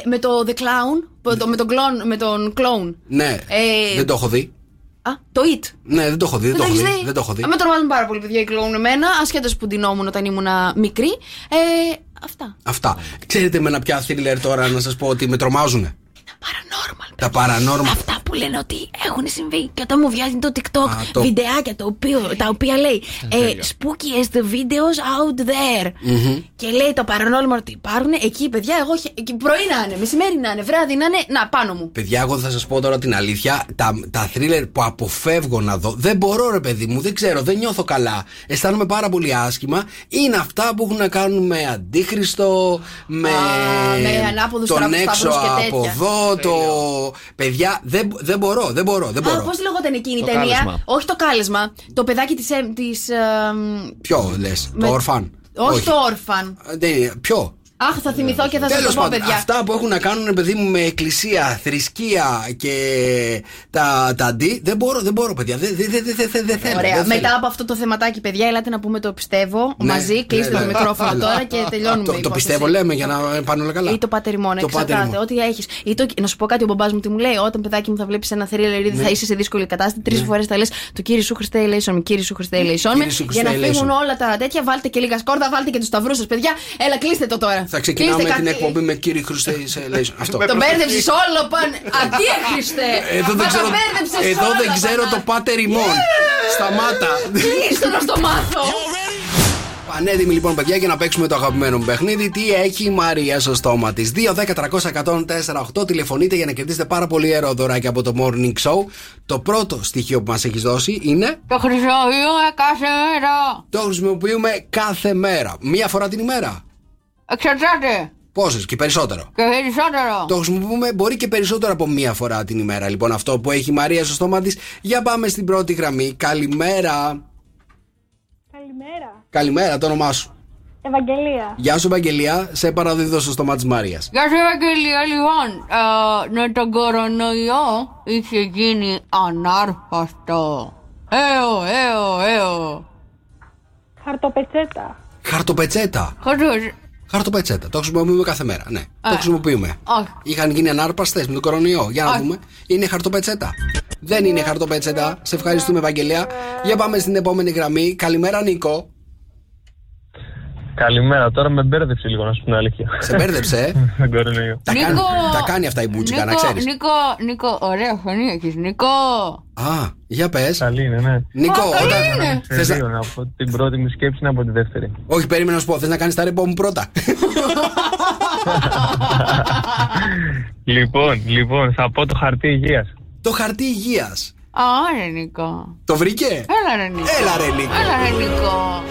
με το The Clown, με, το, με, τον κλον, με τον κλόουν. Ναι, Ε, δεν το έχω δει. Α, το It. Ναι, δεν το έχω δει. Δεν, το, έχω έχεις δει. δεν το έχω δει. Ε, Με τρομάζουν πάρα πολύ παιδιά οι κλόουν εμένα, ασχέτως που ντυνόμουν όταν ήμουν μικρή. Ε, αυτά. Αυτά. Ξέρετε με ένα πια θρίλερ τώρα να σας πω ότι με τρομάζουνε; Τα paranormal. Αυτά που λένε ότι έχουν συμβεί. Και όταν μου βγάζει το TikTok Α, το- βιντεάκια το οποίο, τα οποία λέει ε, Spookiest videos out there. Και λέει το paranormal ότι υπάρχουν. Εκεί, παιδιά, εγώ. χε- εκεί Πρωί να είναι, μεσημέρι να είναι, βράδυ να είναι. Να, πάνω μου. Παιδιά, εγώ θα σας πω τώρα την αλήθεια. Τα, τα θρίλερ που αποφεύγω να δω, δεν μπορώ, ρε παιδί μου, δεν ξέρω, δεν νιώθω καλά. Αισθάνομαι πάρα πολύ άσχημα. Είναι αυτά που έχουν να κάνουν με αντίχριστο, με, με ανάποδους τον τράπους, έξω σταυρούς και από τέτοια. Εδώ. Το... Παιδιά, δεν, δεν μπορώ, δεν μπορώ. Δεν Α, μπορώ. πώς λεγόταν εκείνη η Το ταινία; κάλεσμα. Όχι το κάλεσμα. Το παιδάκι της. Της, ε, Ποιο λες, με- το ορφάν. όχι, το όρφαν. Δεν είναι. Ποιο; Αχ, θα θυμηθώ και θα σας Τέλος το πω, πάντων, παιδιά. αυτά που έχουν να κάνουν, παιδί μου, με εκκλησία, θρησκεία και τα, τα αντί, δεν μπορώ, δεν μπορώ, παιδιά. Δεν δεν- δεν- δεν- δεν- δεν θέλω. Ωραία. δεν θέλω. Μετά από αυτό το θεματάκι, παιδιά, ελάτε να πούμε το πιστεύω Ναι, μαζί. Κλείστε ναι, το ναι. μικρόφωνο Έλα. τώρα και τελειώνουμε. Το, η το υπόθεση. πιστεύω, λέμε, για να πάνε όλα καλά. Ή το πάτερ Το εξαρτάται. πάτερ Ό,τι έχεις. Ή το, να σου πω κάτι, ο μπαμπάς μου τι μου λέει. Όταν παιδάκι μου θα βλέπεις ένα θρύλερ ήδη Ναι. θα είσαι σε δύσκολη κατάσταση. Τρεις Ναι. φορές θα λες το κύριε σου Χριστέ Ελέησον με, κύριε σου Χριστέ Ελέησον με. Κύριε σου Για να Χριστέ φύγουν ελέησον. όλα τα τέτοια, βάλτε και λίγα σκόρδα, βάλτε και τους σταυρούς σας, παιδιά. Έλα, κλείστε το τώρα. Θα ξεκινάμε Κλείστε την κάτι- εκπομπή με κύριε Χριστέ σε λέει. Αυτό. Το μπέρδεψες όλο παν. Αντίεχριστε. Εδώ δεν ξέρω, εδώ δεν ξέρω το πάτερ ημών. Σταμάτα. Κλείστο να στο μάθω. Πανέτοιμοι λοιπόν, παιδιά, για να παίξουμε το αγαπημένο μου παιχνίδι. Τι έχει η Μαρία στο στόμα της. 2, 10, 300, 104, 8. Τηλεφωνείτε για να κερδίσετε πάρα πολύ ωραίο δωράκι από το Morning Show. Το πρώτο στοιχείο που μας έχεις δώσει είναι. Το χρησιμοποιούμε κάθε μέρα. Το χρησιμοποιούμε κάθε μέρα. Μία φορά την ημέρα. Εξαρτάται. Πόσες και περισσότερο. Και περισσότερο. Το χρησιμοποιούμε μπορεί και περισσότερο από μία φορά την ημέρα. Λοιπόν, αυτό που έχει η Μαρία στο στόμα της. Για πάμε στην πρώτη γραμμή. Καλημέρα. Καλημέρα. Καλημέρα, το όνομά σου. Ευαγγελία. Γεια σου, Ευαγγελία. Σε παραδίδω στο στόμα της Μαρίας. Γεια σου Ευαγγελία λοιπόν ε, Με τον κορονοϊό είχε γίνει ανάρπαστο Έω, έω, έω Χαρτοπετσέτα. Χαρτοπετσέτα. Χαρτοπετσέτα. Το χρησιμοποιούμε κάθε μέρα. Ναι, το χρησιμοποιούμε. Όχι Είχαν γίνει ανάρπαστες με τον κορονοϊό. Για να Όχι. δούμε. Είναι χαρτοπετσέτα. Δεν είναι χαρτοπετσέτα. Σε ευχαριστούμε, Ευαγγελία. Για πάμε στην επόμενη γραμμή. Καλημέρα, Νίκο. Καλημέρα, τώρα με μπέρδεψε λίγο να σου πω την αλήθεια. Σε μπέρδεψε, ε. Με κορονοϊό. Τα κάνει, τα κάνει αυτά η μπούτσικα, να Νίκο, ξέρεις. Νίκο, Νίκο, ωραία φωνή έχεις Νίκο Α, για πες. Καλή είναι, ναι. Νίκο, Α, καλή όταν. είναι. Σε Θες να- δύο, από την πρώτη μου σκέψη είναι από τη δεύτερη. Όχι, περίμενα να σου πω. Θες να κάνεις τα ρεπό μου πρώτα. λοιπόν, λοιπόν, θα πω το χαρτί υγείας. το χαρτί υγείας. Α, ρε Νίκο Το βρήκε; Έλα ρε Νίκο Έλα, ρε, Νίκο. Έλα ρε Νίκο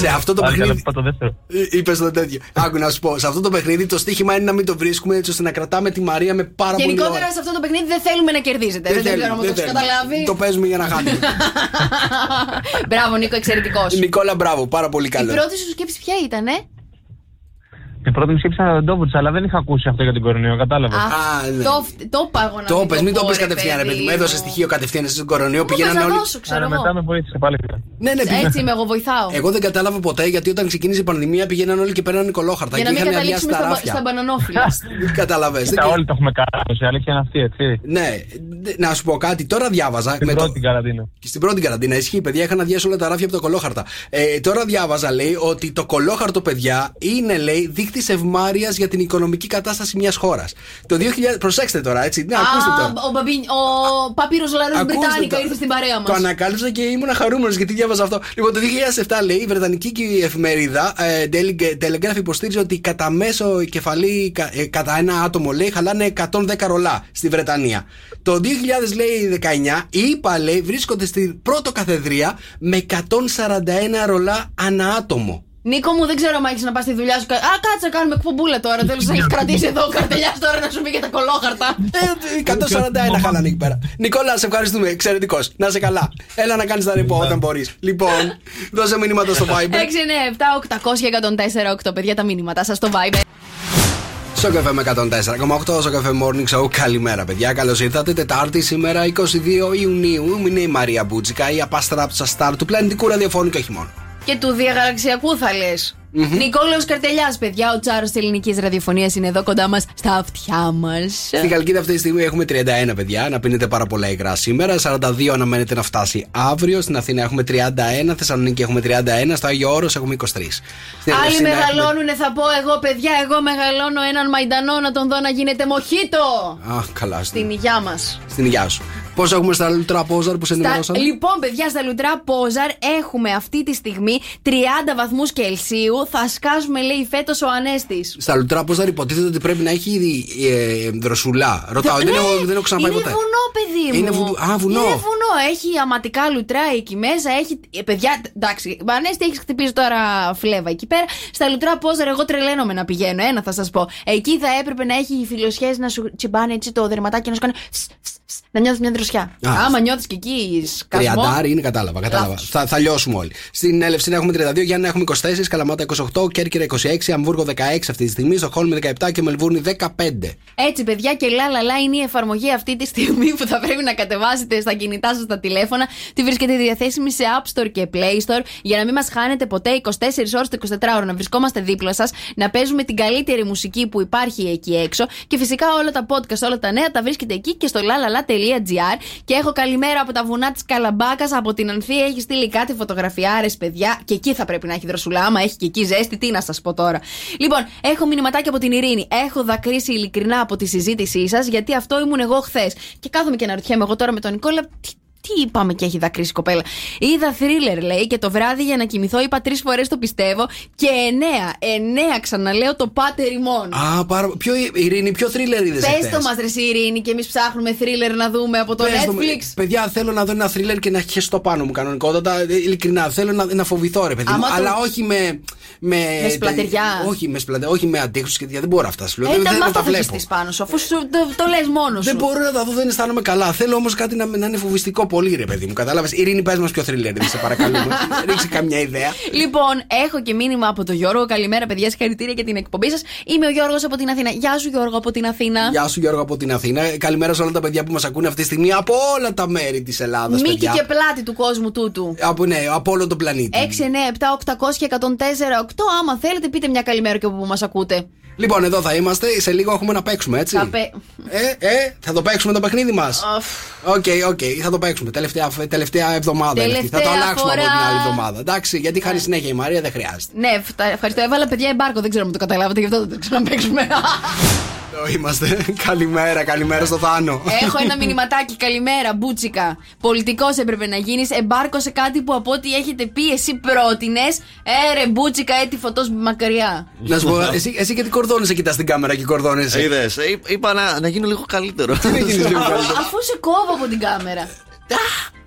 Σε αυτό το Άντε, αλλά παιχνίδι. είπα το δεύτερο. Είπες το τέτοιο. Άκου να σου πω. Σε αυτό το παιχνίδι το στίχημα είναι να μην το βρίσκουμε έτσι ώστε να κρατάμε τη Μαρία με πάρα πολύ Γενικότερα ώρα. σε αυτό το παιχνίδι δεν θέλουμε να κερδίζετε Δεν, θέλουμε, ξέρω αν το έχεις θέλουμε. καταλάβει Το παίζουμε για να χάνουμε. Μπράβο Νίκο, εξαιρετικός Νικόλα, μπράβο, πάρα πολύ Η καλό. πρώτη σου σκέψη ποια ήταν, ε; Η πρώτη μου σκέψη ήταν τον Ντόβουτς, αλλά δεν είχα ακούσει αυτό για την κορονοϊό, κατάλαβες. Α, ναι. το, το είπα εγώ να Το πες, μην το πω, πεις ρε, κατευθείαν, ρε παιδί μου. Έδωσε στοιχείο κατευθείαν εσύ στον κορονοϊό. Πού θες Πηγαίνανε να όλοι. δώσω, ξέρω Άρα εγώ. μετά με βοήθησε πάλι. Ναι, ναι, πήγα- Έτσι είμαι, εγώ βοηθάω. Εγώ δεν κατάλαβα ποτέ γιατί όταν ξεκίνησε η πανδημία πηγαίναν όλοι και παίρνανε κολόχαρτα. Για να και μην είχαν αδειάσει καταλήξουμε τα στα, ράφια. στα μπανανόφυλλα. Κατάλαβες. Κοίτα, όλοι το έχουμε κάνει, η αλήθεια είναι αυτή, έτσι. Ναι, να σου πω κάτι. Τώρα διάβαζα. Την με το- πρώτη καραντίνα. Και στην πρώτη καραντίνα ισχύει, παιδιά, είχαν αδειάσει όλα τα ράφια από το κολόχαρτα. Ε, τώρα διάβαζα, λέει, ότι το κολόχαρτο, παιδιά, είναι, λέει, δείκτη ευμάρεια για την οικονομική κατάσταση μιας χώρας. Το 2000. Προσέξτε τώρα, έτσι. Ναι, ακούστε τώρα. Α, ο, Μπαμπίν, ο Πάπυρο Λαρό Ακούστε Μπριτάνικα το. ήρθε στην παρέα Το μα. ανακάλυψα και ήμουν χαρούμενος γιατί διάβαζα αυτό. Λοιπόν, το 2007 λέει η Βρετανική κυ- εφημερίδα ε, Tele- Telegraph υποστήριζε ότι κατά μέσο κεφαλή κα- ε, κατά ένα άτομο λέει χαλάνε 110 ρολά στη Βρετανία. Το 2000 λέει 19 οι ΙΠΑ λέει βρίσκονται στην πρώτο καθεδρία με 141 ρολά ανά άτομο. Νίκο μου, δεν ξέρω αν έχει να πας στη δουλειά σου. Α, κάτσε να κάνουμε εκπομπούλα τώρα. Τέλος να έχει κρατήσει εδώ ο καρτελιάς τώρα να σου πει για τα κολόχαρτα. Ε, 141 χαλάνε εκεί πέρα. Νικόλα, σε ευχαριστούμε. Εξαιρετικός. Να είσαι καλά. Έλα να κάνεις τα ρεπό όταν μπορείς. Λοιπόν, δώσε μηνύματα στο 6, 9, 7, Viber. 800 104, 8 παιδιά τα μηνύματά σας στο Viber. Στο καφέ με 104,8 στο καφέ Morning Show. Καλημέρα, παιδιά. Καλώς ήρθατε. Τετάρτη σήμερα 22 Ιουνίου. Είναι η Μαρία Μπούτσικα, η απάστραψα στάρ του πλανητικού ραδιοφώνου και όχι μόνο. Και του διαγαλαξιακού θα λες. Μμμ. Νικόλαος Καρτελιάς, παιδιά, ο τσάρος της ελληνικής ραδιοφωνίας είναι εδώ κοντά μας, στα αυτιά μας. Στην Καλκίδα αυτή τη στιγμή έχουμε 31 παιδιά, να πίνετε πάρα πολλά υγρά σήμερα. 42 αναμένεται να φτάσει αύριο. Στην Αθήνα έχουμε 31, Θεσσαλονίκη έχουμε 31, στο Άγιο Όρος έχουμε 23. Στην Άλλοι Ελευσίνα έχουμε- μεγαλώνουνε, θα πω εγώ, παιδιά. Εγώ μεγαλώνω έναν μαϊντανό να τον δω να γίνεται μοχίτο. Α, καλά. Στην, Στην υγειά μας. στην υγειά σου. Πώ έχουμε στα Λουτρά Πόζαρ που σε ενημερώσαν. Λοιπόν, παιδιά, στα λουτρά Πόζαρ έχουμε αυτή τη στιγμή 30 βαθμούς Κελσίου. Θα σκάσουμε, λέει, φέτος ο Ανέστης. Στα Λουτρά Πόζαρ υποτίθεται ότι πρέπει να έχει ήδη ε, δροσουλά. Ρωτάω, δεν, έχω, δεν έχω ξαναπάει Ναι, είναι ποτέ. βουνό, παιδί μου. Είναι βου- α, βουνό. Είναι βουνό. Έχει αματικά λουτρά εκεί μέσα. Έχει. ε, παιδιά, εντάξει, Ανέστη έχει χτυπήσει τώρα φλέβα εκεί πέρα. Στα λουτρά Πόζαρ, εγώ τρελαίνομαι να πηγαίνω. Ένα θα σας πω. Εκεί θα έπρεπε να έχει οι φιλοσιέ να σου τσιμπάνε έτσι το δερματάκι και να σου κάνει. σ, σ, σ, Να νιώθεις μια δροσιά. Α. Άμα νιώθεις και εκεί σκασμό. Τριαντάρι είναι, κατάλαβα. κατάλαβα. Λάθος. Θα, θα λιώσουμε όλοι. Στην Ελευσίνα έχουμε 32, Γιάννα έχουμε 24, Καλαμάτα 28, Κέρκυρα 26, Αμβούργο 16 αυτή τη στιγμή, Στοχόλμη 17 και Μελβούρνη 15. Έτσι, παιδιά, και λαλαλά είναι η εφαρμογή αυτή τη στιγμή που θα πρέπει να κατεβάσετε στα κινητά σας τα τηλέφωνα. Τη βρίσκεται διαθέσιμη σε App Store και Play Store για να μην μας χάνετε ποτέ 24 ώρες το 24 ώρο. Να βρισκόμαστε δίπλα σας, να παίζουμε την καλύτερη μουσική που υπάρχει εκεί έξω. Και φυσικά όλα τα podcast, όλα τα νέα τα βρίσκεται εκεί και στο lalala.gr. Και έχω καλημέρα από τα βουνά της Καλαμπάκας, από την Ανθία. Έχεις στείλει κάτι φωτογραφιάρε, παιδιά. Και εκεί θα πρέπει να έχει δροσουλά. Άμα έχει και εκεί ζέστη, τι να σας πω τώρα. Λοιπόν, έχω μηνυματάκι από την Ειρήνη. Έχω δακρύσει ειλικρινά από τη συζήτησή σας, γιατί αυτό ήμουν εγώ χθες. Και κάθομαι και αναρωτιέμαι εγώ τώρα με τον Νικόλα. Τι, τι είπαμε και έχει δακρύσει η κοπέλα. Είδα θρίλερ, λέει, και το βράδυ για να κοιμηθώ είπα τρεις φορές το πιστεύω. Και εννέα, εννέα ξαναλέω το πάτερ ημών. Α, πάρα... ποιο, Ειρήνη, ποιο θρίλερ είδες Πες το μας, ρε εσύ, Ειρήνη, και εμείς ψάχνουμε θρίλερ να δούμε από το Netflix. Παιδιά, θέλω να δω ένα θρίλερ και να χεστώ πάνω μου κανονικότατα. Ε, Ειλικρινά, θέλω να, να φοβηθώ, ρε παιδί μου. Άμα το- Αλλά όχι με. Με, Με σπλατεριά. όχι με, σπλατε, όχι με αντίχου και τέτοια. Δεν μπορώ αυτά. Σου λέω. Ε, δεν, τα, δεν μα τα αυτό θα βλέπω. χυστείς πάνω σου, αφού σου το, το λες μόνος σου. Δεν μπορώ να τα δω, δεν αισθάνομαι καλά. Θέλω όμως κάτι να, να είναι φοβιστικό πολύ, ρε παιδί μου. Κατάλαβες. Ειρήνη, πες μας ποιο θρίλερ είναι, σε παρακαλούμε. Ρίξε καμιά ιδέα. Λοιπόν, έχω και μήνυμα από τον Γιώργο. Καλημέρα, παιδιά. Συγχαρητήρια για την εκπομπή σας. Είμαι ο Γιώργος από την Αθήνα. Γεια σου, Γιώργο από την Αθήνα. Γεια σου Γιώργο από την Αθήνα. Καλημέρα σε όλα τα παιδιά που μας ακούνε αυτή τη στιγμή από όλα τα μέρη της Ελλάδας. Μήκη παιδιά. και πλάτη του κόσμου τούτου. Από, ναι, από όλο τον πλανήτη. 6, 9, 7, 800 και 104, 8. Άμα θέλετε, πείτε μια καλημέρα και από που μας ακούτε. Λοιπόν, εδώ θα είμαστε. Σε λίγο έχουμε να παίξουμε, έτσι. Θα πε- Ε, ε, θα το παίξουμε το παιχνίδι μας. Αφ. OK, OK, θα το παίξουμε. Τελευταία, τελευταία εβδομάδα. είναι αυτή. Θα το Τελευταία αλλάξουμε από φορά. την άλλη εβδομάδα. Εντάξει, γιατί χάνει συνέχεια η Μαρία, δεν χρειάζεται. Ναι, φτα- ευχαριστώ. Έβαλα παιδιά εμπάρκο. Δεν ξέρω αν το καταλάβατε, γι' αυτό δεν το ξαναπαίξουμε. Εδώ είμαστε. καλημέρα, καλημέρα στο Θάνο. Έχω ένα μηνυματάκι. Καλημέρα, Μπούτσικα. Πολιτικός έπρεπε να γίνεις. Εμπάρκο σε κάτι που από ό,τι έχετε πει εσύ πρότεινες. Έρε, Μπούτσικα, έτη φωτός μακριά. Να σου πω, εσύ, εσύ γιατί κορδώνεσαι, κοιτάς την κάμερα και κορδώνεσαι. Είδες, είπα να, να γίνω λίγο καλύτερο. Τι να γίνεις λίγο Αφού, καλύτερο. αφού σε κόβω από την κάμερα.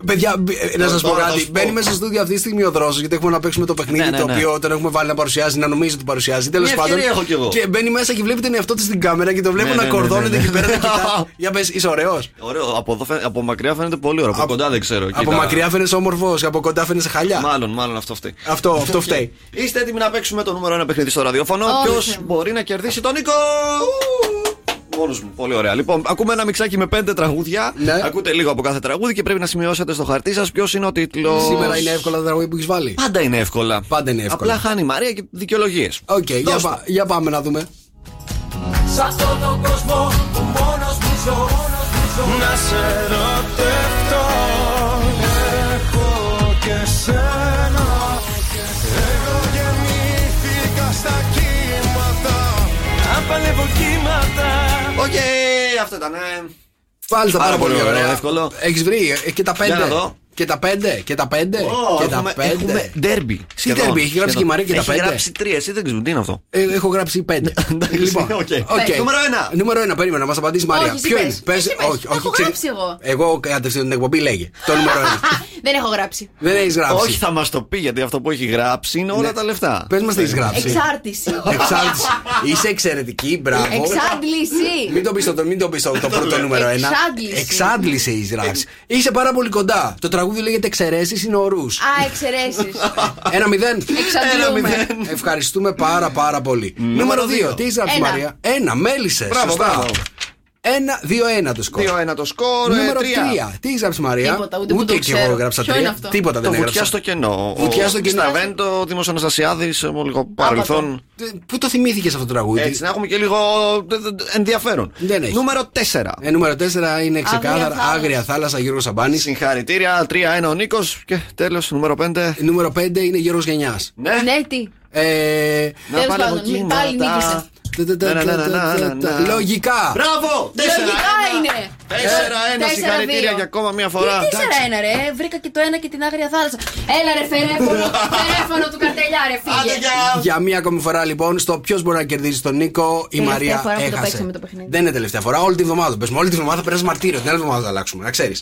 Παιδιά, μπ- ε, να σας πω Τώρα θα κάτι. σου πω. Μπαίνει μέσα στο στούντιο αυτή τη στιγμή ο δρόσος γιατί έχουμε να παίξουμε το παιχνίδι Ναι, ναι, το ναι. οποίο τον έχουμε βάλει να παρουσιάζει, να νομίζει ότι παρουσιάζει. Τέλος Μια πάντων. ευκαιρία έχω κι εγώ. Και μπαίνει μέσα και βλέπει τον εαυτό της στην κάμερα και το βλέπω Ναι, να ναι, ναι, κορδώνεται ναι, ναι. εκεί πέρα. να κοιτά. Για πες, είσαι ωραίος. Ωραίο, από, εδώ φαίν- από μακριά φαίνεται πολύ ωραίο. Από, κοντά δεν ξέρω. Από κοίτα. μακριά φαίνεσαι όμορφος, από κοντά φαίνεσαι χαλιά. Μάλλον, μάλλον αυτό φταίει. Αυτό, αυτό φταίει. Είστε έτοιμοι να παίξουμε το νούμερο 1 παιχνίδι στο ραδιόφωνο. Όχι. Ποιος μπορεί να κερδίσει τον Νίκο; Μόνο μου. Πολύ ωραία. Λοιπόν, ακούμε ένα μιξάκι με πέντε τραγούδια. Ναι. Ακούτε λίγο από κάθε τραγούδι και πρέπει να σημειώσετε στο χαρτί σας ποιος είναι ο τίτλος. Σήμερα είναι εύκολα τα τραγούδια που έχεις βάλει. Πάντα είναι εύκολα. Πάντα είναι εύκολα. Απλά χάνει η Μαρία και δικαιολογίες. Οκ, για, πα- για πάμε να δούμε. Σ' αυτόν τον κόσμο που μόνος μου ζω Να σε ερωτευτώ Έχω και σένα Εγώ γεννήθηκα στα κύματα Να παλεύω κύματα Οκ, αυτό ήταν. ε. Πάλι τα πάρα Πάρα πολύ πολύ ωραία. ωραίο, εύκολο. Έχεις βρει ε, και τα Για να πέντε. δω. Και τα πέντε. Και τα πέντε. Ω, Και τα έχουμε- πέντε. Έχουμε ντέρμπι. Τι Σχεδόν, derby, έχει γράψει σχεδόν. και η Μαρία και τα Έχει πέντε. γράψει τρία, εσύ δεν ξέρουμε τι είναι αυτό. Ε, έχω γράψει πέντε. λοιπόν, OK. OK. Νούμερο ένα. Νούμερο ένα, περίμενα, μας απαντήσει η Μαρία. Όχι, εσύ Ποιο πες. είναι, πες, Εσύ πες. όχι, Το έχω όχι, ξέρει- γράψει εγώ. Εγώ κατευθείαν την εκπομπή λέγε. Το νούμερο ένα. Δεν έχω γράψει. Δεν έχεις γράψει. Όχι, θα μας το πει γιατί αυτό που έχει γράψει είναι όλα τα λεφτά. Πες μας τι έχεις γράψει. Εξάρτηση. Εξάρτηση. Είσαι εξαιρετική, μπράβο. Εξάντληση. Μην το πει το, μην το, πεις το, το πρώτο νούμερο ένα. Εξάντληση. Εξάντληση έχεις γράψει. Είσαι πάρα πολύ κοντά. Το τραγούδι λέγεται Εξαιρέσεις είναι ορού. Α, εξαιρέσεις. Ένα μηδέν. Εξαντλούμε. Ευχαριστούμε πάρα πάρα πολύ. Νούμερο 2. Τι έχει γράψει, Ένα. Μαρία. Ένα, μέλισσες. Μπράβο, Σωστά. μπράβο. Ένα, δύο, ένα το σκορ. 2-1 το σκορ. ε, Νούμερο τρία. 3. Τι έχει γράψει, Μαρία; Τίποτα, ούτε που το και εγώ ξέρω. έγραψα Ποιο τρία. είναι αυτό; Τίποτα Το δεν βουτιά έγραψα. στο κενό. Βουτιά στο κενό. Σταβέν το Δήμος Αναστασιάδης από λίγο παρελθόν. Ε, Πού το θυμήθηκες αυτό το τραγούδι; Έτσι, να έχουμε και λίγο ε, ενδιαφέρον. Δεν έχει. Νούμερο 4. Ε, νούμερο 4 είναι ξεκάθαρα θάλασσα. Άγρια θάλασσα Γιώργος Σαμπάνης. Συγχαρητήρια. 3-1 ο Νίκος. Και τέλος, νούμερο 5. Νούμερο 5 είναι Γιώργος Γενιάς. Ναι. Ναι, τι. Ε, Να Τέλος πάλι πάντων, από εκεί, πάλι να τα- νίκησε. Τα- τα- Να, να, να, τα- να, τα- να, τα- να. Λογικά. Μπράβο! Λογικά είναι. 4-1. Τέσσερα, Συγχαρητήρια δύο. για ακόμα μία φορά. Τι τέσσερα ένα ρε, βρήκα και το ένα και την άγρια θάλασσα. Έλα ρε φερέφωνο, φερέφωνο του καρτελιά ρε Άντε, φύγε. γεια. Για μία ακόμη φορά λοιπόν, στο ποιο μπορεί να κερδίσει τον Νίκο, η Τελευταία Μαρία φορά που το έχασε. παίξαμε το παιχνίδι. Δεν είναι τελευταία φορά, όλη τη βδομάδα. Πες μου, όλη τη βδομάδα θα περάσει μαρτύριο. Την άλλη εβδομάδα θα αλλάξουμε, να ξέρει.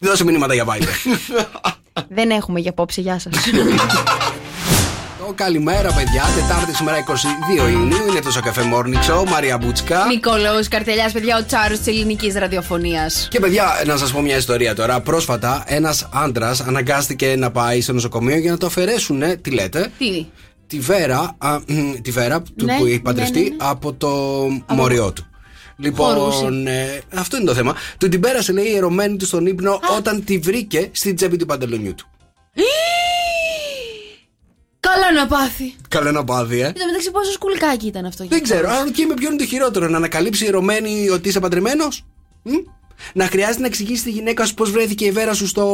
Δώσε μηνύματα για Viber. Δεν έχουμε για απόψε, γεια σας. Το καλημέρα, παιδιά. Τετάρτη σήμερα 22 Ιουνίου είναι το Σοκαφέ Morning Show. Μαρία Μπούτσκα. Νικόλαος Καρτελιάς, παιδιά, ο τσάρος της ελληνικής ραδιοφωνίας. Και παιδιά, να σας πω μια ιστορία τώρα. Πρόσφατα, ένας άντρας αναγκάστηκε να πάει στο νοσοκομείο για να το αφαιρέσουν. Τι λέτε, Τι, τη Βέρα, α, μ, τη Βέρα του Ναι, που έχει ναι, παντρευτεί ναι, ναι. από το μοριό του. Λοιπόν, Χωρούσε. ε, αυτό είναι το θέμα. Του την πέρασε, λέει, η ερωμένη του στον ύπνο όταν τη βρήκε στην τσέπη του παντελονιού του. Καλά να πάθει. Καλό να πάθει, ε. Εν τω μεταξύ, πόσο σκουλκάκι ήταν αυτό. Δεν ξέρω. Αν και με ποιο είναι το χειρότερο, να ανακαλύψει η ερωμένη ότι είσαι παντρεμένος; Να χρειάζεται να εξηγήσει τη γυναίκα σου πώς βρέθηκε η βέρα σου στο,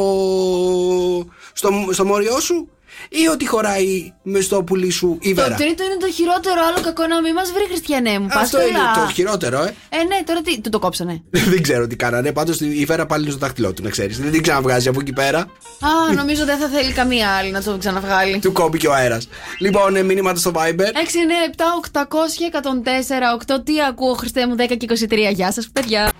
στο, στο μόριό σου, ή ότι χωράει μες στο πουλί σου η Το βέρα; τρίτο είναι το χειρότερο, άλλο κακό να μην μας βρει χριστιανέ μου. Πας Αυτό είναι καλά. το χειρότερο, ε. Ε, ναι, τώρα τι, του το κόψανε; Δεν ξέρω τι κάνανε. Πάντως η βέρα πάλι είναι στο δάχτυλό του, να ξέρεις. Δεν την ξαναβγάζει από εκεί πέρα. Α, νομίζω δεν θα θέλει καμία άλλη να το ξαναβγάλει. Του κόμπηκε ο αέρας. Λοιπόν, ε, μηνύματα στο Viber. 6, 9, 7, 800 104, 8. Τι ακούω, Χριστέ μου, 10 και 23. Γεια σας, παιδιά.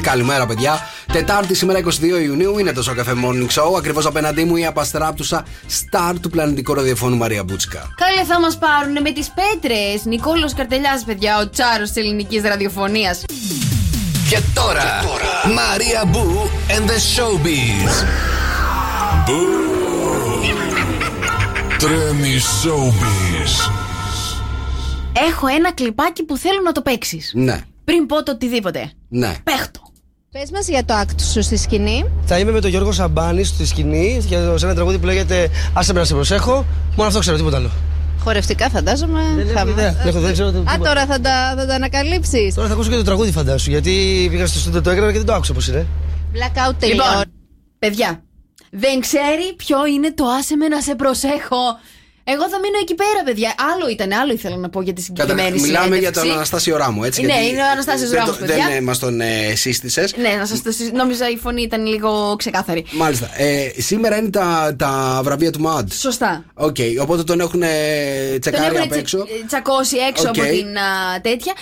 Καλημέρα, παιδιά. Τετάρτη σήμερα 22 Ιουνίου είναι το Σοκαφέ Morning Show. Ακριβώς απέναντί μου η απαστράπτουσα στάρ του πλανητικού ραδιοφώνου Μαρία Μπούτσκα. Καλέ θα μας πάρουν με τις πέτρες. Νικόλος Καρτελιάς, παιδιά, ο τσάρος της ελληνικής ραδιοφωνίας. Και τώρα, Μαρία Μπού and the Showbiz. Τρέμει showbiz. Έχω ένα κλιπάκι που θέλω να το παίξεις. Ναι, Πριν πω το οτιδήποτε. ναι. Παίχτο. Πες μας για το act σου στη σκηνή. Θα είμαι με τον Γιώργο Σαμπάνη στη σκηνή για σε ένα τραγούδι που λέγεται Άσε με να σε προσέχω. Μόνο αυτό ξέρω, τίποτα άλλο. Χορευτικά φαντάζομαι. Δεν θα... έχω ιδέα. Δεν έχω- δεν ξέρω Α, τίποτα. τώρα θα τα, θα τα ανακαλύψεις. Τώρα θα ακούσω και το τραγούδι, φαντάσου. Γιατί πήγα στο στούντιο το έκανα και δεν το άκουσα πώς είναι. Blackout τελειώνει. Λοιπόν, παιδιά, δεν ξέρει ποιο είναι το άσε με να σε προσέχω. Εγώ θα μείνω εκεί πέρα, παιδιά. Άλλο ήταν, άλλο ήθελα να πω για τη συγκεκριμένη Μιλάμε για τον συνέντευξη. Αναστάσιο Ράμο, έτσι. Ναι, γιατί είναι ο Αναστάσιος δεν Ράμος, το- παιδιά. Δεν μας τον ε, σύστησες. Ναι, να σας το συ- Νόμιζα η φωνή ήταν λίγο ξεκάθαρη. Μάλιστα. Ε, σήμερα είναι τα, τα βραβεία του MAD. Σωστά. Οκ, οπότε τον έχουν ε, Τον τσεκάρει έχουν απ' τσι- έξω τσακώσει έξω Οκ. από την α, τέτοια.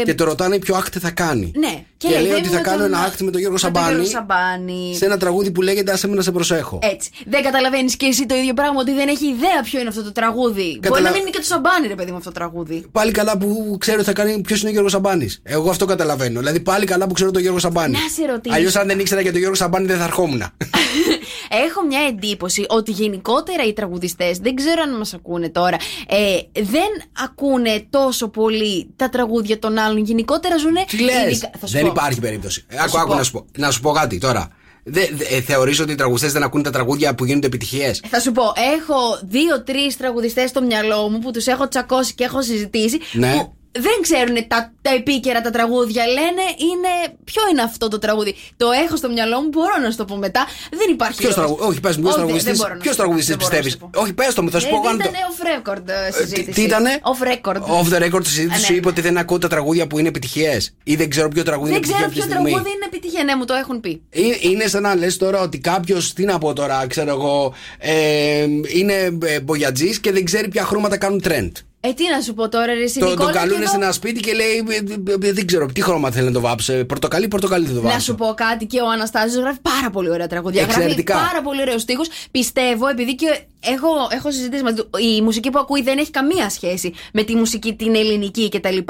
Ε, και το ρωτάνε ποιο act θα κάνει. ναι. Και, λέει δεν ότι θα με κάνω τον- ένα act με τον Γιώργο με τον Σαμπάνη Γιώργο Σαμπάνη. σε ένα τραγούδι που λέγεται Άσε με να σε προσέχω. Έτσι. Δεν καταλαβαίνεις και εσύ το ίδιο πράγμα ότι δεν έχει ιδέα ποιο είναι αυτό το τραγούδι. Μπορεί Καταλα- να μην είναι και το Σαμπάνι, ρε παιδί μου, αυτό το τραγούδι. Πάλι καλά που ξέρω ότι θα κάνει ποιος είναι ο Γιώργος Σαμπάνης. Εγώ αυτό καταλαβαίνω. Δηλαδή πάλι καλά που ξέρω τον Γιώργο Σαμπάνη. Να σε ρωτήσω. Αλλιώς αν δεν ήξερα για τον Γιώργο Σαμπάνη δεν θα ερχόμουν. Έχω μια εντύπωση ότι γενικότερα οι τραγουδιστές, δεν ξέρω αν μας ακούνε τώρα, ε, δεν ακούνε τόσο πολύ τα τραγούδια των άλλων. Γενικότερα ζουν. Τι λες; Δεν υπάρχει περίπτωση. Ε, Άκου, σου άκου πω. να σου πω, να σου πω κάτι τώρα. Δε, δε, ε, θεωρείς ότι οι τραγουδιστές δεν ακούνε τα τραγούδια που γίνονται επιτυχίες; Θα σου πω, έχω δύο-τρεις τραγουδιστές στο μυαλό μου που τους έχω τσακώσει και έχω συζητήσει. Ναι. Που δεν ξέρουν τα, τα επίκαιρα τα τραγούδια. Λένε είναι. Ποιο είναι αυτό το τραγούδι. Το έχω στο μυαλό μου, μπορώ να σου το πω μετά. Δεν υπάρχει. Ποιος λόγος. τραγουδιστή, όχι, πες μου, ποιος Όχι, δεν- δεν τραγουδιστή μπορώ να ποιος σου πω, τραγουδιστής δεν μπορώ να πιστεύεις; σου πω. Όχι, πες το μου, θα σου Ε, πω δεν αν το. ήταν off record ε, συζήτηση. τι ήτανε; Off record. Off the record τη συζήτηση Α, σου ναι. είπε ότι δεν ακούω τα τραγούδια που είναι επιτυχίες. Ή δεν ξέρω ποιο τραγούδι Δεν είναι ξέρω επιτυχία αυτή ποιο τη στιγμή. τραγούδι είναι επιτυχία. Ναι, μου το έχουν πει. Ε, Είναι σαν να λες τώρα ότι κάποιος, τι να πω τώρα, ξέρω εγώ, ε, είναι μπογιατζής και δεν ξέρει ποια χρώματα κάνουν trend. Ε, τι να σου πω τώρα, ρε, εσύ Το, Νικόλα, τον καλούν και σε εδώ- ένα σπίτι και λέει: «Ε, ε, Δεν ξέρω τι χρώμα θέλει να το βάψει. Πορτοκαλί, πορτοκαλί θα το Να βάψει. σου πω κάτι και ο Αναστάσιο γράφει πάρα πολύ ωραία τραγουδιά. Εξαιρετικά. Γράφει πάρα πολύ ωραίο στίχο. Πιστεύω, επειδή και έχω, έχω συζητήσει μαζί του, η μουσική που ακούει δεν έχει καμία σχέση με τη μουσική την ελληνική κτλ. Ε,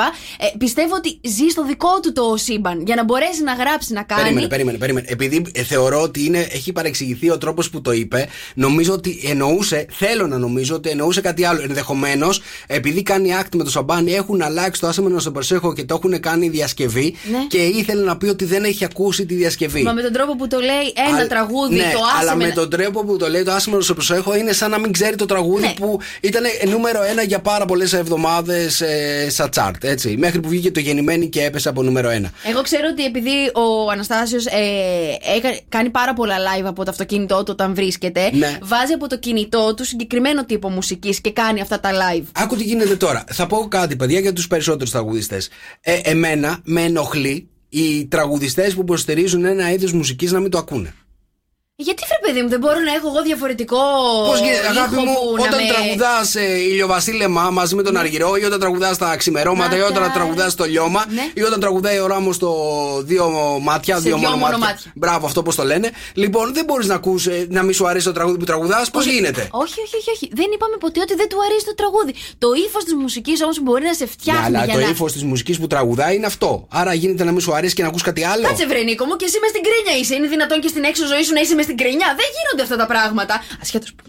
πιστεύω ότι ζει στο δικό του το σύμπαν για να μπορέσει να γράψει, να κάνει. Περίμενε, περίμενε, περίμενε. Επειδή ε, θεωρώ ότι είναι, έχει παρεξηγηθεί ο τρόπος που το είπε, νομίζω ότι εννοούσε, θέλω να νομίζω ότι εννοούσε κάτι άλλο. Ενδεχομένως, επειδή κάνει act με το σαμπάνι, έχουν αλλάξει το άσεμενο στο προσέχω και το έχουν κάνει διασκευή Ναι. και ήθελε να πει ότι δεν έχει ακούσει τη διασκευή. Μα με τον τρόπο που το λέει ένα Α, τραγούδι, ναι, το άσε αλλά με με να- τον τρόπο που το λέει το άσημο στο προσέχω είναι σαν να μην ξέρει το τραγούδι Ναι. που ήταν νούμερο ένα για πάρα πολλές εβδομάδες ε, στα τσάρτ. Έτσι, μέχρι που βγήκε το γεννημένη και έπεσε από νούμερο ένα. Εγώ ξέρω ότι επειδή ο Αναστάσιος ε, κάνει πάρα πολλά live από το αυτοκίνητό του όταν βρίσκεται, Ναι. βάζει από το κινητό του συγκεκριμένο τύπο μουσικής και κάνει αυτά τα live. Άκου τι γίνεται τώρα; Θα πω κάτι, παιδιά, για τους περισσότερους τραγουδιστές. Ε, εμένα με ενοχλεί οι τραγουδιστές που υποστηρίζουν ένα είδος μουσικής να μην το ακούνε. Γιατί βρε παιδί μου, δεν μπορώ να έχω εγώ διαφορετικό. Πώς γίνεται, ήχο αγάπη μου, που να όταν με- τραγουδάς ε, ηλιοβασίλεμα μαζί με τον Αργυρό, ή όταν τραγουδάς τα ξημερώματα, ή όταν τραγουδάς το λιώμα, Ναι. ή όταν τραγουδάει ο Ράμος το δύο μάτια, Σε δύο, δυο μόνο μόνο μάτια. μάτια. Μπράβο, αυτό πώς το λένε. Λοιπόν, δεν μπορείς να ακούς, ε, να μην σου αρέσει το τραγούδι που τραγουδάς. Πώς Όχι, γίνεται; Όχι, όχι, όχι, όχι. Δεν είπαμε ποτέ ότι δεν του αρέσει το τραγούδι. Το ύφος της μουσικής όμως μπορεί να σε Ναι, φτιάχνει αλλά για το να. ύφος της μουσικής που τραγουδάει είναι αυτό. Άρα γίνεται να μην σου αρέσει και να ακούς κάτι άλλο. Κάτσε βρε Νίκο μου και εσύ μες στην κρίνια είσαι. Είναι δυνατόν και στην έξω ζωή σου να είσαι μες στην κρίνια. Δεν γίνονται αυτά τα πράγματα. Ασχέτως που.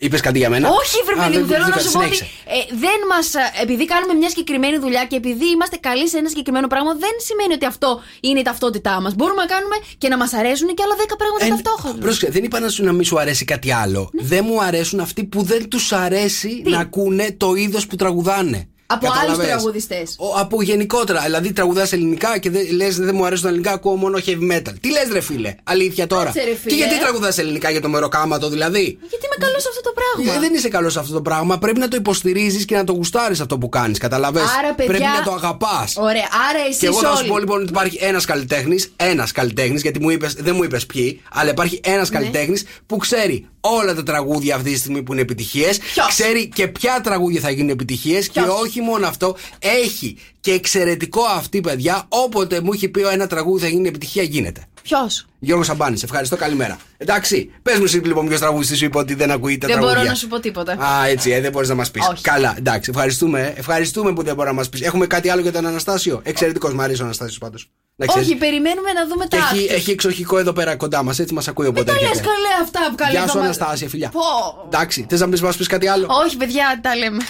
Είπες κάτι για μένα; Όχι, βρε Α, παιδί μου, δεν- θέλω δεν- να σου πω ότι συνέχισε. ε, δεν μας. Επειδή κάνουμε μια συγκεκριμένη δουλειά και επειδή είμαστε καλοί σε ένα συγκεκριμένο πράγμα, δεν σημαίνει ότι αυτό είναι η ταυτότητά μας. Μπορούμε να κάνουμε και να μας αρέσουν και άλλα 10 πράγματα Ε, ταυτόχρονα. Πρόσεχε, δεν είπα να σου να μην σου αρέσει κάτι άλλο. Ναι. Δεν μου αρέσουν αυτοί που δεν τους αρέσει να ακούνε το είδος που τραγουδάνε. Από άλλους Καταλαβες. τραγουδιστές. Ο- από γενικότερα. Δηλαδή τραγουδάς ελληνικά και λες δεν μου αρέσει το ελληνικά, ακούω μόνο heavy metal. Τι λες, ρε φίλε, αλήθεια τώρα; Κάτσε, ρε, Και φίλε. γιατί τραγουδάς ελληνικά για το μεροκάματο, δηλαδή; Γιατί είμαι καλός σε αυτό το πράγμα. Ε, δεν είσαι καλός σε αυτό το πράγμα. Πρέπει να το υποστηρίζεις και να το γουστάρεις αυτό που κάνεις. Καταλαβέ. Άρα, παιδιά- Πρέπει να το αγαπάς. Ωραία, άρα εσείς Και εγώ θα σου όλοι. πω λοιπόν ότι υπάρχει ένας καλλιτέχνης, ένας καλλιτέχνης, γιατί μου είπες, δεν μου είπες ποιοι, αλλά υπάρχει ένας Ναι. καλλιτέχνης που ξέρει όλα τα τραγούδια αυτή τη στιγμή που είναι επιτυχίες. Ξέρει και ποια τραγούδια θα γίνουν επιτυχίες. Και όχι μόνο αυτό, έχει και εξαιρετικό αυτή, παιδιά. Όποτε μου έχει πει ένα τραγούδι θα γίνει επιτυχία, γίνεται. Ποιος; Γιώργος Σαμπάνης, ευχαριστώ, καλημέρα. Εντάξει, πες μου εσύ λοιπόν ποιος τραγουδιστής σου είπε ότι δεν ακούει τα Δεν τραγούδια. μπορώ να σου πω τίποτα. Α, έτσι, ε, δεν μπορείς να μας πεις. Όχι. Καλά, εντάξει, ευχαριστούμε. ε. Ευχαριστούμε που δεν μπορεί να μας πεις. Έχουμε κάτι άλλο για τον Αναστάσιο; Εξαιρετικός, μου αρέσει ο Αναστάσιος πάντως. Όχι, περιμένουμε να δούμε Και τα. έχει, actors. έχει εξοχικό εδώ πέρα κοντά μας, έτσι μας ακούει οπότε. Τα λες έρχεται. καλέ αυτά που καλέ. Γεια σου, θα μα- Αναστάσια, φιλιά. Πω. Εντάξει, θες να μας πεις κάτι άλλο; Όχι, παιδιά, τα λέμε.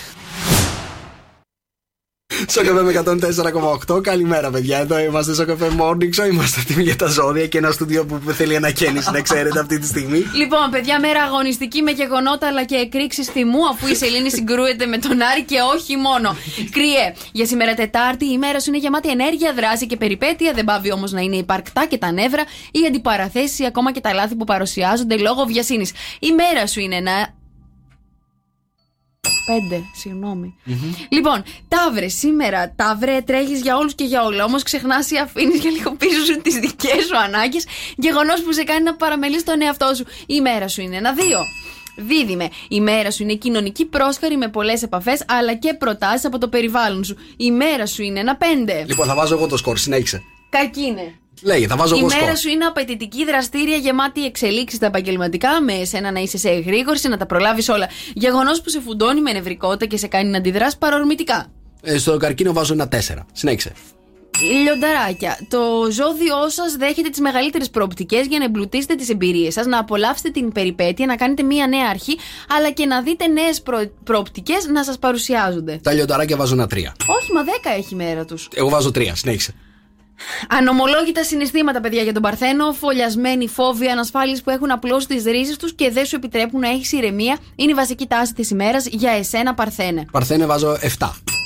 Στο καφέ με 104,8. Καλημέρα, παιδιά. Εδώ είμαστε στο καφέ Morning Show. Είμαστε έτοιμοι για τα ζώδια και ένα στούντιο που θέλει ανακαίνιση, να ξέρετε αυτή τη στιγμή. Λοιπόν, παιδιά, μέρα αγωνιστική με γεγονότα αλλά και εκρήξεις θυμού, αφού η Σελήνη συγκρούεται με τον Άρη και όχι μόνο. Κρύε, για σήμερα Τετάρτη η μέρα σου είναι γεμάτη ενέργεια, δράση και περιπέτεια. Δεν πάβει όμως να είναι υπαρκτά και τα νεύρα, οι αντιπαραθέσει, ακόμα και τα λάθη που παρουσιάζονται λόγω βιασύνης. Η μέρα σου είναι ένα. Πέντε, συγγνώμη. Λοιπόν, ταύρε, σήμερα ταύρε τρέχεις για όλους και για όλα. Όμως ξεχνάς ή αφήνεις για λίγο πίσω σου τις δικές σου ανάγκες. Γεγονός που σε κάνει να παραμελείς τον εαυτό σου. Η μέρα σου είναι ένα δύο. Δίδυμε. Η μέρα σου είναι κοινωνική πρόσχαρη με πολλές επαφές αλλά και προτάσεις από το περιβάλλον σου. Η μέρα σου είναι ένα πέντε. Λοιπόν, θα βάζω εγώ το σκορ, συνέχισε. Κακίνε. Λέγε, θα βάζω Η εγώ μέρα σκορ. σου είναι απαιτητική, δραστήρια, γεμάτη εξελίξεις στα επαγγελματικά, με εσένα να είσαι σε εγρήγορση, να τα προλάβεις όλα. Γεγονός που σε φουντώνει με νευρικότητα και σε κάνει να αντιδράς παρορμητικά. Ε, στο καρκίνο βάζω ένα 4. Συνέχισε. Λιονταράκια, το ζώδιό σας δέχεται τις μεγαλύτερες προοπτικές για να εμπλουτίσετε τις εμπειρίες σας, να απολαύσετε την περιπέτεια, να κάνετε μία νέα αρχή, αλλά και να δείτε νέες προ... προοπτικές να σας παρουσιάζονται. Τα λιονταράκια βάζω ένα 3. Όχι, μα 10 έχει η μέρα τους. Εγώ βάζω 3. Συνέχισε. Ανομολόγητα συναισθήματα, παιδιά, για τον Παρθένο. Φωλιασμένοι φόβοι, ανασφάλειε που έχουν απλώσει τις ρίζες τους και δεν σου επιτρέπουν να έχεις ηρεμία είναι η βασική τάση της ημέρας για εσένα, Παρθένε. Παρθένε βάζω 7.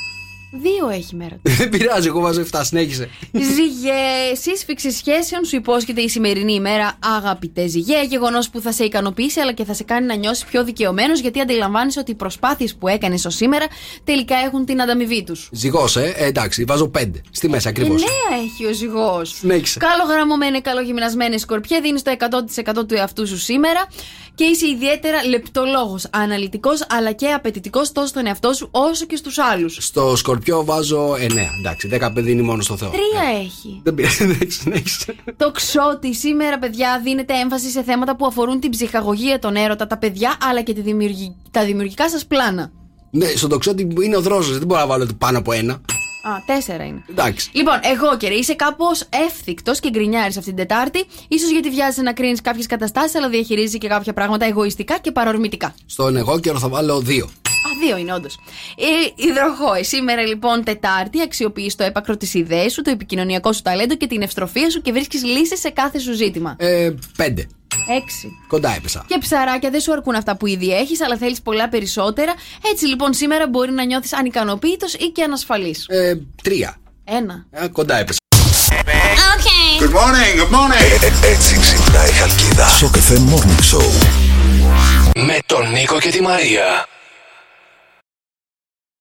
Δύο έχει μέρα. Δεν πειράζει, εγώ βάζω 7, συνέχισε. Ζυγέ, σύσφυξη σχέσεων σου υπόσχεται η σημερινή ημέρα, αγαπητέ Ζυγέ. Γεγονός που θα σε ικανοποιήσει αλλά και θα σε κάνει να νιώσεις πιο δικαιωμένος γιατί αντιλαμβάνει ότι οι προσπάθειες που έκανες ως σήμερα τελικά έχουν την ανταμοιβή τους. Ζυγός, ε, ε, εντάξει, βάζω 5. Στη μέση ακριβώς. Εννέα έχει ο ζυγός. Συνέχισε. Καλογραμμωμένη, καλογυμνασμένη σκορπιέ, δίνεις το 100% του εαυτού σου σήμερα και είσαι ιδιαίτερα λεπτολόγος, αναλυτικός αλλά και απαιτητικός τόσο στον εαυτό σου όσο και στους άλλους. Στο σκορπιό βάζω 9. Εντάξει, 10 παιδί είναι μόνο στο Θεό. Τρία έχει. Δεν πειράζει, εντάξει, συνέχισε. Το ξότι σήμερα, παιδιά, δίνεται έμφαση σε θέματα που αφορούν την ψυχαγωγία, τον έρωτα, τα παιδιά αλλά και τη δημιουργη- τα δημιουργικά σας πλάνα. Ναι, στον τοξότη είναι ο δρόσος, δεν μπορώ να βάλω πάνω από ένα. Α, τέσσερα είναι. Εντάξει. Λοιπόν, εγώ και είσαι κάπως εύθυκτος και γκρινιάρης αυτήν την Τετάρτη. σω γιατί βιάζεσαι να κρίνεις κάποιες καταστάσεις, αλλά διαχειρίζει και κάποια πράγματα εγωιστικά και παρορμητικά. Στον εγώ καιρο θα βάλω 2. Α, δύο είναι όντως. Ε, υδροχόε, σήμερα λοιπόν Τετάρτη αξιοποιείς το έπακρο της ιδέα σου, το επικοινωνιακό σου ταλέντο και την ευστροφία σου και βρίσκεις λύσεις σε κάθε σου ζήτημα. Ε, 5. Έξι. Κοντά έπεσα. Και ψαράκια δεν σου αρκούν αυτά που ήδη έχεις, αλλά θέλεις πολλά περισσότερα. Έτσι λοιπόν σήμερα μπορεί να νιώθεις ανικανοποίητος ή και ανασφαλής. Ε, 3. Ένα. Ε, κοντά έπεσα. Good morning, good morning. έτσι ξυπνάει η Χαλκίδα. Σοκ FM Morning Show. Με τον Νίκο και τη Μαρία.